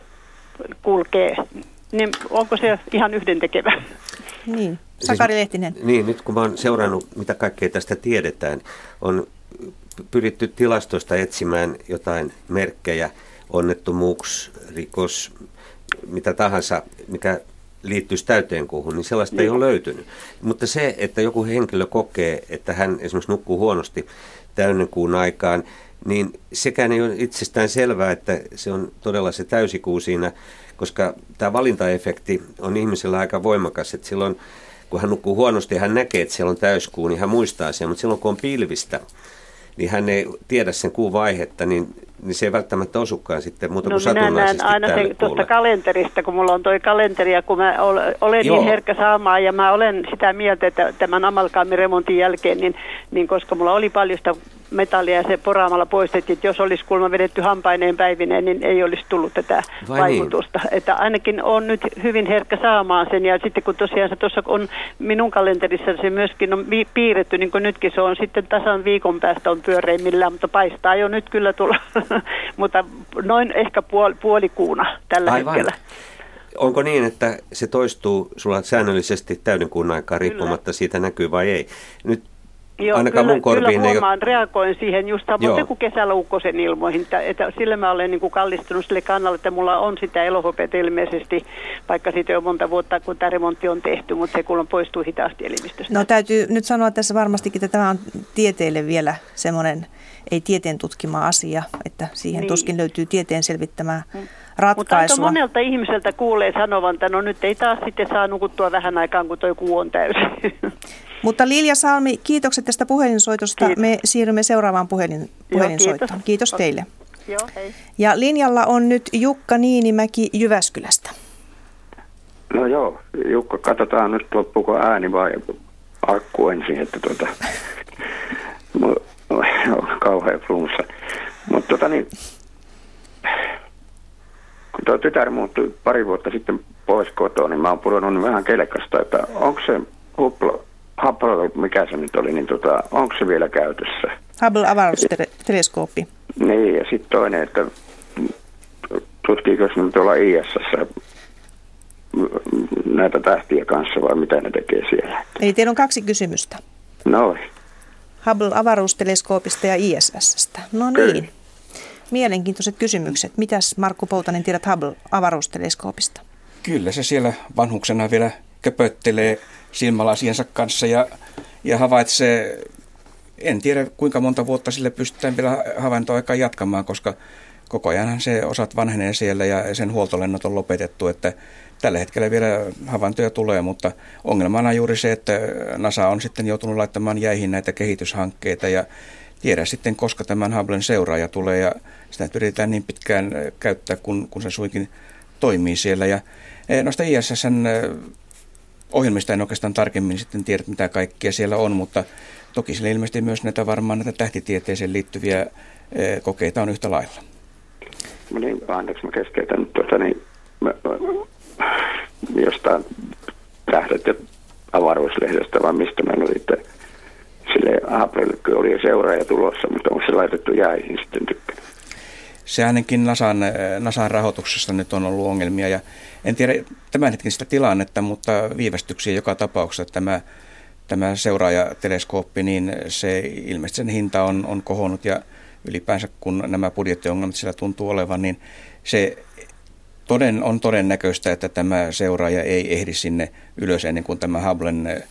kulkee niin onko se ihan yhdentekevä? Niin. Sakari Lehtinen. Siis, niin, nyt kun mä oon seurannut, mitä kaikkea tästä tiedetään, on pyritty tilastoista etsimään jotain merkkejä, onnettomuus, rikos, mitä tahansa, mikä liittyisi täyteenkuuhun, niin sellaista niin. ei ole löytynyt. Mutta se, että joku henkilö kokee, että hän esimerkiksi nukkuu huonosti täynnekuun aikaan, niin sekään ei ole itsestään selvää, että se on todella se täysikuu siinä koska tämä valintaefekti on ihmisellä aika voimakas, että silloin kun hän nukkuu huonosti ja hän näkee, että siellä on täyskuu, niin hän muistaa sen, mutta silloin kun on pilvistä, niin hän ei tiedä sen kuun vaihetta, niin, niin se ei välttämättä osukaan sitten muuta no, kuin minä näen aina sen tuosta kalenterista, kun mulla on toi kalenteri ja kun mä olen Joo. niin herkkä saamaan ja mä olen sitä mieltä, että tämän amalkaamiremontin jälkeen, niin, niin koska mulla oli paljon sitä metallia ja se poraamalla poistettiin, että jos olisi kulma vedetty hampaineen päivineen, niin ei olisi tullut tätä Vai vaikutusta. Niin? Että ainakin on nyt hyvin herkkä saamaan sen ja sitten kun tosiaan se tuossa on minun kalenterissa se myöskin on piirretty, niin kuin nytkin se on sitten tasan viikon päästä on pyöreimmillään, mutta paistaa jo nyt kyllä tulla, mutta noin ehkä puol- puolikuuna tällä Aivan. hetkellä. Onko niin, että se toistuu sulla säännöllisesti täyden kuun aikaa riippumatta Kyllä. siitä näkyy vai ei? Nyt Joo, Ainakaan kyllä, mun korviin kyllä huomaan, ei... reagoin siihen just samoin kuin kesällä ukkosen ilmoihin. Että, että sillä mä olen niin kuin kallistunut sille kannalle, että mulla on sitä elohopeata ilmeisesti, vaikka siitä jo monta vuotta, kun tämä remontti on tehty, mutta se kuulemma poistuu hitaasti elimistöstä. No täytyy nyt sanoa tässä varmastikin, että tämä on tieteelle vielä semmoinen ei tieteen tutkima asia, että siihen niin. tuskin löytyy tieteen selvittämää mm. ratkaisua. Mutta aika monelta ihmiseltä kuulee sanovan, että no nyt ei taas sitten saa nukuttua vähän aikaan, kun tuo kuu on täysi. Mutta Lilja Salmi, kiitokset tästä puhelinsoitosta. Kiitos. Me siirrymme seuraavaan puhelin, puhelinsoittoon. Joo, kiitos. kiitos teille. Joo, hei. Ja linjalla on nyt Jukka Niinimäki Jyväskylästä. No joo, Jukka, katsotaan nyt loppuuko ääni vai akku ensin, että tuota, kauhea flunssa. Mutta tota niin, kun tuo tytär muuttui pari vuotta sitten pois kotoa, niin mä oon pudonnut vähän kelkasta, että onko se hupla, Hubble, mikä se nyt oli, niin tota, onko se vielä käytössä? Hubble-avaruusteleskooppi. Niin, ja sitten toinen, että tutkiiko se tuolla ISS näitä tähtiä kanssa vai mitä ne tekee siellä? Eli teillä on kaksi kysymystä. No. Hubble-avaruusteleskoopista ja ISSstä. No niin. Kyllä. Mielenkiintoiset kysymykset. Mitäs Markku Poutanen tiedät Hubble-avaruusteleskoopista? Kyllä se siellä vanhuksena vielä köpöttelee silmälasiensa kanssa ja, ja havaitsee, en tiedä kuinka monta vuotta sille pystytään vielä havaintoaikaa jatkamaan, koska koko ajan se osat vanhenee siellä ja sen huoltolennot on lopetettu, että tällä hetkellä vielä havaintoja tulee, mutta ongelmana on juuri se, että NASA on sitten joutunut laittamaan jäihin näitä kehityshankkeita ja tiedä sitten, koska tämän Hubblen seuraaja tulee ja sitä yritetään niin pitkään käyttää, kun, kun se suinkin toimii siellä. Ja eh, noista ISSn ohjelmista en oikeastaan tarkemmin sitten tiedä, mitä kaikkea siellä on, mutta toki siellä ilmeisesti myös näitä varmaan näitä tähtitieteeseen liittyviä eh, kokeita on yhtä lailla. No niin, anteeksi mä keskeytän nyt tuota, niin mä, jostain tähdet ja avaruuslehdestä vai mistä mä nyt että sille Aprelille oli seuraaja tulossa, mutta onko se laitettu jäihin sitten tykkänä? Se ainakin NASAn, NASAn rahoituksessa nyt on ollut ongelmia ja en tiedä tämänhetkistä tilannetta, mutta viivästyksiä joka tapauksessa tämä, tämä seuraajateleskooppi, niin se ilmeisesti sen hinta on, on kohonnut ja ylipäänsä kun nämä budjettiongelmat siellä tuntuu olevan, niin se toden, on todennäköistä, että tämä seuraaja ei ehdi sinne ylös ennen kuin tämä Hubblen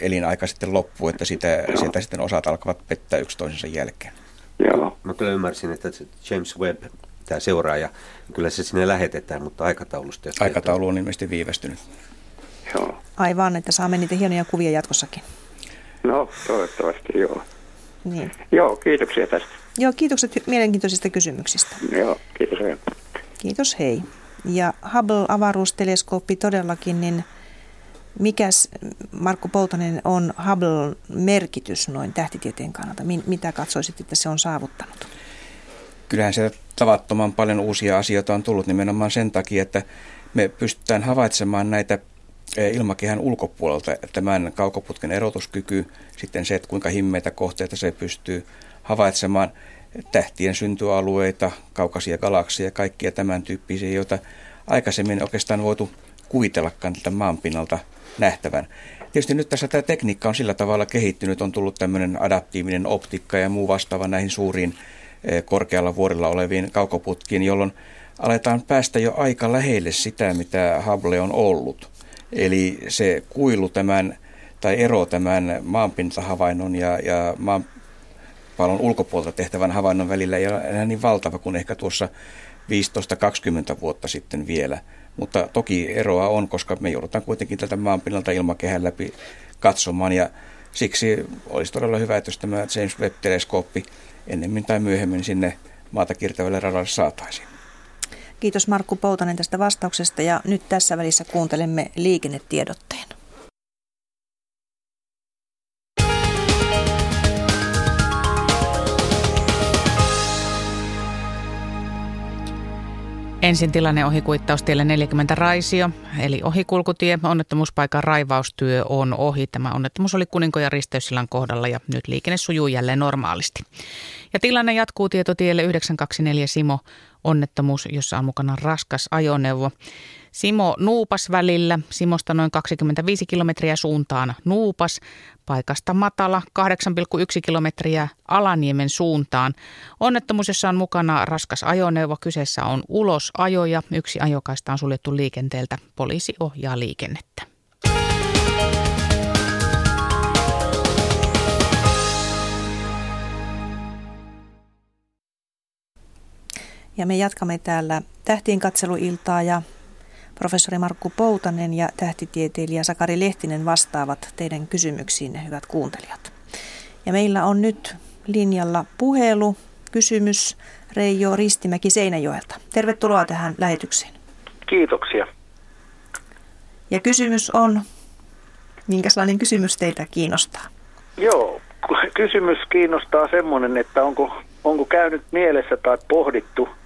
elinaika sitten loppuu, että sitä, sieltä sitten osat alkavat pettää yksi toisensa jälkeen. Joo. Mä kyllä ymmärsin, että James Webb, tämä seuraaja, kyllä se sinne lähetetään, mutta aikataulusta... Jos Aikataulu on ilmeisesti viivästynyt. Joo. Aivan, että saamme niitä hienoja kuvia jatkossakin. No, toivottavasti joo. Niin. Joo, kiitoksia tästä. Joo, kiitokset mielenkiintoisista kysymyksistä. Joo, kiitos. Kiitos, hei. Ja Hubble-avaruusteleskooppi todellakin, niin mikäs Markku Poutanen on Hubble merkitys noin tähtitieteen kannalta? Mitä katsoisit, että se on saavuttanut? Kyllähän se tavattoman paljon uusia asioita on tullut nimenomaan sen takia, että me pystytään havaitsemaan näitä eh, ilmakehän ulkopuolelta tämän kaukoputken erotuskyky, sitten se, että kuinka himmeitä kohteita se pystyy havaitsemaan, tähtien syntyalueita, kaukaisia galakseja, kaikkia tämän tyyppisiä, joita aikaisemmin oikeastaan voitu kuvitellakaan tältä maanpinnalta nähtävän. Tietysti nyt tässä tämä tekniikka on sillä tavalla kehittynyt, on tullut tämmöinen adaptiivinen optiikka ja muu vastaava näihin suuriin eh, korkealla vuorilla oleviin kaukoputkiin, jolloin aletaan päästä jo aika lähelle sitä, mitä Hubble on ollut. Eli se kuilu tämän, tai ero tämän maanpintahavainnon ja, ja maanpallon ulkopuolelta tehtävän havainnon välillä ei ole enää niin valtava kuin ehkä tuossa 15-20 vuotta sitten vielä. Mutta toki eroa on, koska me joudutaan kuitenkin tältä maanpinnalta ilmakehän läpi katsomaan ja siksi olisi todella hyvä, että jos tämä James Webb-teleskooppi ennemmin tai myöhemmin sinne maata kiertävälle radalle saataisiin. Kiitos Markku Poutanen tästä vastauksesta ja nyt tässä välissä kuuntelemme liikennetiedotteen. Ensin tilanne ohikuittaustielle 40 Raisio, eli ohikulkutie. Onnettomuuspaikan raivaustyö on ohi. Tämä onnettomuus oli Kuninko- ja Risteyssillan kohdalla ja nyt liikenne sujuu jälleen normaalisti. Ja tilanne jatkuu tietotielle 924 Simo onnettomuus, jossa on mukana raskas ajoneuvo. Simo Nuupas välillä, Simosta noin 25 kilometriä suuntaan Nuupas, paikasta matala 8,1 kilometriä Alaniemen suuntaan. Onnettomuus, jossa on mukana raskas ajoneuvo, kyseessä on ulosajo ja yksi ajokaista on suljettu liikenteeltä. Poliisi ohjaa liikennettä. Ja me jatkamme täällä tähtien katseluiltaa ja professori Markku Poutanen ja tähtitieteilijä Sakari Lehtinen vastaavat teidän kysymyksiinne, hyvät kuuntelijat. Ja meillä on nyt linjalla puhelu, kysymys Reijo Ristimäki Seinäjoelta. Tervetuloa tähän lähetykseen. Kiitoksia. Ja kysymys on, minkälainen kysymys teitä kiinnostaa? Joo, kysymys kiinnostaa semmoinen, että onko, onko käynyt mielessä tai pohdittu –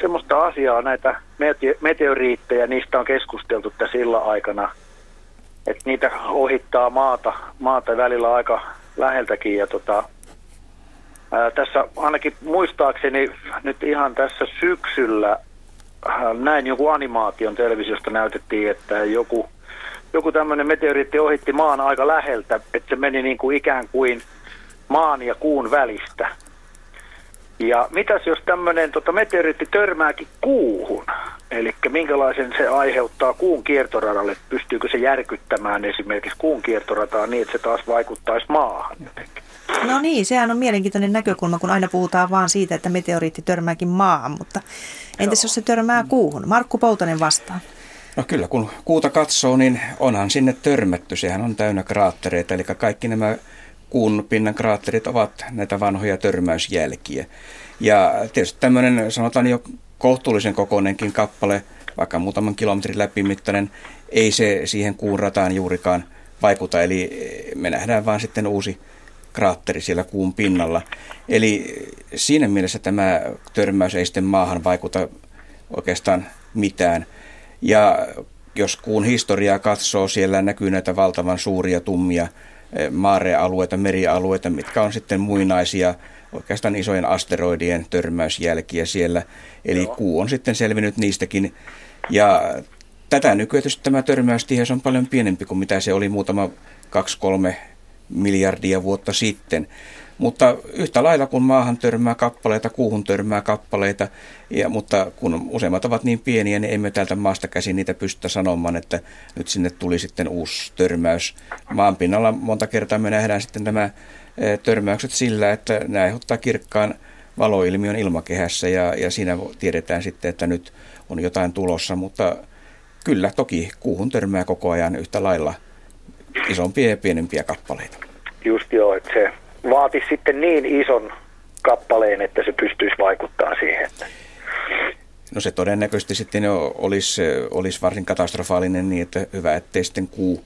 semmoista asiaa, näitä meteoriitteja, niistä on keskusteltu tässä sillä aikana, että niitä ohittaa maata, maata välillä aika läheltäkin. Ja tota, ää, tässä ainakin muistaakseni nyt ihan tässä syksyllä ää, näin joku animaation televisiosta näytettiin, että joku, joku tämmöinen meteoriitti ohitti maan aika läheltä, että se meni niin kuin ikään kuin maan ja kuun välistä. Ja mitäs jos tämmöinen tota, meteoriitti törmääkin kuuhun? Eli minkälaisen se aiheuttaa kuun kiertoradalle? Pystyykö se järkyttämään esimerkiksi kuun kiertorataa niin, että se taas vaikuttaisi maahan jotenkin? No niin, sehän on mielenkiintoinen näkökulma, kun aina puhutaan vaan siitä, että meteoriitti törmääkin maahan, mutta entäs jos se törmää kuuhun? Markku Poutanen vastaa. No kyllä, kun kuuta katsoo, niin onhan sinne törmätty. Sehän on täynnä kraattereita, eli kaikki nämä kuun pinnan kraatterit ovat näitä vanhoja törmäysjälkiä. Ja tietysti tämmöinen, sanotaan jo kohtuullisen kokoinenkin kappale, vaikka muutaman kilometrin läpimittainen, ei se siihen kuun rataan juurikaan vaikuta. Eli me nähdään vain sitten uusi kraatteri siellä kuun pinnalla. Eli siinä mielessä tämä törmäys ei sitten maahan vaikuta oikeastaan mitään. Ja jos kuun historiaa katsoo, siellä näkyy näitä valtavan suuria tummia Eh, maarealueita, merialueita, mitkä on sitten muinaisia oikeastaan isojen asteroidien törmäysjälkiä siellä. Eli Joo. kuu on sitten selvinnyt niistäkin. Ja tätä nykyään tämä törmäystiheys on paljon pienempi kuin mitä se oli muutama 2-3 miljardia vuotta sitten. Mutta yhtä lailla kun maahan törmää kappaleita, kuuhun törmää kappaleita, ja, mutta kun useimmat ovat niin pieniä, niin emme täältä maasta käsin niitä pystytä sanomaan, että nyt sinne tuli sitten uusi törmäys. Maanpinnalla monta kertaa me nähdään sitten nämä e, törmäykset sillä, että ne aiheuttaa kirkkaan valoilmiön ilmakehässä ja, ja siinä tiedetään sitten, että nyt on jotain tulossa, mutta kyllä toki kuuhun törmää koko ajan yhtä lailla isompia ja pienempiä kappaleita. Just joo, että se vaati sitten niin ison kappaleen, että se pystyisi vaikuttaa siihen. No se todennäköisesti sitten jo olisi, olisi varsin katastrofaalinen niin, että hyvä, ettei sitten kuu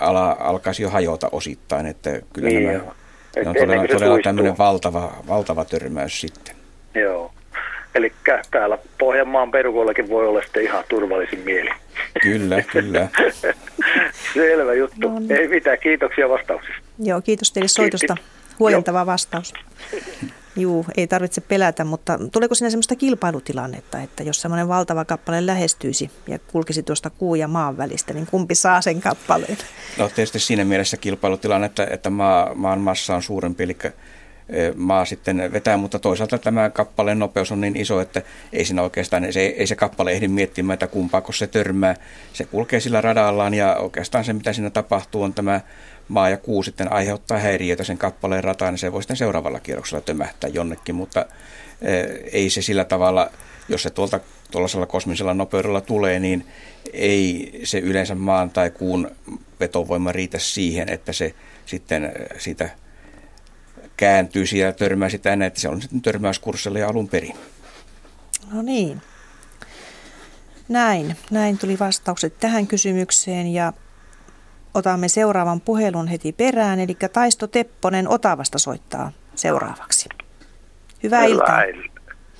ala, alkaisi jo hajota osittain. Että kyllä niin nämä, ne on todella, todella tämmöinen valtava, valtava törmäys sitten. Joo. Eli täällä Pohjanmaan perukollakin voi olla sitten ihan turvallisin mieli. Kyllä, kyllä. Selvä juttu. No niin. Ei mitään, kiitoksia vastauksista. Joo, kiitos teille soitosta. Huojentava vastaus. Juu, ei tarvitse pelätä, mutta tuleeko sinne sellaista kilpailutilannetta, että jos semmoinen valtava kappale lähestyisi ja kulkisi tuosta kuu ja maan välistä, niin kumpi saa sen kappaleen? No tietysti siinä mielessä kilpailutilanne, että, että maa, maan massa on suurempi, eli maa sitten vetää, mutta toisaalta tämä kappaleen nopeus on niin iso, että ei siinä oikeastaan, se, ei se kappale ehdi miettimään, että kumpaako se törmää. Se kulkee sillä radallaan ja oikeastaan se, mitä siinä tapahtuu, on tämä maa ja kuu sitten aiheuttaa häiriötä sen kappaleen rataan, niin se voi sitten seuraavalla kierroksella tömähtää jonnekin, mutta ei se sillä tavalla, jos se tuolta tuollaisella kosmisella nopeudella tulee, niin ei se yleensä maan tai kuun vetovoima riitä siihen, että se sitten siitä kääntyisi ja törmäisi tänne, että se on sitten törmäyskurssilla ja alun perin. No niin. Näin. Näin tuli vastaukset tähän kysymykseen ja otamme seuraavan puhelun heti perään. Eli Taisto Tepponen Otavasta soittaa seuraavaksi. Hyvää, Hyvää iltaa. Il-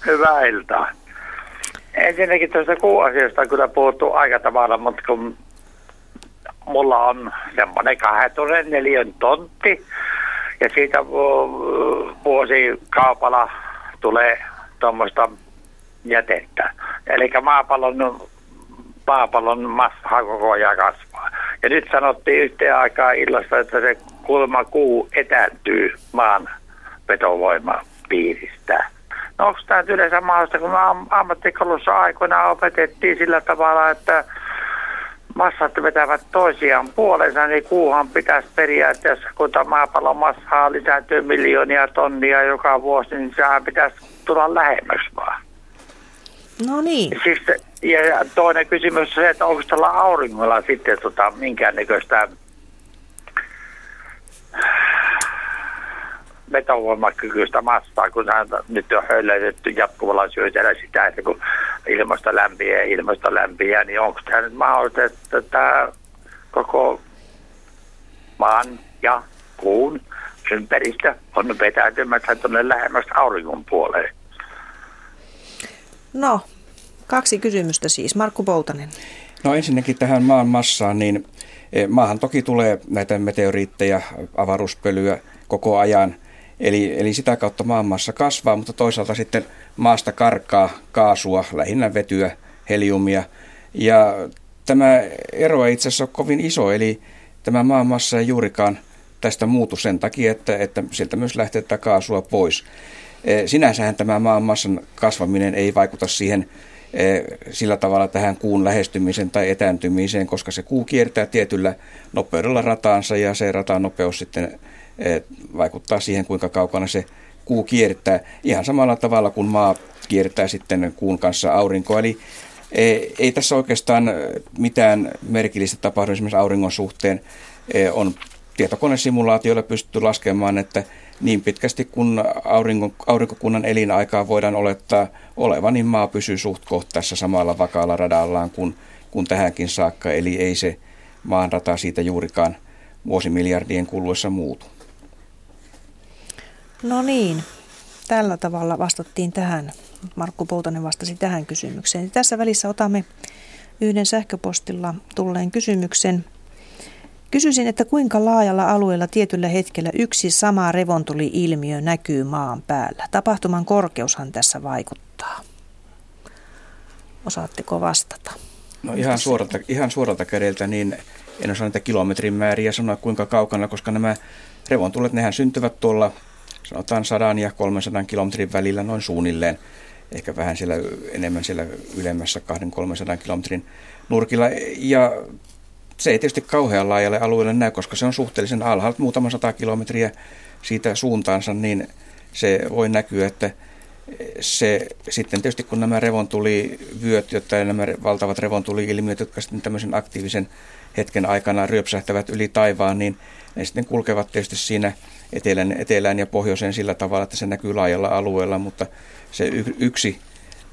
Hyvää iltaa. Ensinnäkin tuosta kuuasiasta on kyllä puhuttu aika tavalla, mutta kun mulla on semmoinen kahden neljän tontti, ja siitä vuosikaupalla tulee tuommoista jätettä. Eli maapallon, maapallon massa koko ajan kasvaa. Ja nyt sanottiin yhteen aikaa illasta, että se kulma kuu etääntyy maan vetovoiman piiristä. No onko tämä yleensä mahdollista, kun ammattikoulussa aikoinaan opetettiin sillä tavalla, että massat vetävät toisiaan puolensa, niin kuuhan pitäisi periaatteessa, kun maapallon massaa lisääntyy miljoonia tonnia joka vuosi, niin sehän pitäisi tulla lähemmäksi vaan. No niin. Siis, ja toinen kysymys on se, että onko tällä auringolla sitten tota, minkäännäköistä vetovoimakykyistä massaa, kun nyt on höllätetty jatkuvalla syötellä sitä, että kun ilmasto lämpiä ja ilmasto lämpiä, niin onko tämä nyt mahdollista, että tämä koko maan ja kuun ympäristö on vetäytymässä tuonne lähemmästä auringon puoleen? No, kaksi kysymystä siis. Markku Poutanen. No ensinnäkin tähän maan massaan, niin eh, maahan toki tulee näitä meteoriitteja, avaruuspölyä koko ajan – Eli, eli sitä kautta maanmassa kasvaa, mutta toisaalta sitten maasta karkaa kaasua, lähinnä vetyä, heliumia. Ja tämä ero ei itse asiassa ole kovin iso, eli tämä maanmassa ei juurikaan tästä muutu sen takia, että, että sieltä myös lähtee tätä kaasua pois. E, sinänsähän tämä maanmassan kasvaminen ei vaikuta siihen e, sillä tavalla tähän kuun lähestymiseen tai etääntymiseen, koska se kuu kiertää tietyllä nopeudella rataansa ja se rataan nopeus sitten vaikuttaa siihen, kuinka kaukana se kuu kiertää. Ihan samalla tavalla kuin maa kiertää sitten kuun kanssa aurinko. Eli ei, ei tässä oikeastaan mitään merkillistä tapahdu esimerkiksi auringon suhteen. On tietokonesimulaatioilla pystytty laskemaan, että niin pitkästi kun aurinko, aurinkokunnan elinaikaa voidaan olettaa olevan, niin maa pysyy suht tässä samalla vakaalla radallaan kuin, kuin tähänkin saakka. Eli ei se maan rata siitä juurikaan vuosimiljardien kuluessa muutu. No niin, tällä tavalla vastattiin tähän. Markku Poutanen vastasi tähän kysymykseen. Tässä välissä otamme yhden sähköpostilla tulleen kysymyksen. Kysyisin, että kuinka laajalla alueella tietyllä hetkellä yksi sama revontuli-ilmiö näkyy maan päällä? Tapahtuman korkeushan tässä vaikuttaa. Osaatteko vastata? No ihan suoralta, ihan suoralta kädeltä, niin en osaa niitä kilometrin määriä sanoa kuinka kaukana, koska nämä revontulet, nehän syntyvät tuolla sanotaan 100 ja 300 kilometrin välillä noin suunnilleen, ehkä vähän siellä enemmän siellä ylemmässä 200-300 kilometrin nurkilla. Ja se ei tietysti kauhean laajalle alueelle näy, koska se on suhteellisen alhaalta muutama sata kilometriä siitä suuntaansa, niin se voi näkyä, että se sitten tietysti kun nämä revontulivyöt tai nämä valtavat revontuli-ilmiöt, jotka sitten tämmöisen aktiivisen hetken aikana ryöpsähtävät yli taivaan, niin ne sitten kulkevat tietysti siinä etelän, etelään ja pohjoiseen sillä tavalla, että se näkyy laajalla alueella, mutta se yksi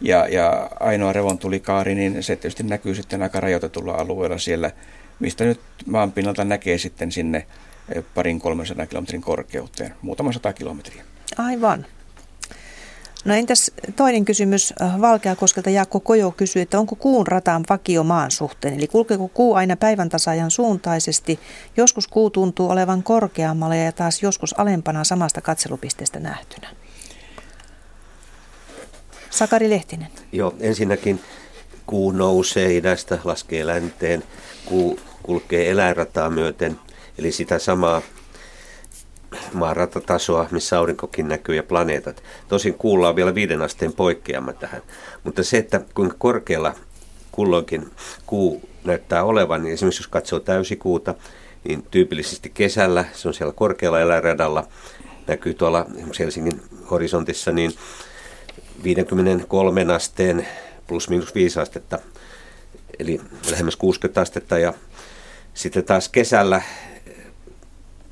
ja, ja ainoa revontulikaari, niin se tietysti näkyy sitten aika rajoitetulla alueella siellä, mistä nyt maanpinnalta näkee sitten sinne parin 300 kilometrin korkeuteen, muutama sata kilometriä. Aivan. No entäs toinen kysymys Valkeakoskelta Jaakko Kojo kysyy, että onko kuun rataan vakio maan suhteen? Eli kulkeeko kuu aina päivän tasaajan suuntaisesti? Joskus kuu tuntuu olevan korkeammalla ja taas joskus alempana samasta katselupisteestä nähtynä. Sakari Lehtinen. Joo, ensinnäkin kuu nousee idästä, laskee länteen, kuu kulkee eläinrataa myöten, eli sitä samaa maaratatasoa, missä aurinkokin näkyy ja planeetat. Tosin kuulla on vielä viiden asteen poikkeama tähän. Mutta se, että kuinka korkealla kulloinkin kuu näyttää olevan, niin esimerkiksi jos katsoo täysikuuta, niin tyypillisesti kesällä, se on siellä korkealla eläinradalla, näkyy tuolla Helsingin horisontissa, niin 53 asteen plus minus 5 astetta, eli lähemmäs 60 astetta. Ja sitten taas kesällä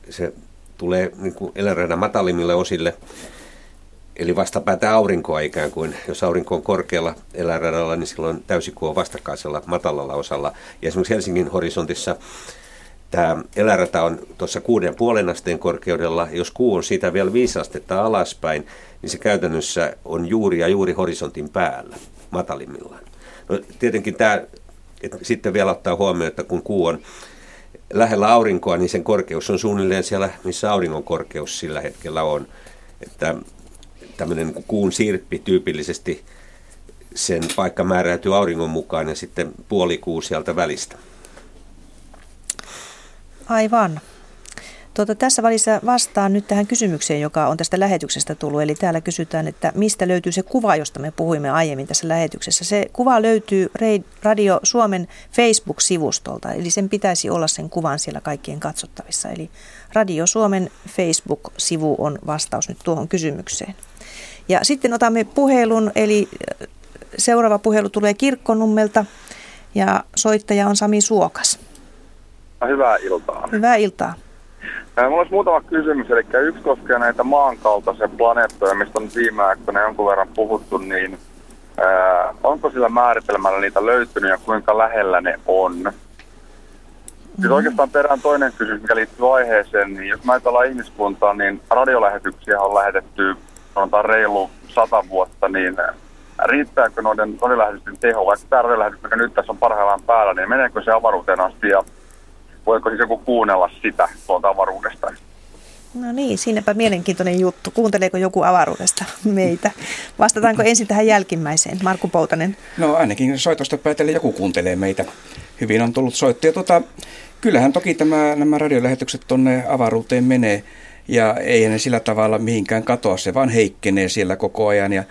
se tulee niin kuin eläinradan matalimmille osille, eli vastapäätä aurinkoa ikään kuin. Jos aurinko on korkealla eläinradalla, niin silloin täysikuu on vastakkaisella matalalla osalla. Ja esimerkiksi Helsingin horisontissa tämä elärata on tuossa kuuden puolen asteen korkeudella. Jos kuu on siitä vielä viisi astetta alaspäin, niin se käytännössä on juuri ja juuri horisontin päällä, matalimmillaan. No, tietenkin tämä, että sitten vielä ottaa huomioon, että kun kuu on lähellä aurinkoa, niin sen korkeus on suunnilleen siellä, missä auringon korkeus sillä hetkellä on. Että tämmöinen kuun sirppi tyypillisesti sen paikka määräytyy auringon mukaan ja sitten puoli kuu sieltä välistä. Aivan. Tuota, tässä välissä vastaan nyt tähän kysymykseen, joka on tästä lähetyksestä tullut. Eli täällä kysytään, että mistä löytyy se kuva, josta me puhuimme aiemmin tässä lähetyksessä. Se kuva löytyy Radio Suomen Facebook-sivustolta, eli sen pitäisi olla sen kuvan siellä kaikkien katsottavissa. Eli Radio Suomen Facebook-sivu on vastaus nyt tuohon kysymykseen. Ja sitten otamme puhelun, eli äh, seuraava puhelu tulee Kirkkonummelta ja soittaja on Sami Suokas. Hyvää iltaa. Hyvää iltaa. Minulla olisi muutama kysymys, eli yksi koskee näitä maankaltaisia planeettoja, mistä on viime aikoina jonkun verran puhuttu, niin ää, onko sillä määritelmällä niitä löytynyt ja kuinka lähellä ne on? Mm-hmm. Sitten oikeastaan perään toinen kysymys, mikä liittyy aiheeseen, niin jos mä ajatellaan ihmiskuntaa, niin radiolähetyksiä on lähetetty sanotaan reilu sata vuotta, niin riittääkö noiden radiolähetysten teho, vaikka tämä radiolähetys, mikä nyt tässä on parhaillaan päällä, niin meneekö se avaruuteen asti ja voiko siis joku kuunnella sitä tuolta avaruudesta? No niin, siinäpä mielenkiintoinen juttu. Kuunteleeko joku avaruudesta meitä? Vastataanko ensin tähän jälkimmäiseen, Markku Poutanen? No ainakin soitosta päätellen joku kuuntelee meitä. Hyvin on tullut soittoja. Tota, kyllähän toki tämä, nämä radiolähetykset tuonne avaruuteen menee ja ei ne sillä tavalla mihinkään katoa, se vaan heikkenee siellä koko ajan ja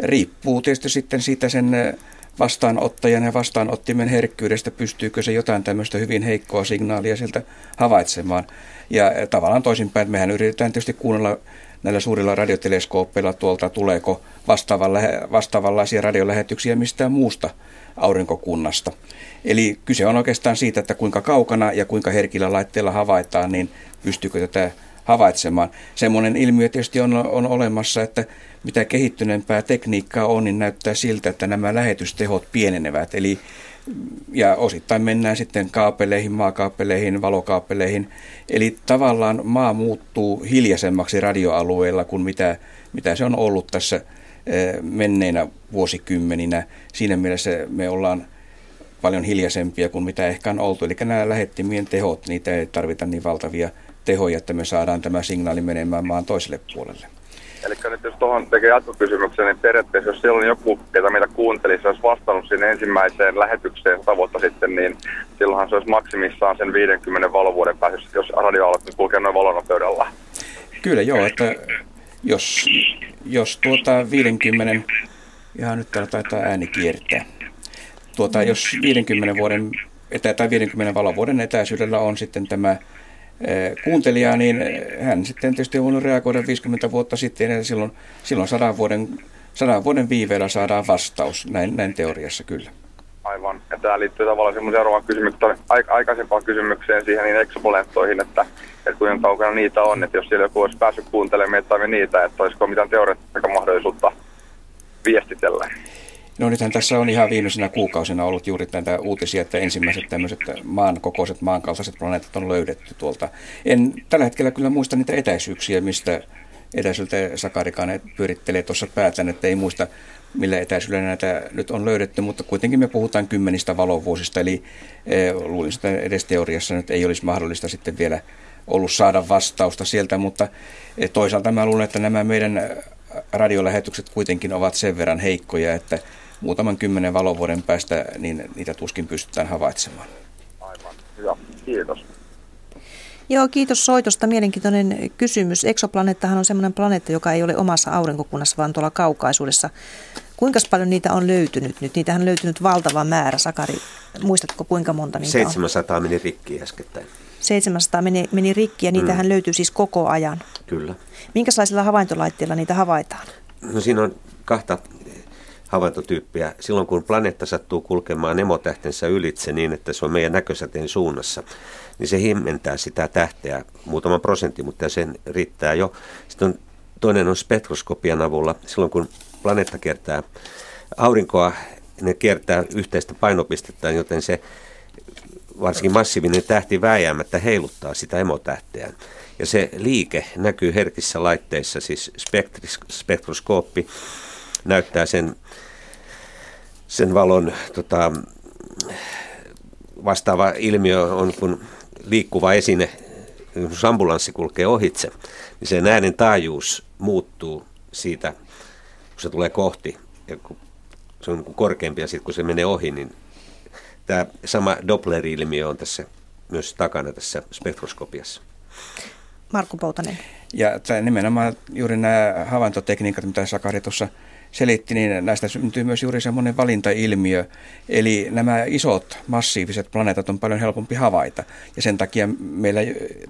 riippuu tietysti sitten siitä sen vastaanottajan ja vastaanottimen herkkyydestä, pystyykö se jotain tämmöistä hyvin heikkoa signaalia sieltä havaitsemaan. Ja tavallaan toisinpäin, mehän yritetään tietysti kuunnella näillä suurilla radioteleskooppeilla tuolta, tuleeko vastaavanlaisia radiolähetyksiä mistään muusta aurinkokunnasta. Eli kyse on oikeastaan siitä, että kuinka kaukana ja kuinka herkillä laitteella havaitaan, niin pystyykö tätä havaitsemaan. Semmoinen ilmiö tietysti on, on olemassa, että mitä kehittyneempää tekniikkaa on, niin näyttää siltä, että nämä lähetystehot pienenevät. Eli ja osittain mennään sitten kaapeleihin, maakaapeleihin, valokaapeleihin. Eli tavallaan maa muuttuu hiljaisemmaksi radioalueella kuin mitä, mitä se on ollut tässä eh, menneinä vuosikymmeninä. Siinä mielessä me ollaan paljon hiljaisempia kuin mitä ehkä on oltu. Eli nämä lähettimien tehot, niitä ei tarvita niin valtavia tehoja, että me saadaan tämä signaali menemään maan toiselle puolelle. Eli nyt jos tuohon tekee jatkokysymyksen, niin periaatteessa jos siellä on joku, ketä meitä kuunteli, se olisi vastannut sinne ensimmäiseen lähetykseen sata vuotta sitten, niin silloinhan se olisi maksimissaan sen 50 valovuoden päässä, jos radio alkaa kulkea noin valonopeudella. Kyllä joo, että jos, jos tuota 50, ihan nyt täällä taitaa ääni kiertää, tuota, jos 50 vuoden etä, tai 50 valovuoden etäisyydellä on sitten tämä kuuntelijaa, niin hän sitten tietysti on voinut reagoida 50 vuotta sitten ja silloin, silloin sadan, vuoden, sadan vuoden viiveellä saadaan vastaus, näin, näin teoriassa kyllä. Aivan. Ja tämä liittyy tavallaan semmoisen seuraavaan kysymykseen, aikaisempaan kysymykseen siihen niin exopolentoihin, että, että kuinka kaukana niitä on, että jos siellä joku olisi päässyt kuuntelemaan tai niitä, että olisiko mitään teoreettista mahdollisuutta viestitellä. No nythän tässä on ihan viimeisenä kuukausina ollut juuri näitä uutisia, että ensimmäiset tämmöiset maan kokoiset maankaltaiset planeetat on löydetty tuolta. En tällä hetkellä kyllä muista niitä etäisyyksiä, mistä etäisyydeltä Sakarikaan pyörittelee tuossa päätän, että ei muista millä etäisyydellä näitä nyt on löydetty, mutta kuitenkin me puhutaan kymmenistä valovuosista, eli e, luulisin, että edes teoriassa nyt ei olisi mahdollista sitten vielä ollut saada vastausta sieltä, mutta e, toisaalta mä luulen, että nämä meidän radiolähetykset kuitenkin ovat sen verran heikkoja, että muutaman kymmenen valovuoden päästä niin niitä tuskin pystytään havaitsemaan. Aivan, hyvä. Kiitos. Joo, kiitos soitosta. Mielenkiintoinen kysymys. Eksoplaneettahan on sellainen planeetta, joka ei ole omassa aurinkokunnassa, vaan tuolla kaukaisuudessa. Kuinka paljon niitä on löytynyt nyt? Niitähän on löytynyt valtava määrä. Sakari, muistatko kuinka monta niitä 700 on? meni rikki äskettäin. 700 meni, meni rikki ja niitähän mm. löytyy siis koko ajan. Kyllä. Minkälaisilla havaintolaitteilla niitä havaitaan? No siinä on kahta havaintotyyppiä. Silloin kun planeetta sattuu kulkemaan emotähtensä ylitse niin, että se on meidän näkösäteen suunnassa, niin se himmentää sitä tähteä muutaman prosentin, mutta sen riittää jo. Sitten on, toinen on spektroskopian avulla. Silloin kun planeetta kiertää aurinkoa, ne kiertää yhteistä painopistettä, joten se varsinkin massiivinen tähti vääjäämättä heiluttaa sitä emotähteä. Ja se liike näkyy herkissä laitteissa, siis spektroskooppi näyttää sen, sen valon tota, vastaava ilmiö on, kun liikkuva esine, jos ambulanssi kulkee ohitse, niin sen äänen taajuus muuttuu siitä, kun se tulee kohti. Ja kun se on korkeampi ja sitten kun se menee ohi, niin tämä sama Doppler-ilmiö on tässä myös takana tässä spektroskopiassa. Markku Poutanen. Ja tämä nimenomaan juuri nämä havaintotekniikat, mitä Sakari tuossa selitti, niin näistä syntyy myös juuri semmoinen valintailmiö. Eli nämä isot massiiviset planeetat on paljon helpompi havaita. Ja sen takia meillä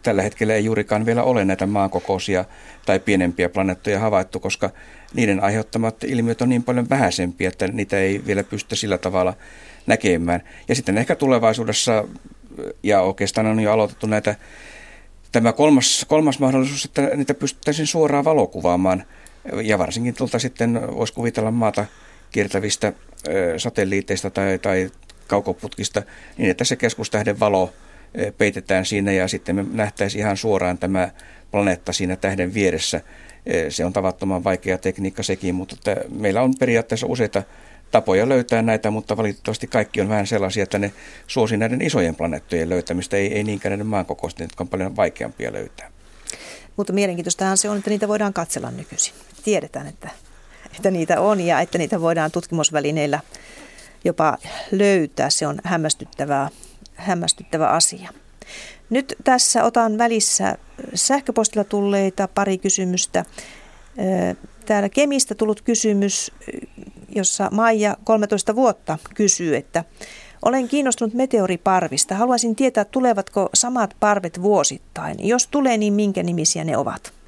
tällä hetkellä ei juurikaan vielä ole näitä maankokoisia tai pienempiä planeettoja havaittu, koska niiden aiheuttamat ilmiöt on niin paljon vähäisempiä, että niitä ei vielä pystytä sillä tavalla näkemään. Ja sitten ehkä tulevaisuudessa, ja oikeastaan on jo aloitettu näitä, tämä kolmas, kolmas mahdollisuus, että niitä pystyttäisiin suoraan valokuvaamaan – ja varsinkin tuolta sitten voisi kuvitella maata kiertävistä satelliiteista tai, tai kaukoputkista, niin että se keskustähden valo peitetään siinä ja sitten me nähtäisiin ihan suoraan tämä planeetta siinä tähden vieressä. Se on tavattoman vaikea tekniikka sekin, mutta että meillä on periaatteessa useita tapoja löytää näitä, mutta valitettavasti kaikki on vähän sellaisia, että ne suosi näiden isojen planeettojen löytämistä, ei, ei niinkään näiden maankokoisten, jotka on paljon vaikeampia löytää. Mutta mielenkiintoistahan se on, että niitä voidaan katsella nykyisin. Tiedetään, että, että niitä on ja että niitä voidaan tutkimusvälineillä jopa löytää. Se on hämmästyttävää, hämmästyttävä asia. Nyt tässä otan välissä sähköpostilla tulleita pari kysymystä. Täällä Kemistä tullut kysymys, jossa Maija 13 vuotta kysyy, että olen kiinnostunut meteoriparvista. Haluaisin tietää, tulevatko samat parvet vuosittain. Jos tulee, niin minkä nimisiä ne ovat?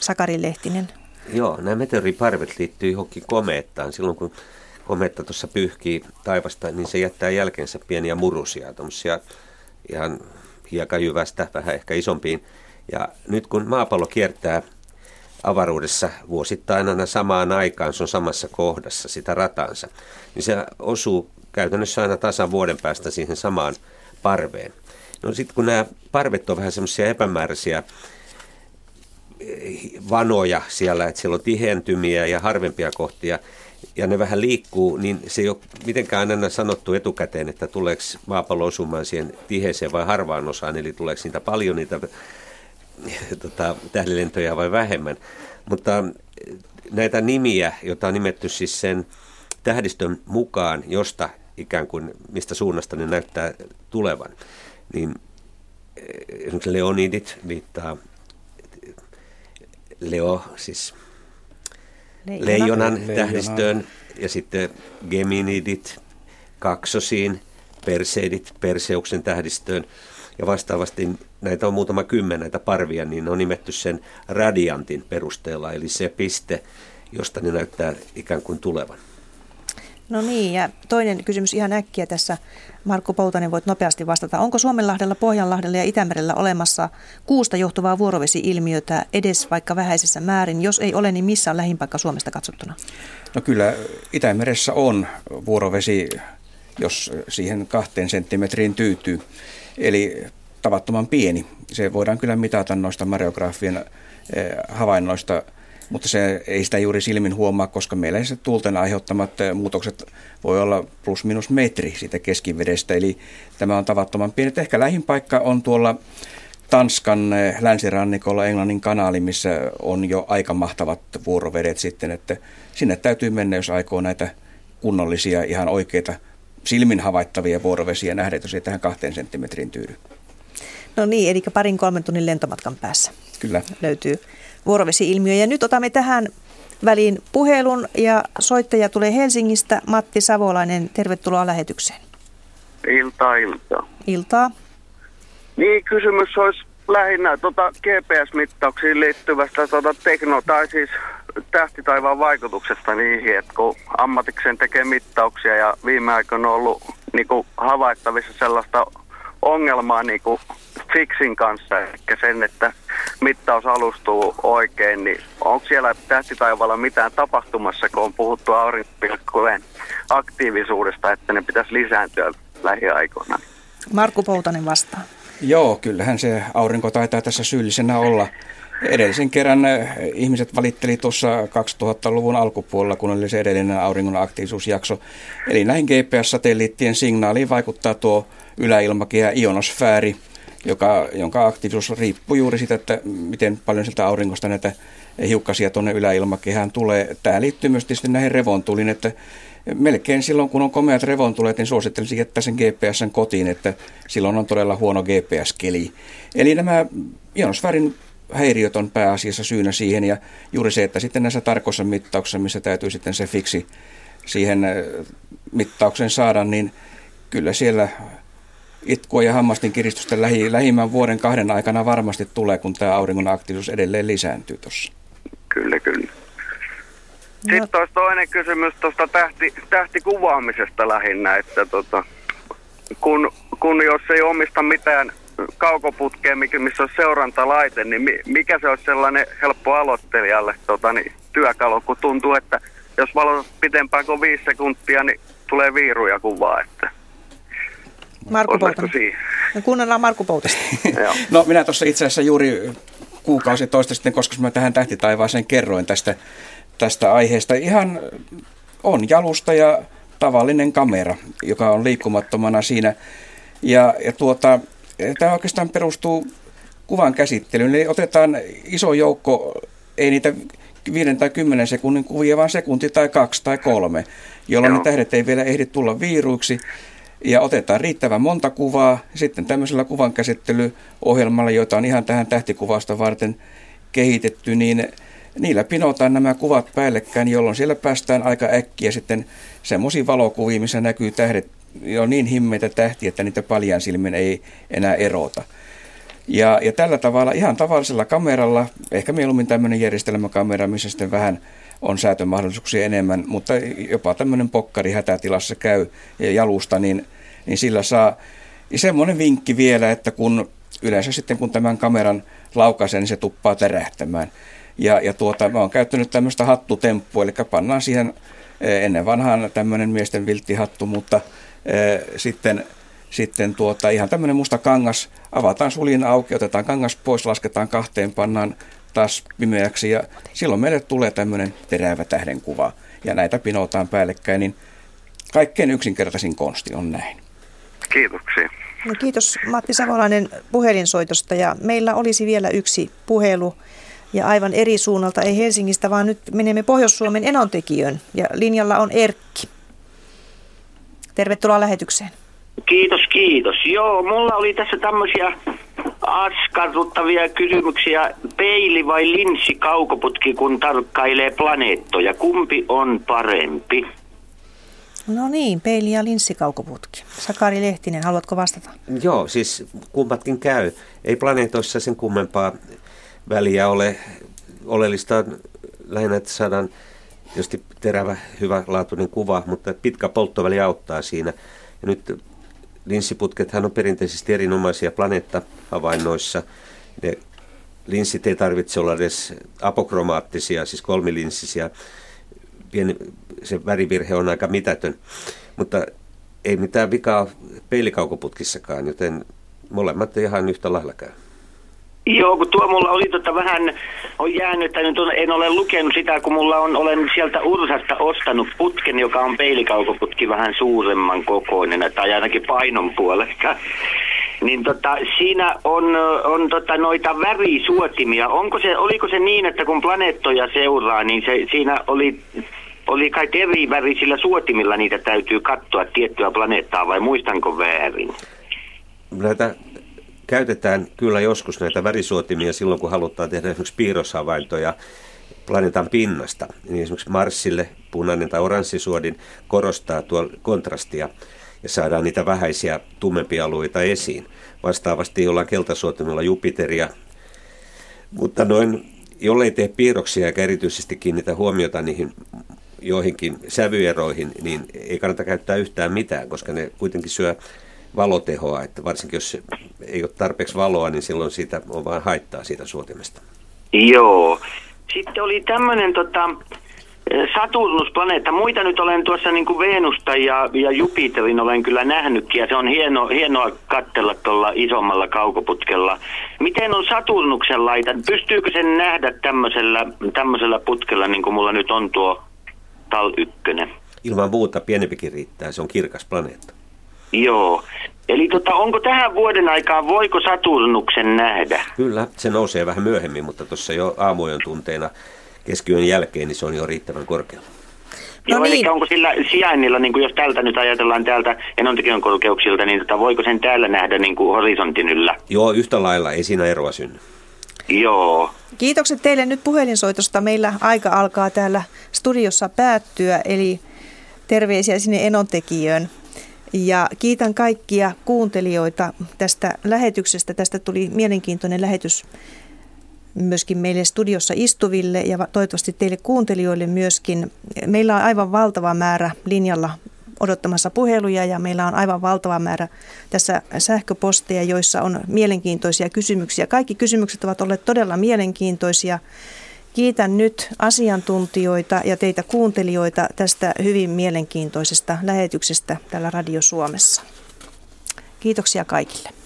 Sakari Lehtinen. Joo, nämä meteoriparvet liittyy johonkin komeettaan. Silloin kun komeetta tuossa pyyhkii taivasta, niin se jättää jälkeensä pieniä murusia, tuommoisia ihan hiekajyvästä, vähän ehkä isompiin. Ja nyt kun maapallo kiertää avaruudessa vuosittain aina samaan aikaan, se on samassa kohdassa sitä ratansa, niin se osuu käytännössä aina tasan vuoden päästä siihen samaan parveen. No sitten kun nämä parvet on vähän semmoisia epämääräisiä vanoja siellä, että siellä on tihentymiä ja harvempia kohtia, ja ne vähän liikkuu, niin se ei ole mitenkään aina sanottu etukäteen, että tuleeko maapallo osumaan siihen tiheeseen vai harvaan osaan, eli tuleeko niitä paljon niitä tota, tähdenlentoja vai vähemmän. Mutta eh, näitä nimiä, joita on nimetty siis sen tähdistön mukaan, josta ikään kuin mistä suunnasta ne näyttää tulevan, niin eh, esimerkiksi leonidit viittaa Leo, siis Leijona. leijonan Leijona. tähdistöön, ja sitten geminidit kaksosiin, perseidit Perseuksen tähdistöön, ja vastaavasti näitä on muutama kymmen näitä parvia, niin ne on nimetty sen radiantin perusteella, eli se piste, josta ne näyttää ikään kuin tulevan. No niin, ja toinen kysymys ihan äkkiä tässä. Markku Poutanen, voit nopeasti vastata. Onko Suomenlahdella, Pohjanlahdella ja Itämerellä olemassa kuusta johtuvaa vuorovesi-ilmiötä edes vaikka vähäisessä määrin? Jos ei ole, niin missä on lähimpaikka Suomesta katsottuna? No kyllä Itämeressä on vuorovesi, jos siihen kahteen senttimetriin tyytyy. Eli tavattoman pieni. Se voidaan kyllä mitata noista mareografien eh, havainnoista, mutta se ei sitä juuri silmin huomaa, koska meillä se tuulten aiheuttamat eh, muutokset voi olla plus minus metri siitä keskivedestä. Eli tämä on tavattoman pieni. Ehkä lähin paikka on tuolla Tanskan eh, länsirannikolla Englannin kanaali, missä on jo aika mahtavat vuorovedet sitten, että sinne täytyy mennä, jos aikoo näitä kunnollisia, ihan oikeita silmin havaittavia vuorovesiä nähdä, jos ei tähän kahteen senttimetriin tyydy. No niin, eli parin kolmen tunnin lentomatkan päässä Kyllä. löytyy vuorovesi-ilmiö. Ja nyt otamme tähän väliin puhelun ja soittaja tulee Helsingistä. Matti Savolainen, tervetuloa lähetykseen. Iltaa, iltaa. Iltaa. Niin, kysymys olisi lähinnä tuota GPS-mittauksiin liittyvästä tuota tekno- tai siis tähtitaivaan vaikutuksesta niihin, että kun ammatikseen tekee mittauksia ja viime aikoina on ollut niin kuin, havaittavissa sellaista ongelmaa niin kuin Fixin kanssa, eli sen, että mittaus alustuu oikein, niin onko siellä tähtitaivaalla mitään tapahtumassa, kun on puhuttu aurinkovilkkujen aktiivisuudesta, että ne pitäisi lisääntyä lähiaikoina? Markku Poutanen vastaa. Joo, kyllähän se aurinko taitaa tässä syyllisenä olla. Edellisen kerran eh, ihmiset valitteli tuossa 2000-luvun alkupuolella, kun oli se edellinen auringon aktiivisuusjakso. Eli näihin GPS-satelliittien signaaliin vaikuttaa tuo yläilmakehä ionosfääri, joka, jonka aktiivisuus riippuu juuri siitä, että miten paljon sieltä auringosta näitä hiukkasia tuonne yläilmakehään tulee. Tämä liittyy myös tietysti näihin revontuliin, että melkein silloin, kun on komeat revontulet, niin suosittelisin jättää sen GPSn kotiin, että silloin on todella huono GPS-keli. Eli nämä ionosfäärin häiriöt on pääasiassa syynä siihen ja juuri se, että sitten näissä tarkoissa mittauksissa, missä täytyy sitten se fiksi siihen mittauksen saada, niin kyllä siellä itkua ja hammastin kiristystä lähi, lähimmän vuoden kahden aikana varmasti tulee, kun tämä auringon aktiivisuus edelleen lisääntyy tuossa. Kyllä, kyllä. Sitten olisi toinen kysymys tuosta tähti, tähtikuvaamisesta lähinnä, että tota, kun, kun jos ei omista mitään kaukoputkea, missä on seurantalaite, niin mikä se olisi sellainen helppo aloittelijalle tota, niin, työkalu, kun tuntuu, että jos valot pitempään kuin viisi sekuntia, niin tulee viiruja kuvaa, että Markku Poutanen. No kuunnellaan Markku Poutasta. no minä tuossa itse asiassa juuri kuukausi toista sitten, koska mä tähän tähtitaivaaseen kerroin tästä, tästä aiheesta. Ihan on jalusta ja tavallinen kamera, joka on liikkumattomana siinä. Ja, ja tuota, tämä oikeastaan perustuu kuvan käsittelyyn. Eli otetaan iso joukko, ei niitä viiden tai kymmenen sekunnin kuvia, vaan sekunti tai kaksi tai kolme, jolloin Joo. ne tähdet ei vielä ehdi tulla viiruiksi ja otetaan riittävän monta kuvaa. Sitten tämmöisellä kuvan käsittelyohjelmalla, joita on ihan tähän tähtikuvasta varten kehitetty, niin niillä pinotaan nämä kuvat päällekkäin, jolloin siellä päästään aika äkkiä sitten semmoisiin valokuviin, missä näkyy tähdet jo niin himmeitä tähtiä, että niitä paljan silmin ei enää erota. Ja, ja tällä tavalla ihan tavallisella kameralla, ehkä mieluummin tämmöinen järjestelmäkamera, missä sitten vähän on säätömahdollisuuksia enemmän, mutta jopa tämmöinen pokkari hätätilassa käy jalusta, niin, niin sillä saa. Ja semmoinen vinkki vielä, että kun yleensä sitten kun tämän kameran laukaisen, niin se tuppaa terähtämään. Ja, ja tuota, mä oon käyttänyt tämmöistä hattutemppua, eli pannaan siihen eh, ennen vanhaan tämmöinen miesten vilttihattu, mutta e, sitten, sitten tuota, ihan tämmöinen musta kangas, avataan sulin auki, otetaan kangas pois, lasketaan kahteen, pannaan taas pimeäksi ja silloin meille tulee tämmöinen terävä tähdenkuva ja näitä pinotaan päällekkäin, niin kaikkein yksinkertaisin konsti on näin. Kiitoksia. No kiitos Matti Savolainen puhelinsoitosta ja meillä olisi vielä yksi puhelu ja aivan eri suunnalta, ei Helsingistä, vaan nyt menemme Pohjois-Suomen enontekijöön ja linjalla on Erkki. Tervetuloa lähetykseen. Kiitos, kiitos. Joo, mulla oli tässä tämmöisiä askarruttavia kysymyksiä. Peili vai linssi kaukoputki, kun tarkkailee planeettoja? Kumpi on parempi? No niin, peili ja linssikaukoputki. Sakari Lehtinen, haluatko vastata? Joo, siis kummatkin käy. Ei planeetoissa sen kummempaa väliä ole. Oleellista lähinnä, että saadaan tietysti terävä, hyvälaatuinen kuva, mutta pitkä polttoväli auttaa siinä. Ja nyt linssiputkethan on perinteisesti erinomaisia planeettahavainnoissa. Ne linssit ei tarvitse olla edes apokromaattisia, siis kolmilinssisiä. Pieni, se värivirhe on aika mitätön, mutta ei mitään vikaa peilikaukoputkissakaan, joten molemmat ihan yhtä lailla käy. Joo, kun tuo mulla oli tota vähän, on jäänyt, nyt en ole lukenut sitä, kun mulla on, olen sieltä Ursasta ostanut putken, joka on peilikaukoputki vähän suuremman kokoinen, tai ainakin painon puolesta. Niin tota, siinä on, on tota noita värisuotimia. Onko se, oliko se niin, että kun planeettoja seuraa, niin se, siinä oli oli kai eri värisillä suotimilla niitä täytyy katsoa tiettyä planeettaa vai muistanko väärin? Näitä käytetään kyllä joskus näitä värisuotimia silloin, kun halutaan tehdä esimerkiksi piirroshavaintoja planeetan pinnasta. Niin esimerkiksi Marsille punainen tai oranssisuodin korostaa tuo kontrastia ja saadaan niitä vähäisiä tummempia alueita esiin. Vastaavasti ollaan keltasuotimilla Jupiteria. Mutta noin, jollei tee piirroksia eikä erityisesti kiinnitä huomiota niihin joihinkin sävyeroihin, niin ei kannata käyttää yhtään mitään, koska ne kuitenkin syö valotehoa, että varsinkin jos ei ole tarpeeksi valoa, niin silloin siitä on vain haittaa siitä suotimesta. Joo. Sitten oli tämmöinen tota, Saturnusplaneetta. Muita nyt olen tuossa niin kuin Venusta ja, ja Jupiterin olen kyllä nähnytkin ja se on hieno, hienoa katsella tuolla isommalla kaukoputkella. Miten on Saturnuksen laita? Pystyykö sen nähdä tämmöisellä, tämmöisellä putkella niin kuin mulla nyt on tuo Tal 1? Ilman muuta pienempikin riittää, se on kirkas planeetta. Joo. Eli tota, onko tähän vuoden aikaan, voiko Saturnuksen nähdä? Kyllä, se nousee vähän myöhemmin, mutta tuossa jo aamujen tunteina keskiyön jälkeen, niin se on jo riittävän korkealla. No Joo, niin. eli onko sillä sijainnilla, niin kuin jos tältä nyt ajatellaan täältä Enontekiön korkeuksilta, niin tota, voiko sen täällä nähdä niin kuin horisontin yllä? Joo, yhtä lailla, ei siinä eroa synny. Joo. Kiitokset teille nyt puhelinsoitosta. Meillä aika alkaa täällä studiossa päättyä, eli terveisiä sinne Enontekijöön. Ja kiitän kaikkia kuuntelijoita tästä lähetyksestä. Tästä tuli mielenkiintoinen lähetys myöskin meille studiossa istuville ja toivottavasti teille kuuntelijoille myöskin. Meillä on aivan valtava määrä linjalla odottamassa puheluja ja meillä on aivan valtava määrä tässä sähköposteja, joissa on mielenkiintoisia kysymyksiä. Kaikki kysymykset ovat olleet todella mielenkiintoisia. Kiitän nyt asiantuntijoita ja teitä kuuntelijoita tästä hyvin mielenkiintoisesta lähetyksestä täällä Radio Suomessa. Kiitoksia kaikille.